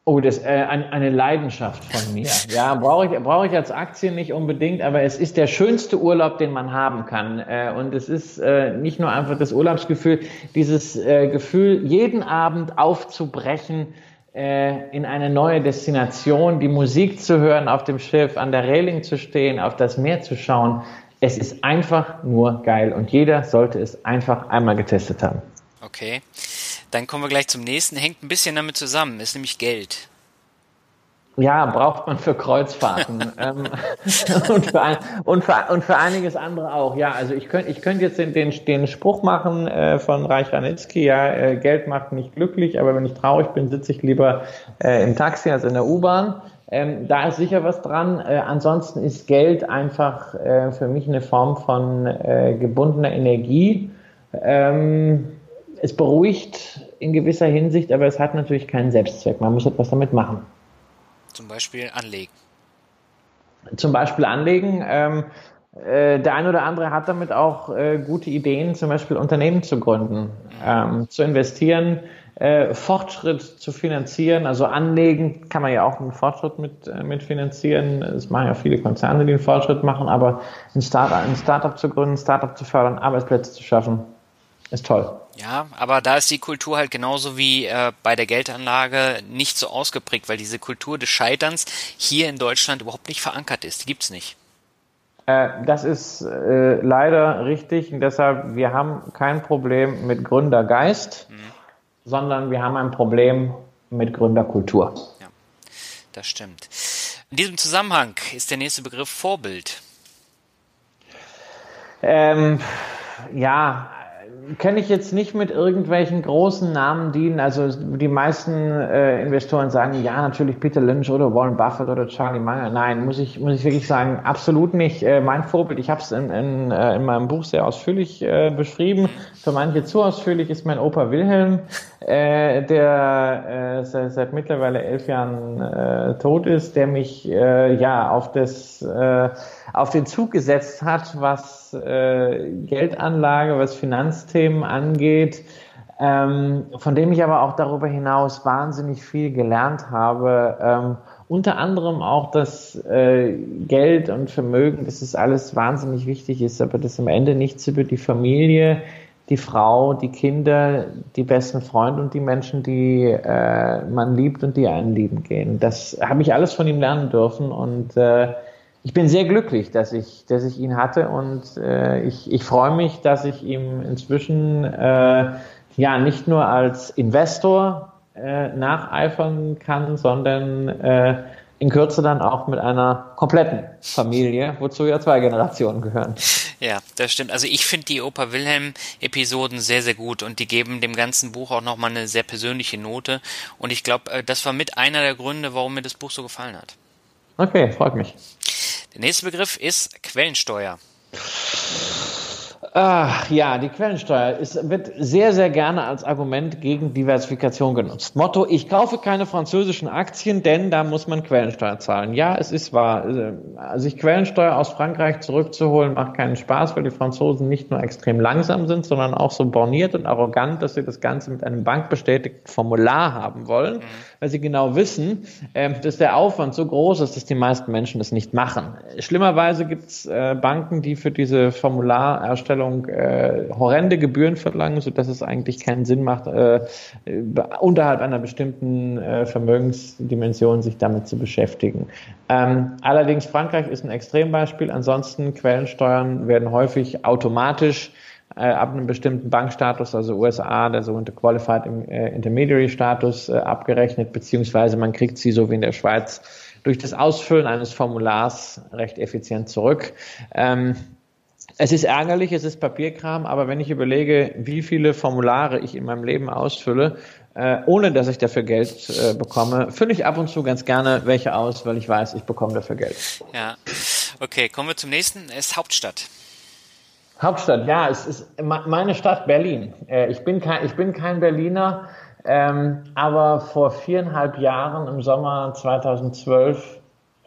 Oh, das ist äh, eine Leidenschaft von mir. Ja, brauche ich, brauche ich als Aktien nicht unbedingt, aber es ist der schönste Urlaub, den man haben kann. Äh, und es ist äh, nicht nur einfach das Urlaubsgefühl, dieses äh, Gefühl, jeden Abend aufzubrechen äh, in eine neue Destination, die Musik zu hören auf dem Schiff, an der Reling zu stehen, auf das Meer zu schauen. Es ist einfach nur geil und jeder sollte es einfach einmal getestet haben. Okay. Dann kommen wir gleich zum nächsten, hängt ein bisschen damit zusammen, ist nämlich Geld. Ja, braucht man für Kreuzfahrten ähm, und, für ein, und, für, und für einiges andere auch. Ja, also ich könnte ich könnte jetzt den, den, den Spruch machen äh, von Reich Ranitzky, ja, äh, Geld macht nicht glücklich, aber wenn ich traurig bin, sitze ich lieber äh, im Taxi als in der U-Bahn. Ähm, da ist sicher was dran. Äh, ansonsten ist Geld einfach äh, für mich eine Form von äh, gebundener Energie. Ähm, es beruhigt in gewisser Hinsicht, aber es hat natürlich keinen Selbstzweck. Man muss etwas damit machen. Zum Beispiel anlegen. Zum Beispiel anlegen. Ähm, äh, der eine oder andere hat damit auch äh, gute Ideen, zum Beispiel Unternehmen zu gründen, ähm, zu investieren, äh, Fortschritt zu finanzieren. Also anlegen kann man ja auch einen Fortschritt mit, äh, mit finanzieren. Es machen ja viele Konzerne, die einen Fortschritt machen, aber ein Startup, ein Startup zu gründen, ein Startup zu fördern, Arbeitsplätze zu schaffen, ist toll. Ja, aber da ist die Kultur halt genauso wie äh, bei der Geldanlage nicht so ausgeprägt, weil diese Kultur des Scheiterns hier in Deutschland überhaupt nicht verankert ist. Die gibt's nicht. Äh, das ist äh, leider richtig und deshalb, wir haben kein Problem mit Gründergeist, mhm. sondern wir haben ein Problem mit Gründerkultur. Ja, das stimmt. In diesem Zusammenhang ist der nächste Begriff Vorbild. Ähm, ja, kann ich jetzt nicht mit irgendwelchen großen Namen dienen. Also die meisten äh, Investoren sagen, ja, natürlich Peter Lynch oder Warren Buffett oder Charlie Munger. Nein, muss ich, muss ich wirklich sagen, absolut nicht. Äh, mein Vorbild, ich habe es in, in, äh, in meinem Buch sehr ausführlich äh, beschrieben. Für manche zu ausführlich ist mein Opa Wilhelm, äh, der äh, seit, seit mittlerweile elf Jahren äh, tot ist, der mich äh, ja auf das äh, auf den Zug gesetzt hat, was äh, Geldanlage, was Finanzthemen angeht, ähm, von dem ich aber auch darüber hinaus wahnsinnig viel gelernt habe. Ähm, unter anderem auch, dass äh, Geld und Vermögen, dass es alles wahnsinnig wichtig ist, aber dass am Ende nichts über die Familie, die Frau, die Kinder, die besten Freunde und die Menschen, die äh, man liebt und die einen lieben gehen. Das habe ich alles von ihm lernen dürfen und äh, ich bin sehr glücklich, dass ich, dass ich ihn hatte und äh, ich, ich freue mich, dass ich ihm inzwischen äh, ja nicht nur als Investor äh, nacheifern kann, sondern äh, in Kürze dann auch mit einer kompletten Familie, wozu ja zwei Generationen gehören. Ja, das stimmt. Also ich finde die Opa Wilhelm Episoden sehr, sehr gut und die geben dem ganzen Buch auch nochmal eine sehr persönliche Note. Und ich glaube, äh, das war mit einer der Gründe, warum mir das Buch so gefallen hat. Okay, freut mich. Der nächste Begriff ist Quellensteuer. Ach, ja, die Quellensteuer ist, wird sehr, sehr gerne als Argument gegen Diversifikation genutzt. Motto, ich kaufe keine französischen Aktien, denn da muss man Quellensteuer zahlen. Ja, es ist wahr. Also sich Quellensteuer aus Frankreich zurückzuholen, macht keinen Spaß, weil die Franzosen nicht nur extrem langsam sind, sondern auch so borniert und arrogant, dass sie das Ganze mit einem bankbestätigten Formular haben wollen, mhm. weil sie genau wissen, äh, dass der Aufwand so groß ist, dass die meisten Menschen das nicht machen. Schlimmerweise gibt es äh, Banken, die für diese Formularerstellung Herstellung äh, horrende Gebühren verlangen, sodass es eigentlich keinen Sinn macht, äh, unterhalb einer bestimmten äh, Vermögensdimension sich damit zu beschäftigen. Ähm, allerdings Frankreich ist ein Extrembeispiel. Ansonsten Quellensteuern werden häufig automatisch äh, ab einem bestimmten Bankstatus, also USA, der sogenannte Qualified äh, Intermediary Status, äh, abgerechnet, beziehungsweise man kriegt sie so wie in der Schweiz durch das Ausfüllen eines Formulars recht effizient zurück. Ähm, es ist ärgerlich, es ist Papierkram, aber wenn ich überlege, wie viele Formulare ich in meinem Leben ausfülle, äh, ohne dass ich dafür Geld äh, bekomme, fülle ich ab und zu ganz gerne welche aus, weil ich weiß, ich bekomme dafür Geld. Ja, okay, kommen wir zum nächsten. Es ist Hauptstadt. Hauptstadt, ja, es ist meine Stadt Berlin. Äh, ich, bin kein, ich bin kein Berliner, ähm, aber vor viereinhalb Jahren im Sommer 2012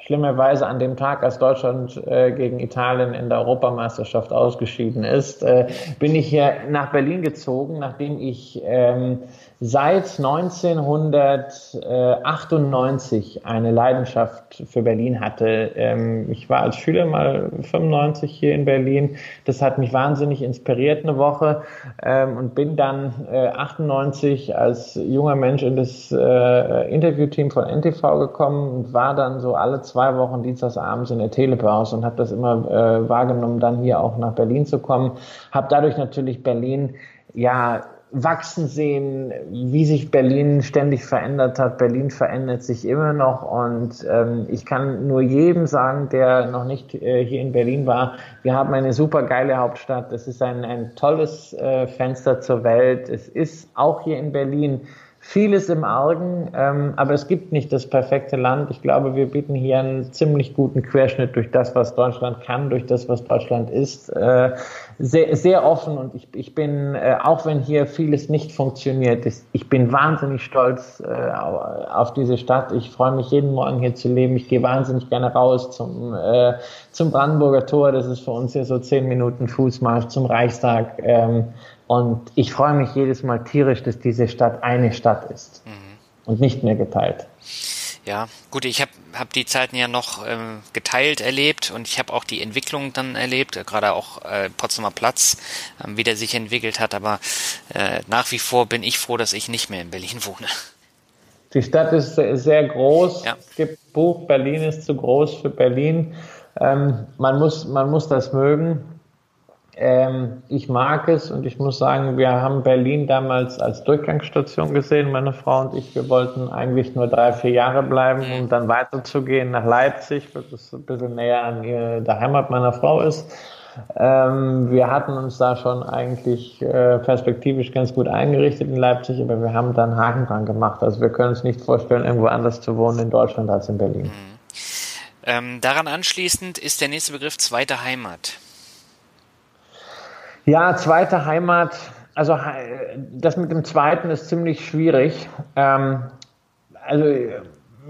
schlimmerweise an dem Tag, als Deutschland äh, gegen Italien in der Europameisterschaft ausgeschieden ist, äh, bin ich hier nach Berlin gezogen, nachdem ich ähm, seit 1998 eine Leidenschaft für Berlin hatte. Ähm, ich war als Schüler mal 95 hier in Berlin. Das hat mich wahnsinnig inspiriert eine Woche ähm, und bin dann 98 äh, als junger Mensch in das äh, Interviewteam von NTV gekommen und war dann so alle zwei Wochen dienstagsabends in der Telebörse und habe das immer äh, wahrgenommen, dann hier auch nach Berlin zu kommen. Habe dadurch natürlich Berlin ja wachsen sehen, wie sich Berlin ständig verändert hat. Berlin verändert sich immer noch und ähm, ich kann nur jedem sagen, der noch nicht äh, hier in Berlin war, wir haben eine super geile Hauptstadt. Es ist ein, ein tolles äh, Fenster zur Welt. Es ist auch hier in Berlin vieles im Argen, ähm, aber es gibt nicht das perfekte Land. Ich glaube, wir bieten hier einen ziemlich guten Querschnitt durch das, was Deutschland kann, durch das, was Deutschland ist. Äh, sehr, sehr offen und ich, ich bin, äh, auch wenn hier vieles nicht funktioniert, ist, ich bin wahnsinnig stolz äh, auf diese Stadt. Ich freue mich jeden Morgen hier zu leben. Ich gehe wahnsinnig gerne raus zum, äh, zum Brandenburger Tor. Das ist für uns hier so zehn Minuten Fußmarsch zum Reichstag. Ähm, und ich freue mich jedes Mal tierisch, dass diese Stadt eine Stadt ist mhm. und nicht mehr geteilt. Ja, gut, ich habe hab die Zeiten ja noch ähm, geteilt erlebt und ich habe auch die Entwicklung dann erlebt, äh, gerade auch äh, Potsdamer Platz, ähm, wie der sich entwickelt hat, aber äh, nach wie vor bin ich froh, dass ich nicht mehr in Berlin wohne. Die Stadt ist sehr, sehr groß. Ja. Es gibt ein Buch, Berlin ist zu groß für Berlin. Ähm, man, muss, man muss das mögen. Ähm, ich mag es und ich muss sagen, wir haben Berlin damals als Durchgangsstation gesehen, meine Frau und ich. Wir wollten eigentlich nur drei, vier Jahre bleiben, um dann weiterzugehen nach Leipzig, weil das ein bisschen näher an der Heimat meiner Frau ist. Ähm, wir hatten uns da schon eigentlich äh, perspektivisch ganz gut eingerichtet in Leipzig, aber wir haben dann Haken dran gemacht. Also wir können uns nicht vorstellen, irgendwo anders zu wohnen in Deutschland als in Berlin. Mhm. Ähm, daran anschließend ist der nächste Begriff zweite Heimat. Ja, zweite Heimat. Also das mit dem zweiten ist ziemlich schwierig. Ähm, also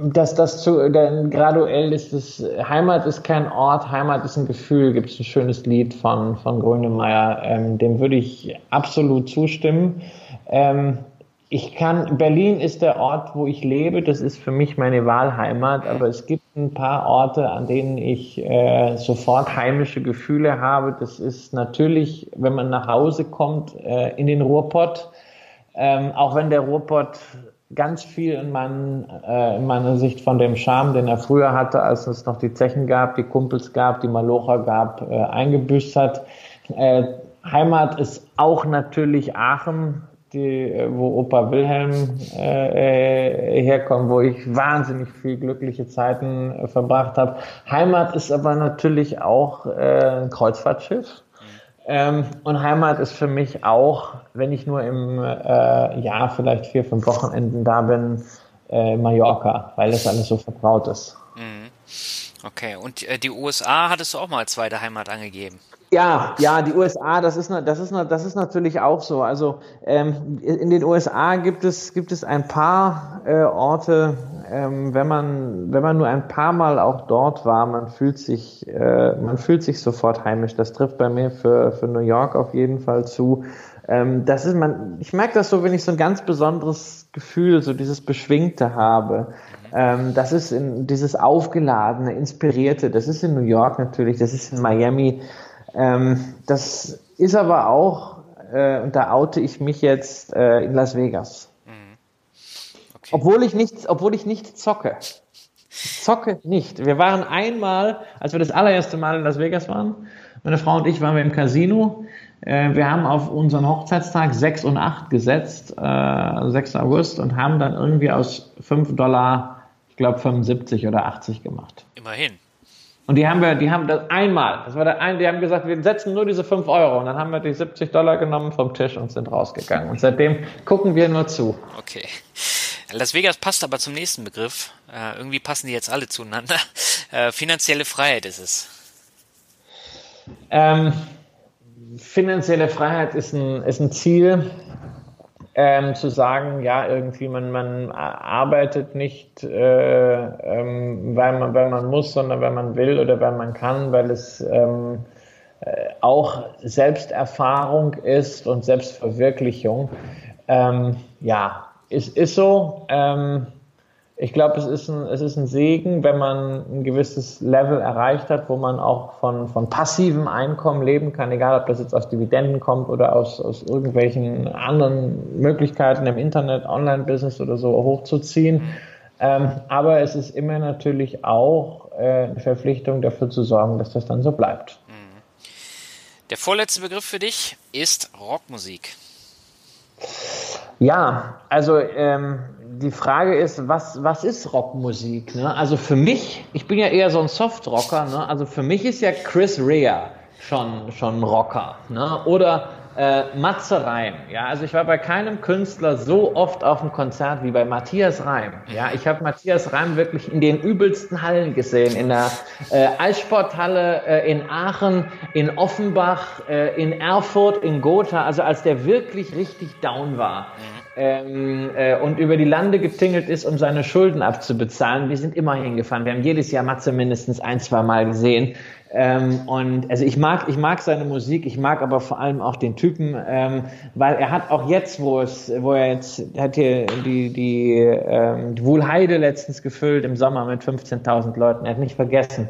dass das zu denn graduell ist es Heimat ist kein Ort, Heimat ist ein Gefühl. Gibt es ein schönes Lied von von Grönemeyer, ähm, dem würde ich absolut zustimmen. Ähm, ich kann, Berlin ist der Ort, wo ich lebe. Das ist für mich meine Wahlheimat. Aber es gibt ein paar Orte, an denen ich äh, sofort heimische Gefühle habe. Das ist natürlich, wenn man nach Hause kommt, äh, in den Ruhrpott. Ähm, auch wenn der Ruhrpott ganz viel in, meinen, äh, in meiner Sicht von dem Charme, den er früher hatte, als es noch die Zechen gab, die Kumpels gab, die Malocher gab, äh, eingebüßt hat. Äh, Heimat ist auch natürlich Aachen die, äh, wo Opa Wilhelm äh, äh, herkommt, wo ich wahnsinnig viel glückliche Zeiten äh, verbracht habe. Heimat ist aber natürlich auch äh, ein Kreuzfahrtschiff. Ähm, und Heimat ist für mich auch, wenn ich nur im äh, Jahr vielleicht vier, fünf Wochenenden da bin, äh, Mallorca, weil das alles so vertraut ist. Mhm. Okay, und äh, die USA hattest du auch mal als zweite Heimat angegeben? Ja, ja, die USA, das ist, das ist, das ist natürlich auch so. Also ähm, in den USA gibt es, gibt es ein paar äh, Orte, ähm, wenn man, wenn man nur ein paar Mal auch dort war, man fühlt sich, äh, man fühlt sich sofort heimisch. Das trifft bei mir für, für New York auf jeden Fall zu. Ähm, das ist man, ich merke das so, wenn ich so ein ganz besonderes Gefühl, so dieses Beschwingte habe. Ähm, das ist in, dieses aufgeladene, inspirierte. Das ist in New York natürlich, das ist in Miami. Ähm, das ist aber auch, äh, und da oute ich mich jetzt, äh, in Las Vegas. Mhm. Okay. Obwohl ich nicht, obwohl ich nicht zocke. zocke nicht. Wir waren einmal, als wir das allererste Mal in Las Vegas waren, meine Frau und ich waren wir im Casino. Äh, wir haben auf unseren Hochzeitstag 6 und 8 gesetzt, äh, 6. August, und haben dann irgendwie aus 5 Dollar, ich glaube 75 oder 80 gemacht. Immerhin. Und die haben wir, die haben das einmal, das war der ein, die haben gesagt, wir setzen nur diese 5 Euro und dann haben wir die 70 Dollar genommen vom Tisch und sind rausgegangen. Und seitdem gucken wir nur zu. Okay. Las Vegas passt aber zum nächsten Begriff. Äh, irgendwie passen die jetzt alle zueinander. Äh, finanzielle Freiheit ist es. Ähm, finanzielle Freiheit ist ein, ist ein Ziel, ähm, zu sagen, ja, irgendwie man, man arbeitet nicht, äh, ähm, weil, man, weil man muss, sondern weil man will oder weil man kann, weil es ähm, äh, auch Selbsterfahrung ist und Selbstverwirklichung. Ähm, ja, es ist so. Ich glaube, es, ist ein, es ist ein Segen, wenn man ein gewisses Level erreicht hat, wo man auch von, von passivem Einkommen leben kann, egal ob das jetzt aus Dividenden kommt oder aus, aus irgendwelchen anderen Möglichkeiten im Internet, Online-Business oder so hochzuziehen. Ähm, aber es ist immer natürlich auch äh, eine Verpflichtung dafür zu sorgen, dass das dann so bleibt. Mhm. Der vorletzte Begriff für dich ist Rockmusik. Ja, also ähm, die Frage ist, was, was ist Rockmusik? Ne? Also für mich, ich bin ja eher so ein Softrocker, ne? also für mich ist ja Chris Rea schon, schon Rocker. Ne? Oder äh, Matze Reim. Ja, also ich war bei keinem Künstler so oft auf dem Konzert wie bei Matthias Reim. Ja, ich habe Matthias Reim wirklich in den übelsten Hallen gesehen. In der äh, Eissporthalle äh, in Aachen, in Offenbach, äh, in Erfurt, in Gotha. Also als der wirklich richtig down war. Mhm ähm, äh, und über die Lande getingelt ist, um seine Schulden abzubezahlen. Wir sind immer hingefahren. Wir haben jedes Jahr Matze mindestens ein, zwei Mal gesehen. Ähm, und also ich mag, ich mag seine Musik, ich mag aber vor allem auch den Typen, ähm, weil er hat auch jetzt, wo es, wo er jetzt hat hier die die, ähm, die Wohlheide letztens gefüllt im Sommer mit 15.000 Leuten. Er hat nicht vergessen,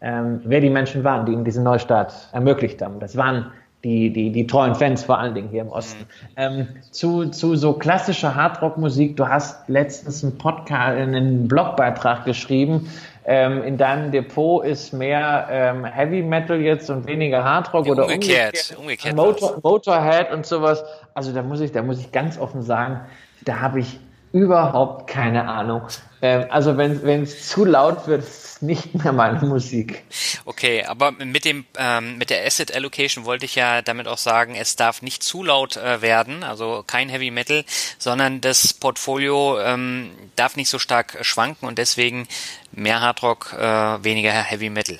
ähm, wer die Menschen waren, die ihm diesen Neustart ermöglicht haben. Das waren die, die, die treuen Fans vor allen Dingen hier im Osten. Ähm, zu, zu so klassischer Hardrock-Musik, du hast letztens einen Podcast, einen Blogbeitrag geschrieben, ähm, in deinem Depot ist mehr ähm, Heavy Metal jetzt und weniger Hardrock ja, oder umgekehrt, umgekehrt, Motor, Motorhead und sowas. Also da muss ich, da muss ich ganz offen sagen, da habe ich überhaupt keine Ahnung. Ähm, also wenn es zu laut wird, nicht mehr meine Musik. Okay, aber mit dem ähm, mit der Asset Allocation wollte ich ja damit auch sagen, es darf nicht zu laut äh, werden, also kein Heavy Metal, sondern das Portfolio ähm, darf nicht so stark schwanken und deswegen mehr Hardrock, äh, weniger Heavy Metal.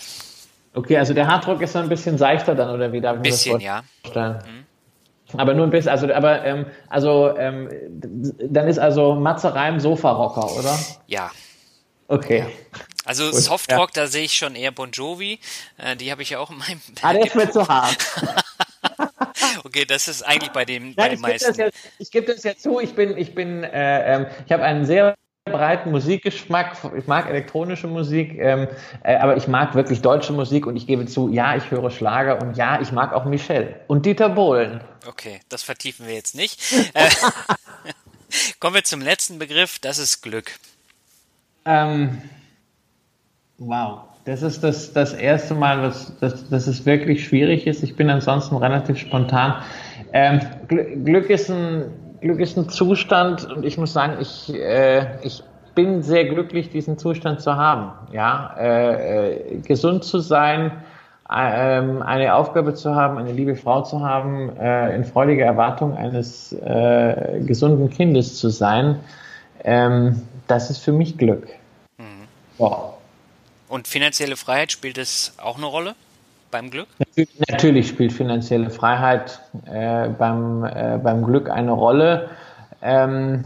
Okay, also der Hardrock ist so ein bisschen seichter dann oder wie darf ich bisschen, das ja. Mhm. Aber nur ein bisschen, also, aber, ähm, also, ähm, dann ist also Matze Reim Sofa-Rocker, oder? Ja. Okay. Ja. Also Gut, Softrock, ja. da sehe ich schon eher Bon Jovi. Äh, die habe ich ja auch in meinem. Ah, der ist mir zu hart. okay, das ist eigentlich bei dem Nein, bei den ich meisten. Ja, ich gebe das ja zu. Ich bin, ich bin, äh, ähm, ich habe einen sehr breiten Musikgeschmack. Ich mag elektronische Musik, ähm, äh, aber ich mag wirklich deutsche Musik und ich gebe zu, ja, ich höre Schlager und ja, ich mag auch Michelle und Dieter Bohlen. Okay, das vertiefen wir jetzt nicht. Äh, kommen wir zum letzten Begriff, das ist Glück. Ähm, wow, das ist das, das erste Mal, was, dass, dass es wirklich schwierig ist. Ich bin ansonsten relativ spontan. Ähm, Glück ist ein Glück ist ein Zustand und ich muss sagen, ich, äh, ich bin sehr glücklich, diesen Zustand zu haben. Ja, äh, äh, gesund zu sein, äh, eine Aufgabe zu haben, eine liebe Frau zu haben, äh, in freudiger Erwartung eines äh, gesunden Kindes zu sein, ähm, das ist für mich Glück. Mhm. Wow. Und finanzielle Freiheit spielt es auch eine Rolle? beim Glück? Natürlich spielt finanzielle Freiheit äh, beim, äh, beim Glück eine Rolle. Ähm,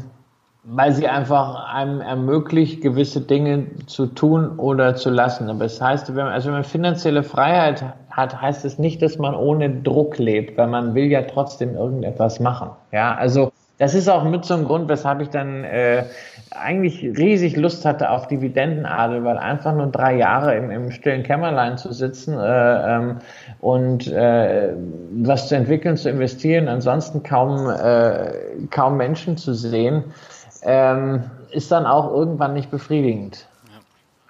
weil sie einfach einem ermöglicht, gewisse Dinge zu tun oder zu lassen. Aber es das heißt, wenn man, also wenn man finanzielle Freiheit hat, heißt es nicht, dass man ohne Druck lebt, weil man will ja trotzdem irgendetwas machen. Ja, also das ist auch mit so einem Grund, weshalb ich dann äh, eigentlich riesig Lust hatte auf Dividendenadel, weil einfach nur drei Jahre im, im stillen Kämmerlein zu sitzen äh, ähm, und äh, was zu entwickeln, zu investieren, ansonsten kaum, äh, kaum Menschen zu sehen, ähm, ist dann auch irgendwann nicht befriedigend.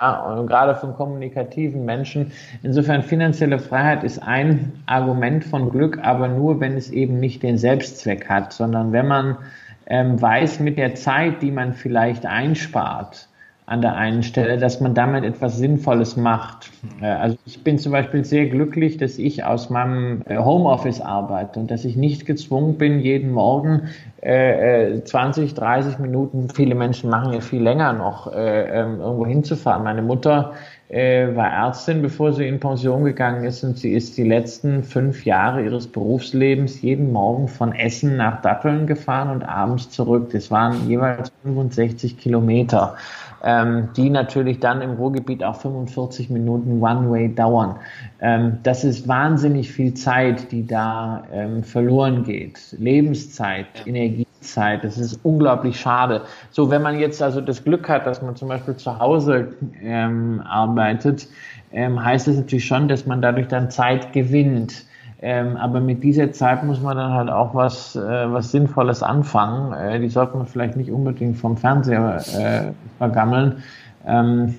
Ja, und gerade von kommunikativen Menschen. Insofern finanzielle Freiheit ist ein Argument von Glück, aber nur, wenn es eben nicht den Selbstzweck hat, sondern wenn man ähm, weiß, mit der Zeit, die man vielleicht einspart, an der einen Stelle, dass man damit etwas Sinnvolles macht. Äh, also ich bin zum Beispiel sehr glücklich, dass ich aus meinem äh, Homeoffice arbeite und dass ich nicht gezwungen bin, jeden Morgen äh, 20, 30 Minuten, viele Menschen machen ja viel länger noch, äh, ähm, irgendwo hinzufahren. Meine Mutter äh, war Ärztin, bevor sie in Pension gegangen ist und sie ist die letzten fünf Jahre ihres Berufslebens jeden Morgen von Essen nach Datteln gefahren und abends zurück. Das waren jeweils 65 Kilometer ähm, die natürlich dann im Ruhrgebiet auch 45 Minuten One-Way dauern. Ähm, das ist wahnsinnig viel Zeit, die da ähm, verloren geht. Lebenszeit. Energiezeit, das ist unglaublich schade. So, wenn man jetzt also das Glück hat, dass man zum Beispiel zu Hause ähm, arbeitet, ähm, heißt es natürlich schon, dass man dadurch dann Zeit gewinnt. Ähm, aber mit dieser Zeit muss man dann halt auch was, äh, was Sinnvolles anfangen. Äh, die sollte man vielleicht nicht unbedingt vom Fernseher äh, vergammeln. Ähm,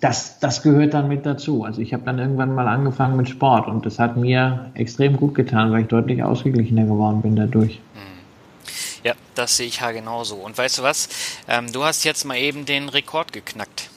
das, das gehört dann mit dazu. Also ich habe dann irgendwann mal angefangen mit Sport und das hat mir extrem gut getan, weil ich deutlich ausgeglichener geworden bin dadurch. Mhm. Ja, das sehe ich ja genauso. Und weißt du was? Ähm, du hast jetzt mal eben den Rekord geknackt.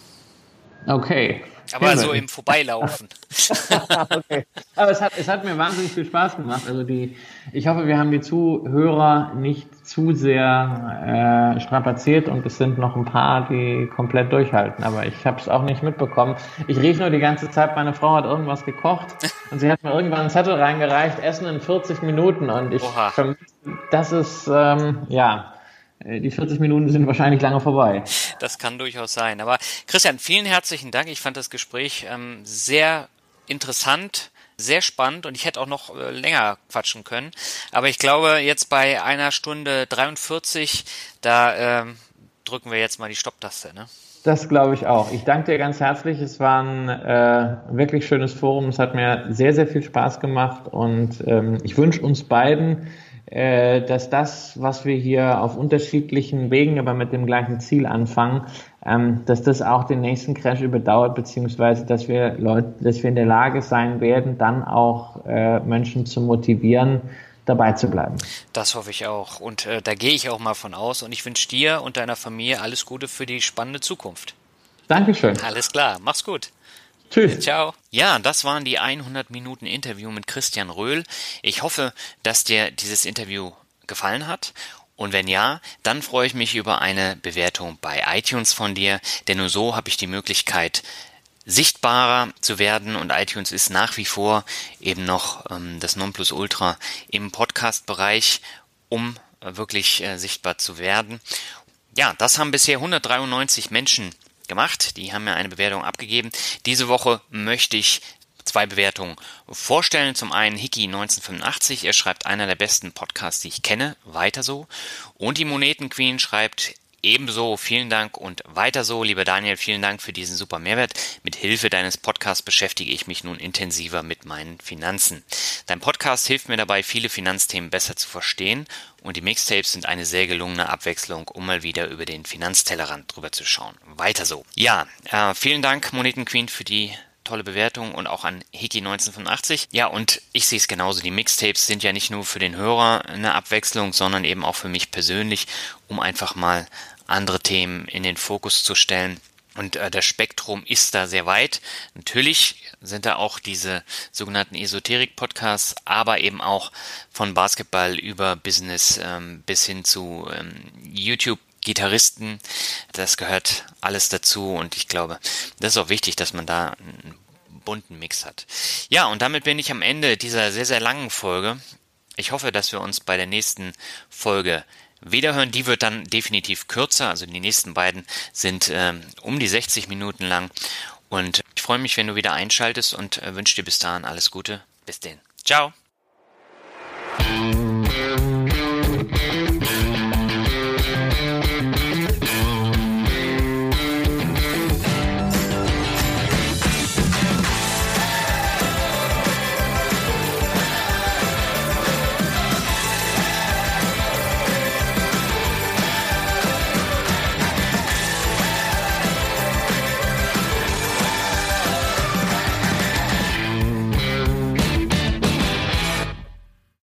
Okay. Aber so im Vorbeilaufen. okay. Aber es hat, es hat mir wahnsinnig viel Spaß gemacht. Also die, ich hoffe, wir haben die Zuhörer nicht zu sehr äh, strapaziert und es sind noch ein paar, die komplett durchhalten. Aber ich habe es auch nicht mitbekommen. Ich rief nur die ganze Zeit, meine Frau hat irgendwas gekocht und sie hat mir irgendwann einen Zettel reingereicht, Essen in 40 Minuten. Und ich, Oha. das ist, ähm, ja, die 40 Minuten sind wahrscheinlich lange vorbei. Das kann durchaus sein. Aber Christian, vielen herzlichen Dank. Ich fand das Gespräch ähm, sehr interessant, sehr spannend und ich hätte auch noch äh, länger quatschen können. Aber ich glaube, jetzt bei einer Stunde 43, da ähm, drücken wir jetzt mal die Stopptaste. Ne? Das glaube ich auch. Ich danke dir ganz herzlich. Es war ein äh, wirklich schönes Forum. Es hat mir sehr, sehr viel Spaß gemacht und ähm, ich wünsche uns beiden, äh, dass das, was wir hier auf unterschiedlichen Wegen, aber mit dem gleichen Ziel anfangen, ähm, dass das auch den nächsten Crash überdauert, beziehungsweise dass wir Leute, dass wir in der Lage sein werden, dann auch äh, Menschen zu motivieren, dabei zu bleiben. Das hoffe ich auch. Und äh, da gehe ich auch mal von aus. Und ich wünsche dir und deiner Familie alles Gute für die spannende Zukunft. Dankeschön. Alles klar. Mach's gut. Tschüss. Ciao. Ja, das waren die 100 Minuten Interview mit Christian Röhl. Ich hoffe, dass dir dieses Interview gefallen hat. Und wenn ja, dann freue ich mich über eine Bewertung bei iTunes von dir, denn nur so habe ich die Möglichkeit, sichtbarer zu werden und iTunes ist nach wie vor eben noch ähm, das Nonplusultra im Podcast-Bereich, um äh, wirklich äh, sichtbar zu werden. Ja, das haben bisher 193 Menschen gemacht. Die haben mir eine Bewertung abgegeben. Diese Woche möchte ich zwei Bewertungen vorstellen. Zum einen Hickey 1985. Er schreibt einer der besten Podcasts, die ich kenne. Weiter so. Und die Moneten Queen schreibt Ebenso, vielen Dank und weiter so, lieber Daniel, vielen Dank für diesen super Mehrwert. Mit Hilfe deines Podcasts beschäftige ich mich nun intensiver mit meinen Finanzen. Dein Podcast hilft mir dabei, viele Finanzthemen besser zu verstehen und die Mixtapes sind eine sehr gelungene Abwechslung, um mal wieder über den Finanztellerrand drüber zu schauen. Weiter so. Ja, äh, vielen Dank, Moneten Queen, für die tolle Bewertung und auch an Hiki 1985. Ja, und ich sehe es genauso. Die Mixtapes sind ja nicht nur für den Hörer eine Abwechslung, sondern eben auch für mich persönlich, um einfach mal andere Themen in den Fokus zu stellen. Und äh, das Spektrum ist da sehr weit. Natürlich sind da auch diese sogenannten Esoterik-Podcasts, aber eben auch von Basketball über Business ähm, bis hin zu ähm, YouTube Gitarristen, das gehört alles dazu und ich glaube, das ist auch wichtig, dass man da ein bunten Mix hat. Ja, und damit bin ich am Ende dieser sehr, sehr langen Folge. Ich hoffe, dass wir uns bei der nächsten Folge wiederhören. Die wird dann definitiv kürzer. Also die nächsten beiden sind ähm, um die 60 Minuten lang. Und ich freue mich, wenn du wieder einschaltest und äh, wünsche dir bis dahin alles Gute. Bis denn. Ciao.